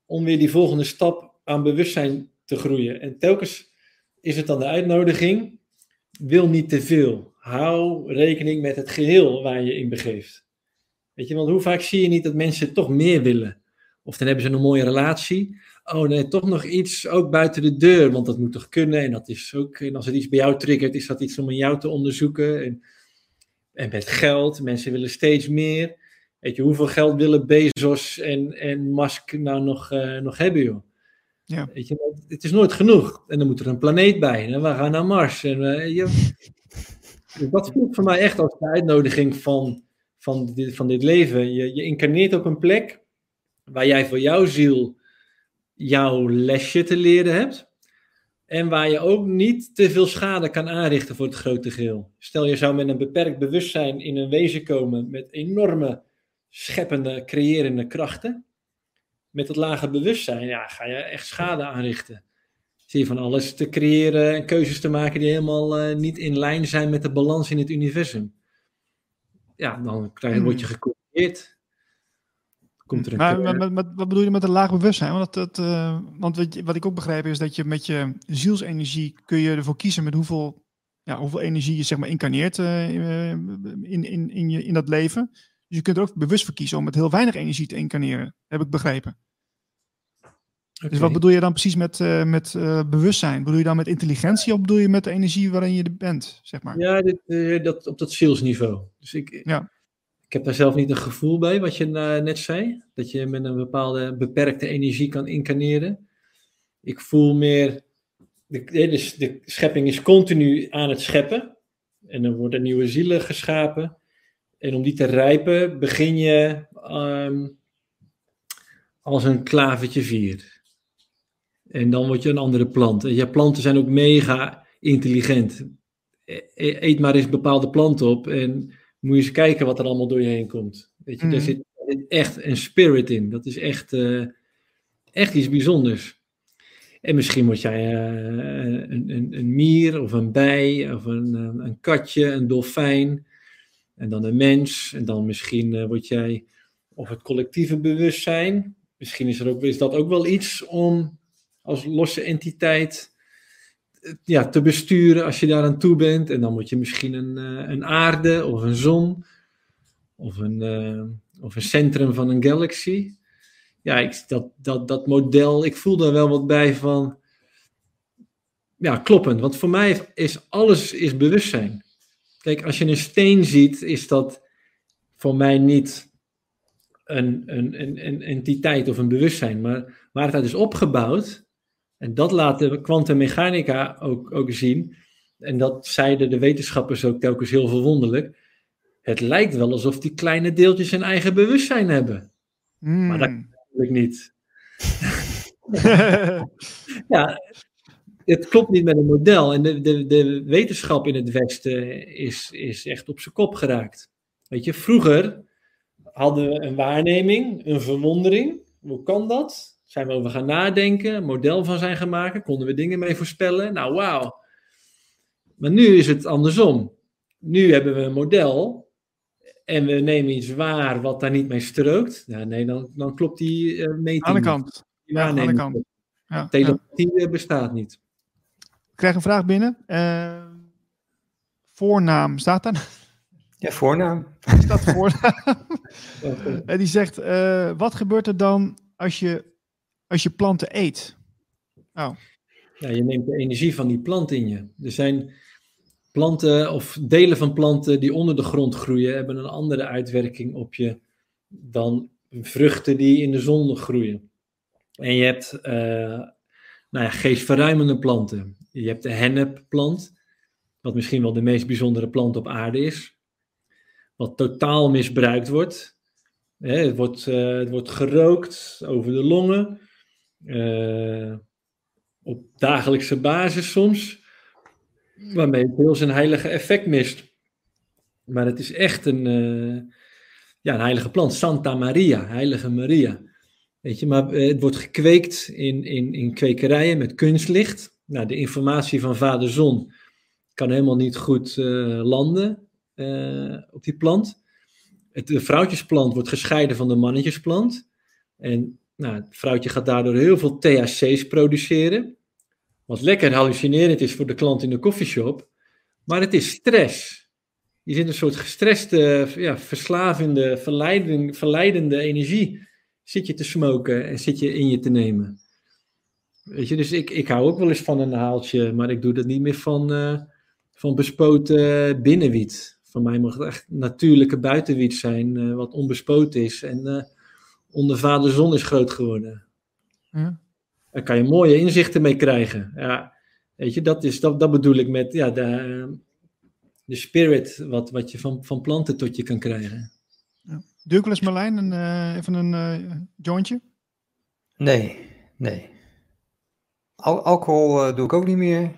om weer die volgende stap aan bewustzijn te groeien. En telkens is het dan de uitnodiging, wil niet te veel. Hou rekening met het geheel waar je in begeeft. Weet je, want hoe vaak zie je niet dat mensen toch meer willen? Of dan hebben ze een mooie relatie. Oh nee, toch nog iets ook buiten de deur, want dat moet toch kunnen. En dat is ook, en als het iets bij jou triggert, is dat iets om in jou te onderzoeken. En, en met geld, mensen willen steeds meer. Weet je, hoeveel geld willen Bezos en, en Musk nou nog, uh, nog hebben, joh? Ja. Weet je, het is nooit genoeg. En dan moet er een planeet bij. En we gaan naar Mars. En, uh, je, dat voelt voor mij echt als de uitnodiging van, van, dit, van dit leven. Je, je incarneert op een plek waar jij voor jouw ziel jouw lesje te leren hebt. En waar je ook niet te veel schade kan aanrichten voor het grote geheel. Stel je zou met een beperkt bewustzijn in een wezen komen met enorme scheppende, creërende krachten met het lage bewustzijn, ja, ga je echt schade aanrichten. Zie je van alles te creëren en keuzes te maken die helemaal uh, niet in lijn zijn met de balans in het universum. Ja, dan krijg, word je hmm. gecorrigeerd. Komt er een maar, maar, maar, wat bedoel je met een laag bewustzijn? Want, dat, dat, uh, want wat, wat, ik ook begrijp is dat je met je zielsenergie kun je ervoor kiezen met hoeveel, ja, hoeveel energie je zeg maar incarneert uh, in, in, in, je, in dat leven. Dus je kunt er ook bewust voor kiezen om met heel weinig energie te incarneren, heb ik begrepen. Dus wat bedoel je dan precies met, uh, met uh, bewustzijn? Bedoel je dan met intelligentie of bedoel je met de energie waarin je bent, zeg maar? Ja, dit, uh, dat, op dat zielsniveau. Dus ik, ja. ik heb daar zelf niet een gevoel bij, wat je net zei. Dat je met een bepaalde beperkte energie kan incarneren. Ik voel meer, de, dus de schepping is continu aan het scheppen. En er worden nieuwe zielen geschapen. En om die te rijpen begin je um, als een klavertje vier. En dan word je een andere plant. En ja, planten zijn ook mega intelligent. E-, e eet maar eens bepaalde planten op en moet je eens kijken wat er allemaal door je heen komt. Weet je, mm. daar, zit, echt een spirit in. Dat is echt, uh, echt iets bijzonders. En misschien word jij uh, een, een, een, mier of een bij of een, een katje, een dolfijn. En dan een mens. En dan misschien uh, word jij of het collectieve bewustzijn. Misschien is, er ook, is dat ook wel iets om als losse entiteit eh, ja, te besturen als je daar aan toe bent. En dan word je misschien een, uh, een aarde of een zon of een, uh, of een centrum van een galaxy. Ja, ik, dat, dat, dat model, ik voel daar wel wat bij van. Ja, kloppend. Want voor mij is alles is bewustzijn. Kijk, als je een steen ziet, is dat voor mij niet een, een, een, een entiteit of een bewustzijn. Maar waar het uit is opgebouwd, en dat laat de kwantummechanica ook, ook zien. En dat zeiden de wetenschappers ook telkens heel verwonderlijk. Het lijkt wel alsof die kleine deeltjes een eigen bewustzijn hebben. Maar dat hmm. kan natuurlijk niet. ja, het klopt niet met een model. En de, de, de wetenschap in het Westen is, is echt op zijn kop geraakt. Weet je, vroeger hadden we een waarneming, een verwondering. Hoe kan dat? Zijn we over gaan nadenken, een model van zijn gaan maken, konden we dingen mee voorspellen. Nou, wauw. Maar nu is het andersom. Nu hebben we een model en we nemen iets waar wat daar niet mee strookt. Ja, nee, dan, dan klopt die uh, meting. Aan de kant. Ja, aan de kant. Ja, Telepathie ja. bestaat niet. Ik krijg een vraag binnen. Uh, voornaam, staat daar? Ja, voornaam. Staat voornaam. en die zegt, uh, wat gebeurt er dan als je als je planten eet. Oh. ja, je neemt de energie van die plant in je. Er zijn planten of delen van planten die onder de grond groeien, hebben een andere uitwerking op je dan vruchten die in de zon groeien. En je hebt uh, nou ja, geestverruimende planten. Je hebt de hennepplant, wat misschien wel de meest bijzondere plant op aarde is. Wat totaal misbruikt wordt. het, wordt uh, het wordt gerookt over de longen. Uh, op dagelijkse basis soms. Waarmee het heel zijn heilige effect mist. Maar het is echt een, ja, een heilige plant. Santa Maria, heilige Maria. Weet je, maar het wordt gekweekt in, in, in kwekerijen met kunstlicht. Nou, de informatie van vader zon kan helemaal niet goed landen op die plant. Het, de vrouwtjesplant wordt gescheiden van de mannetjesplant. En nou, het vrouwtje gaat daardoor heel veel THC's produceren. Wat lekker hallucinerend is voor de klant in de koffieshop. Maar het is stress. Je zit een soort gestreste, ja, verslavende, verleidende, verleidende energie. Zit je te smoken en zit je in je te nemen. Weet je, dus ik, ik hou ook wel eens van een haaltje, maar ik doe dat niet meer van, uh, van bespoten binnenwiet. Voor mij mag het echt natuurlijke buitenwiet zijn, uh, wat onbespoten is en uh, onder vader zon is groot geworden. Ja. Daar kan je mooie inzichten mee krijgen. Ja, weet je, dat, is, dat, dat bedoel ik met ja, de, de spirit wat, wat je van, van planten tot je kan krijgen. Ja. Doe ik wel eens Marlijn een, even een jointje? Nee, nee. Al alcohol uh, doe ik ook niet meer.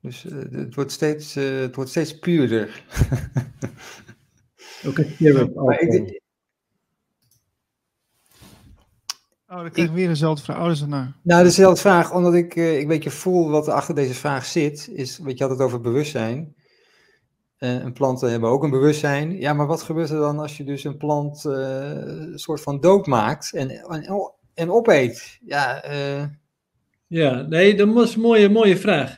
Dus uh, het, wordt steeds, uh, het wordt steeds puurder. een keer op alcohol. Oh, dan krijg ik weer dezelfde vraag. Oh, dat is nou. nou, dezelfde vraag, omdat ik uh, een beetje voel wat er achter deze vraag zit. Is, weet je had het over bewustzijn. Uh, en planten hebben ook een bewustzijn. Ja, maar wat gebeurt er dan als je dus een plant uh, een soort van dood maakt en, en, en opeet? Ja, ja, nee, dat was een mooie, mooie vraag.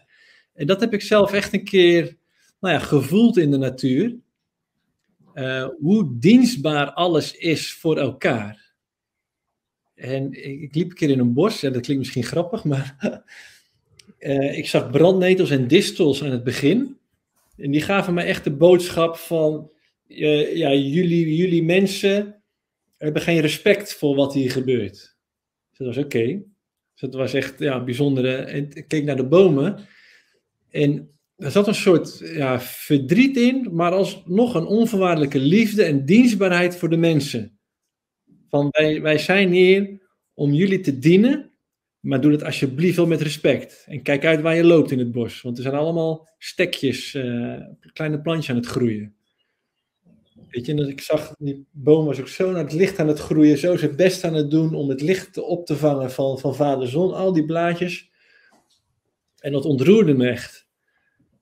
En dat heb ik zelf echt een keer nou ja, gevoeld in de natuur. Uh, hoe dienstbaar alles is voor elkaar. En ik, liep een keer in een bos, ja, dat klinkt misschien grappig, maar uh, ik zag brandnetels en distels aan het begin. En die gaven mij echt de boodschap van, uh, ja, jullie, jullie mensen hebben geen respect voor wat hier gebeurt. Dus dat was oké. Dus het was echt ja, bijzonder. En ik keek naar de bomen. En er zat een soort ja, verdriet in, maar alsnog een onvoorwaardelijke liefde en dienstbaarheid voor de mensen. Wij, wij zijn hier om jullie te dienen, maar doe dat alsjeblieft wel met respect. En kijk uit waar je loopt in het bos, want er zijn allemaal stekjes, uh, kleine plantjes aan het groeien. Weet je, en ik zag, die boom was ook zo naar het licht aan het groeien, zo zijn best aan het doen om het licht op te vangen van, van vader zon, al die blaadjes. En dat ontroerde me echt.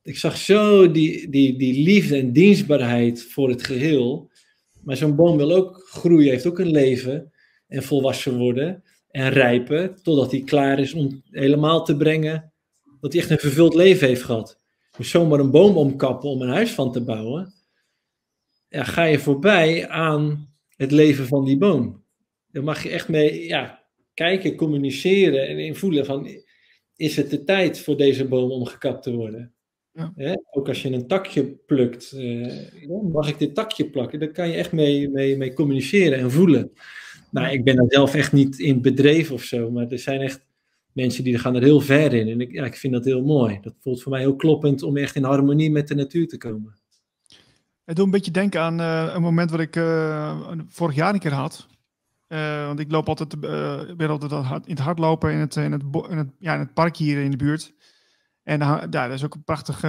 Ik zag zo die, die, die liefde en dienstbaarheid voor het geheel. Maar zo'n boom wil ook groeien, heeft ook een leven en volwassen worden en rijpen, totdat hij klaar is om helemaal te brengen dat hij echt een vervuld leven heeft gehad. Dus zomaar een boom omkappen om een huis van te bouwen, ga je voorbij aan het leven van die boom. Dan mag je echt mee ja, kijken, communiceren en invoelen van, is het de tijd voor deze boom om gekapt te worden? Ja. Ook als je een takje plukt, uh, mag ik dit takje plakken? Daar kan je echt mee, mee, mee communiceren en voelen. Nou, ik ben daar zelf echt niet in bedreven of zo, maar er zijn echt mensen die gaan er heel ver in. En ik, ja, ik vind dat heel mooi. Dat voelt voor mij heel kloppend om echt in harmonie met de natuur te komen. Het doet een beetje denken aan uh, een moment wat ik uh, vorig jaar een keer had. Uh, want ik loop altijd, ben altijd in het hardlopen in het, in, het, in, het, ja, in het park hier in de buurt. En ja, dat is ook een prachtig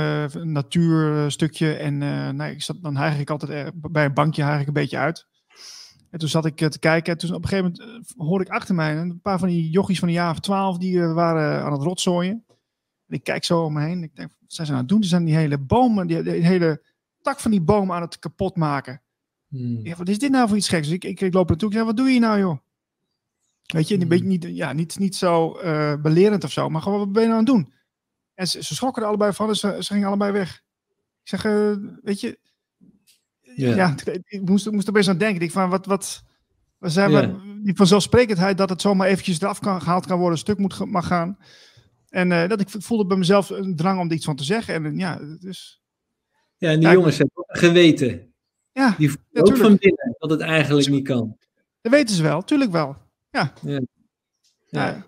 natuurstukje. En nou, ik zat, dan eigenlijk altijd bij een bankje eigenlijk een beetje uit. En toen zat ik te kijken. En toen op een gegeven moment hoorde ik achter mij een paar van die jochies van de jaar of twaalf. Die waren aan het rotzooien. En ik kijk zo om me heen. Ik denk, wat zijn ze aan het doen? Ze zijn die hele bomen, die, die hele tak van die boom aan het kapot maken. Hmm. Ja, wat is dit nou voor iets geks? Dus ik, ik, ik loop naartoe. Ik zeg, wat doe je nou, joh? Weet je, een hmm. beetje niet, ja, niet, niet zo uh, belerend of zo, maar gewoon, wat ben je nou aan het doen? En ze, ze schrokken er allebei van en ze, ze gingen allebei weg. Ik zeg, uh, weet je, yeah. ja, ik moest, moest er best aan denken. Ik van, wat, wat, wat zijn yeah. we, die vanzelfsprekendheid dat het zomaar eventjes eraf kan, gehaald kan worden, een stuk moet, mag gaan. En uh, dat ik voelde bij mezelf een drang om er iets van te zeggen. En ja, dus... Ja, en die jongens hebben geweten. Ja, die voelen ook van binnen dat het eigenlijk niet kan. Dat weten ze wel, tuurlijk wel. Ja. Ja, ja.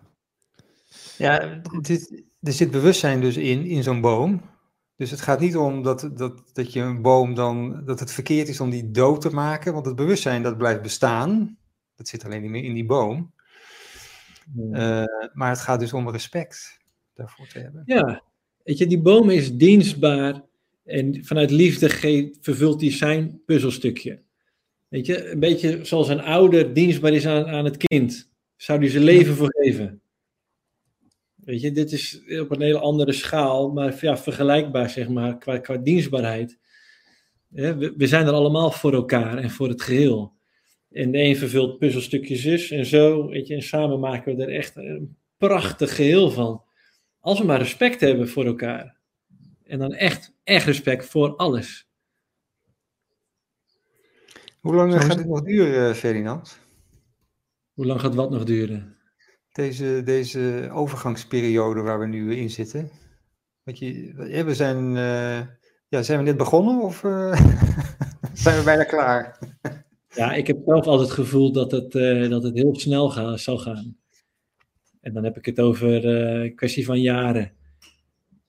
ja dit, er zit bewustzijn dus in, in zo'n boom. Dus het gaat niet om dat, dat, dat je een boom dan, dat het verkeerd is om die dood te maken, want het bewustzijn dat blijft bestaan. Dat zit alleen niet meer in die boom. Uh, maar het gaat dus om respect daarvoor te hebben. Ja, weet je, die boom is dienstbaar en vanuit liefde vervult hij zijn puzzelstukje. Weet je, een beetje zoals een ouder dienstbaar is aan, aan het kind. Zou hij zijn leven voor geven? Weet je, dit is op een hele andere schaal, maar ja, vergelijkbaar zeg maar, qua, qua dienstbaarheid. we, we, zijn er allemaal voor elkaar en voor het geheel. En de een vervult puzzelstukjes zus en zo, weet je, en samen maken we er echt een prachtig geheel van. Als we maar respect hebben voor elkaar. En dan echt, echt respect voor alles. Hoe lang gaat dit nog duren, eh, Ferdinand? Hoe lang gaat wat nog duren? Deze, deze overgangsperiode waar we nu in zitten. Want je, we zijn, uh, ja, zijn we net begonnen of uh, zijn we bijna klaar? ja, ik heb zelf altijd het gevoel dat het, uh, dat het heel snel zal gaan. En dan heb ik het over een kwestie van jaren.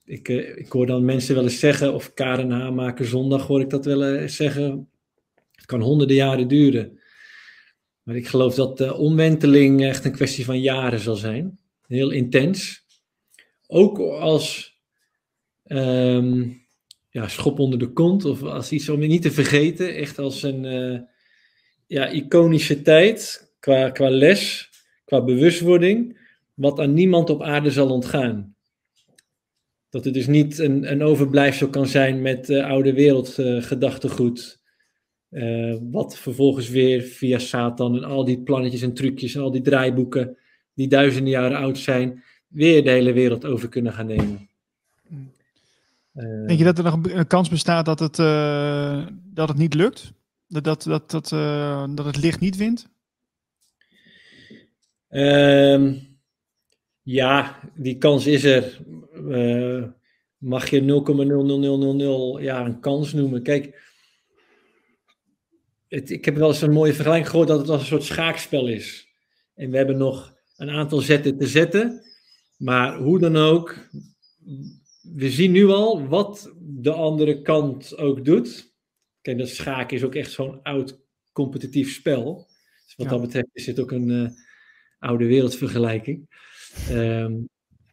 Ik, ik hoor dan mensen wel eens zeggen, of Karen maken zondag hoor ik dat wel eens zeggen. Het kan honderden jaren duren. Maar ik geloof dat de omwenteling echt een kwestie van jaren zal zijn. Heel intens. Ook als um, ja, schop onder de kont of als iets om niet te vergeten. Echt als een uh, ja, iconische tijd qua, qua les, qua bewustwording. Wat aan niemand op aarde zal ontgaan. Dat het dus niet een, een overblijfsel kan zijn met uh, oude wereldgedachtegoed. Wat vervolgens weer via Satan en al die plannetjes en trucjes en al die draaiboeken die duizenden jaren oud zijn, weer de hele wereld over kunnen gaan nemen. Uh, Denk je dat er nog een, kans bestaat dat het, uh, dat het niet lukt? Dat, dat, dat, dat, dat het licht niet wint? Ehm, ja, die kans is er. mag je 0,00000 ja, een kans noemen? Kijk, het, ik heb wel eens een mooie vergelijking gehoord dat het als een soort schaakspel is. En we hebben nog een aantal zetten te zetten. Maar hoe dan ook, we zien nu al wat de andere kant ook doet. Kijk, dat schaak is ook echt zo'n oud competitief spel. Dus wat dat betreft is het ook een uh, oude wereldvergelijking. Um,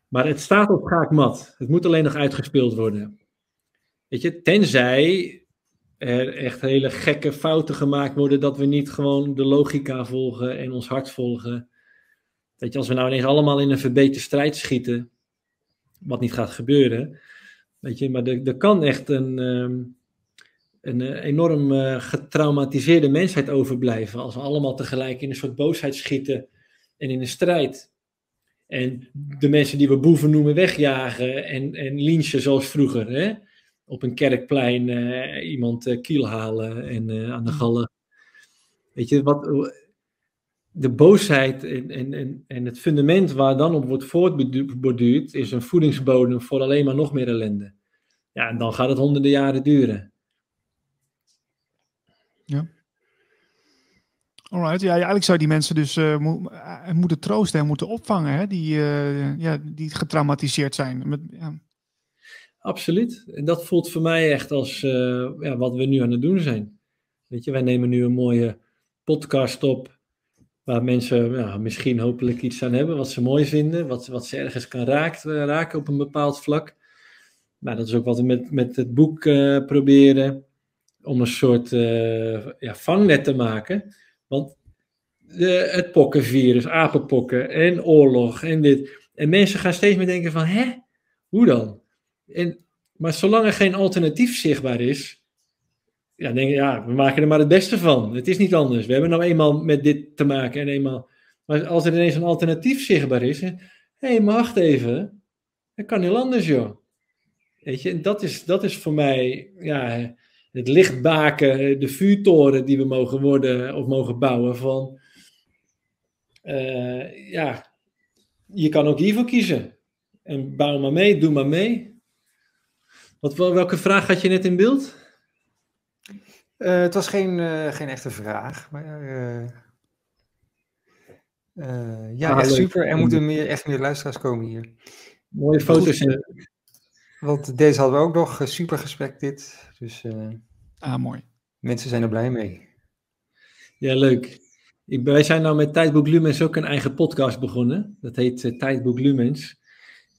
maar het staat op schaakmat. Het moet alleen nog uitgespeeld worden. Weet je, tenzij er echt hele gekke fouten gemaakt worden dat we niet gewoon de logica volgen en ons hart volgen. Dat je, als we nou ineens allemaal in een verbeterde strijd schieten, wat niet gaat gebeuren, weet je, maar er, kan echt een, ehm, een eh, enorm uh, getraumatiseerde mensheid overblijven als we allemaal tegelijk in een soort boosheid schieten en in een strijd. En de mensen die we boeven noemen wegjagen en, en lynchen zoals vroeger. Hè? Op een kerkplein uh, iemand uh, kiel halen en uh, aan de gallen. Weet je, wat, de boosheid en, en, en, en het fundament waar dan op wordt voortborduurd, is een voedingsbodem voor alleen maar nog meer ellende. Ja, en dan gaat het honderden jaren duren. Ja. Alright, ja, eigenlijk zou die mensen dus mo moeten troosten en moeten opvangen, hè? Die, ja, die getraumatiseerd zijn. Met, ja. Absoluut. En dat voelt voor mij echt als uh, ja, wat we nu aan het doen zijn. Weet je, wij nemen nu een mooie podcast op. Waar mensen ja, misschien hopelijk iets aan hebben wat ze mooi vinden. Wat, wat ze ergens kan raakt, eh, raken op een bepaald vlak. Nou, dat is ook wat we met, met het boek uh, proberen. Om een soort ja, vangnet te maken. Want de, het pokkenvirus, apenpokken en oorlog en dit. En mensen gaan steeds meer denken van, hè, hoe dan? En, maar zolang er geen alternatief zichtbaar is, ja, denk ja, we maken er maar het beste van. Het is niet anders. We hebben nou eenmaal met dit te maken en eenmaal. Maar als er ineens een alternatief zichtbaar is, hé, hey, maar wacht even, dat kan heel anders, joh. Weet je, dat is, dat is voor mij ja, het lichtbaken, de vuurtoren die we mogen worden of mogen bouwen van, uh, ja, je kan ook hiervoor kiezen. En bouw maar mee, doe maar mee. Wat, welke vraag had je net in beeld? Uh, het was geen, uh, geen echte vraag. Maar, uh, ja, ah, echt leuk. super. Er moeten meer, echt meer luisteraars komen hier. Mooie foto's. Want deze hadden we ook nog. Super gesprek dit. Dus, ah, mooi. Mensen zijn er blij mee. Ja, leuk. Ik, wij zijn nou met Tijdboek Lumens ook een eigen podcast begonnen. Dat heet uh, Tijdboek Lumens.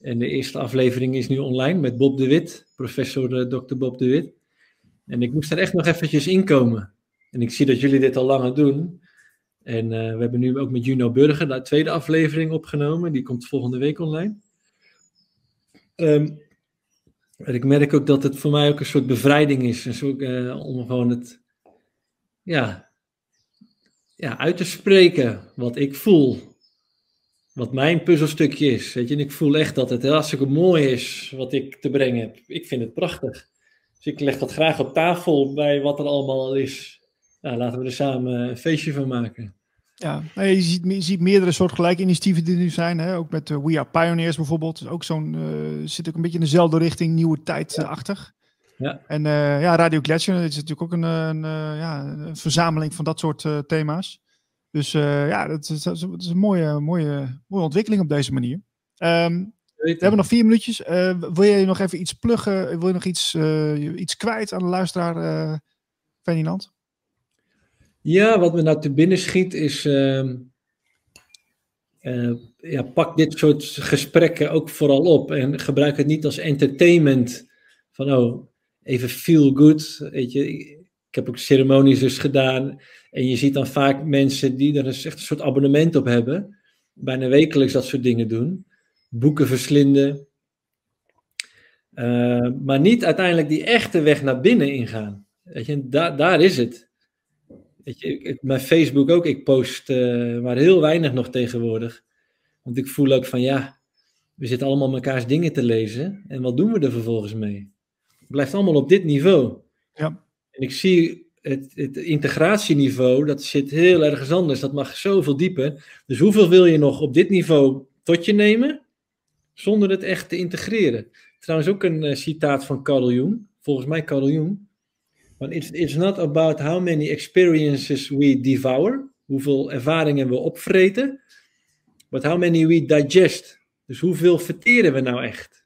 En de eerste aflevering is nu online met Bob de Wit, professor uh, Dr. Bob de Wit. En ik moest er echt nog eventjes inkomen. En ik zie dat jullie dit al langer doen. En uh, we hebben nu ook met Juno Burger de tweede aflevering opgenomen. Die komt volgende week online. En ik merk ook dat het voor mij ook een soort bevrijding is. Soort, om gewoon het, ja, ja, uit te spreken wat ik voel. Wat mijn puzzelstukje is. Weet je, en ik voel echt dat het hartstikke mooi is wat ik te brengen heb. Ik vind het prachtig. Dus ik leg dat graag op tafel bij wat er allemaal al is. Nou, laten we er samen een feestje van maken. Ja, je ziet, je ziet meerdere soortgelijke initiatieven die er nu zijn. Hè? Ook met uh, We Are Pioneers bijvoorbeeld. Ook zo'n, uh, zit ook een beetje in dezelfde richting, nieuwe tijd-achtig. Ja. En uh, ja, Radio Gletscher is natuurlijk ook een, een, ja, een verzameling van dat soort thema's. Dus ja, dat is, dat is, een mooie, mooie, mooie ontwikkeling op deze manier. Um, we hebben nog vier minuutjes. wil je nog even iets pluggen? Wil je nog iets, iets kwijt aan de luisteraar, Ferdinand? Ja, wat me nou te binnen schiet is. Uh, uh, ja, pak dit soort gesprekken ook vooral op en gebruik het niet als entertainment. Van oh, even feel good. Weet je, ik heb ook ceremonies dus gedaan. En je ziet dan vaak mensen die er echt een soort abonnement op hebben. Bijna wekelijks dat soort dingen doen. Boeken verslinden. Uh, maar niet uiteindelijk die echte weg naar binnen ingaan. Weet je, daar, daar is het. Weet je, mijn Facebook ook, ik post uh, maar heel weinig nog tegenwoordig. Want ik voel ook van ja, we zitten allemaal mekaars dingen te lezen. En wat doen we er vervolgens mee? Het blijft allemaal op dit niveau. Ja. En ik zie het, integratieniveau, dat zit heel ergens anders. Dat mag zoveel dieper. Dus hoeveel wil je nog op dit niveau tot je nemen, zonder het echt te integreren? Trouwens ook een uh, citaat van Carl Jung, volgens mij Carl Jung. It's, it's not about how many experiences we devour, hoeveel ervaringen we opvreten, but how many we digest. Dus hoeveel verteren we nou echt?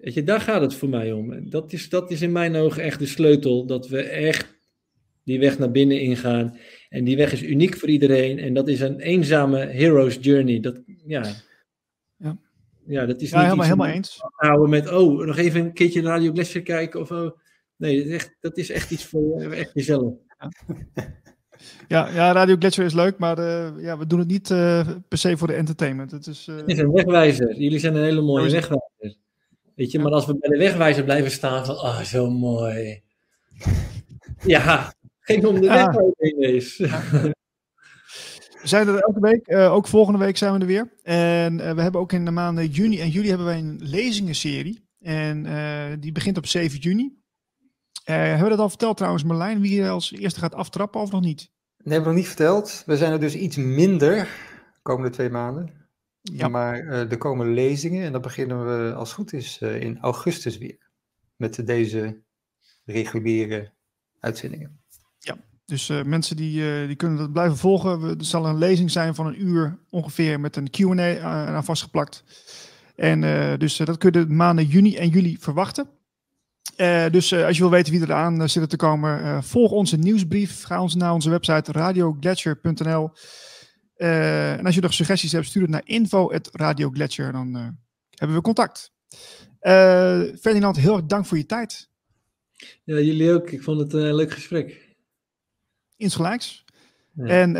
Weet je, daar gaat het voor mij om. Dat is, dat is in mijn ogen echt de sleutel, dat we echt die weg naar binnen ingaan. En die weg is uniek voor iedereen. En dat is een eenzame hero's journey. Dat, ja, ja. ja dat is ja, helemaal, helemaal eens. Houden met, oh, nog even een keertje Radio Glacier kijken. Of, oh, Nee, dat is echt, dat is echt iets voor echt jezelf. Ja. ja, Radio Gletscher is leuk, maar uh, ja, we doen het niet uh, per se voor de entertainment. Het is, uh... het is een wegwijzer. Jullie zijn een hele mooie wegwijzer. Weet je, maar als we bij de wegwijzer blijven staan van, ah, oh, zo mooi. ja, geen om de weg is. Ja. We zijn er elke week, ook volgende week zijn we er weer. En we hebben ook in de maanden juni en juli hebben wij een lezingenserie. En die begint op 7 juni. Uh, hebben we dat al verteld trouwens, Marlijn, wie als eerste gaat aftrappen of nog niet? Nee, hebben we nog niet verteld. We zijn er dus iets minder de komende twee maanden. Ja. Maar uh, er komen lezingen en dan beginnen we als het goed is uh, in augustus weer. Met deze reguliere uitzendingen. Ja, dus mensen die, die kunnen dat blijven volgen. Er zal een lezing zijn van een uur ongeveer met een Q&A aan vastgeplakt. En dus dat kun je de maanden juni en juli verwachten. Dus als je wil weten wie er aan zit te komen, volg onze nieuwsbrief. Ga ons naar onze website radioglacier.nl. en als je nog suggesties hebt, stuur het naar info.radioglacier. Dan hebben we contact. Ferdinand, heel erg dank voor je tijd. Ja, jullie ook. Ik vond het een leuk gesprek. Insgelijks. Ja. En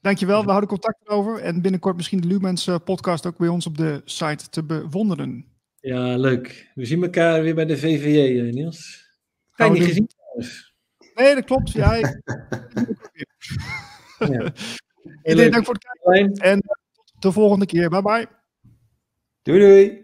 dankjewel. We houden contact erover. En binnenkort misschien de Lumens podcast ook bij ons op de site te bewonderen. Ja, leuk. We zien elkaar weer bij de VVJ, eh, Niels. Ga je niet gezien trouwens. Nee, dat klopt. Ja, ik... ja. Iedereen dank voor het kijken. En tot de volgende keer. Bye bye. Doei doei.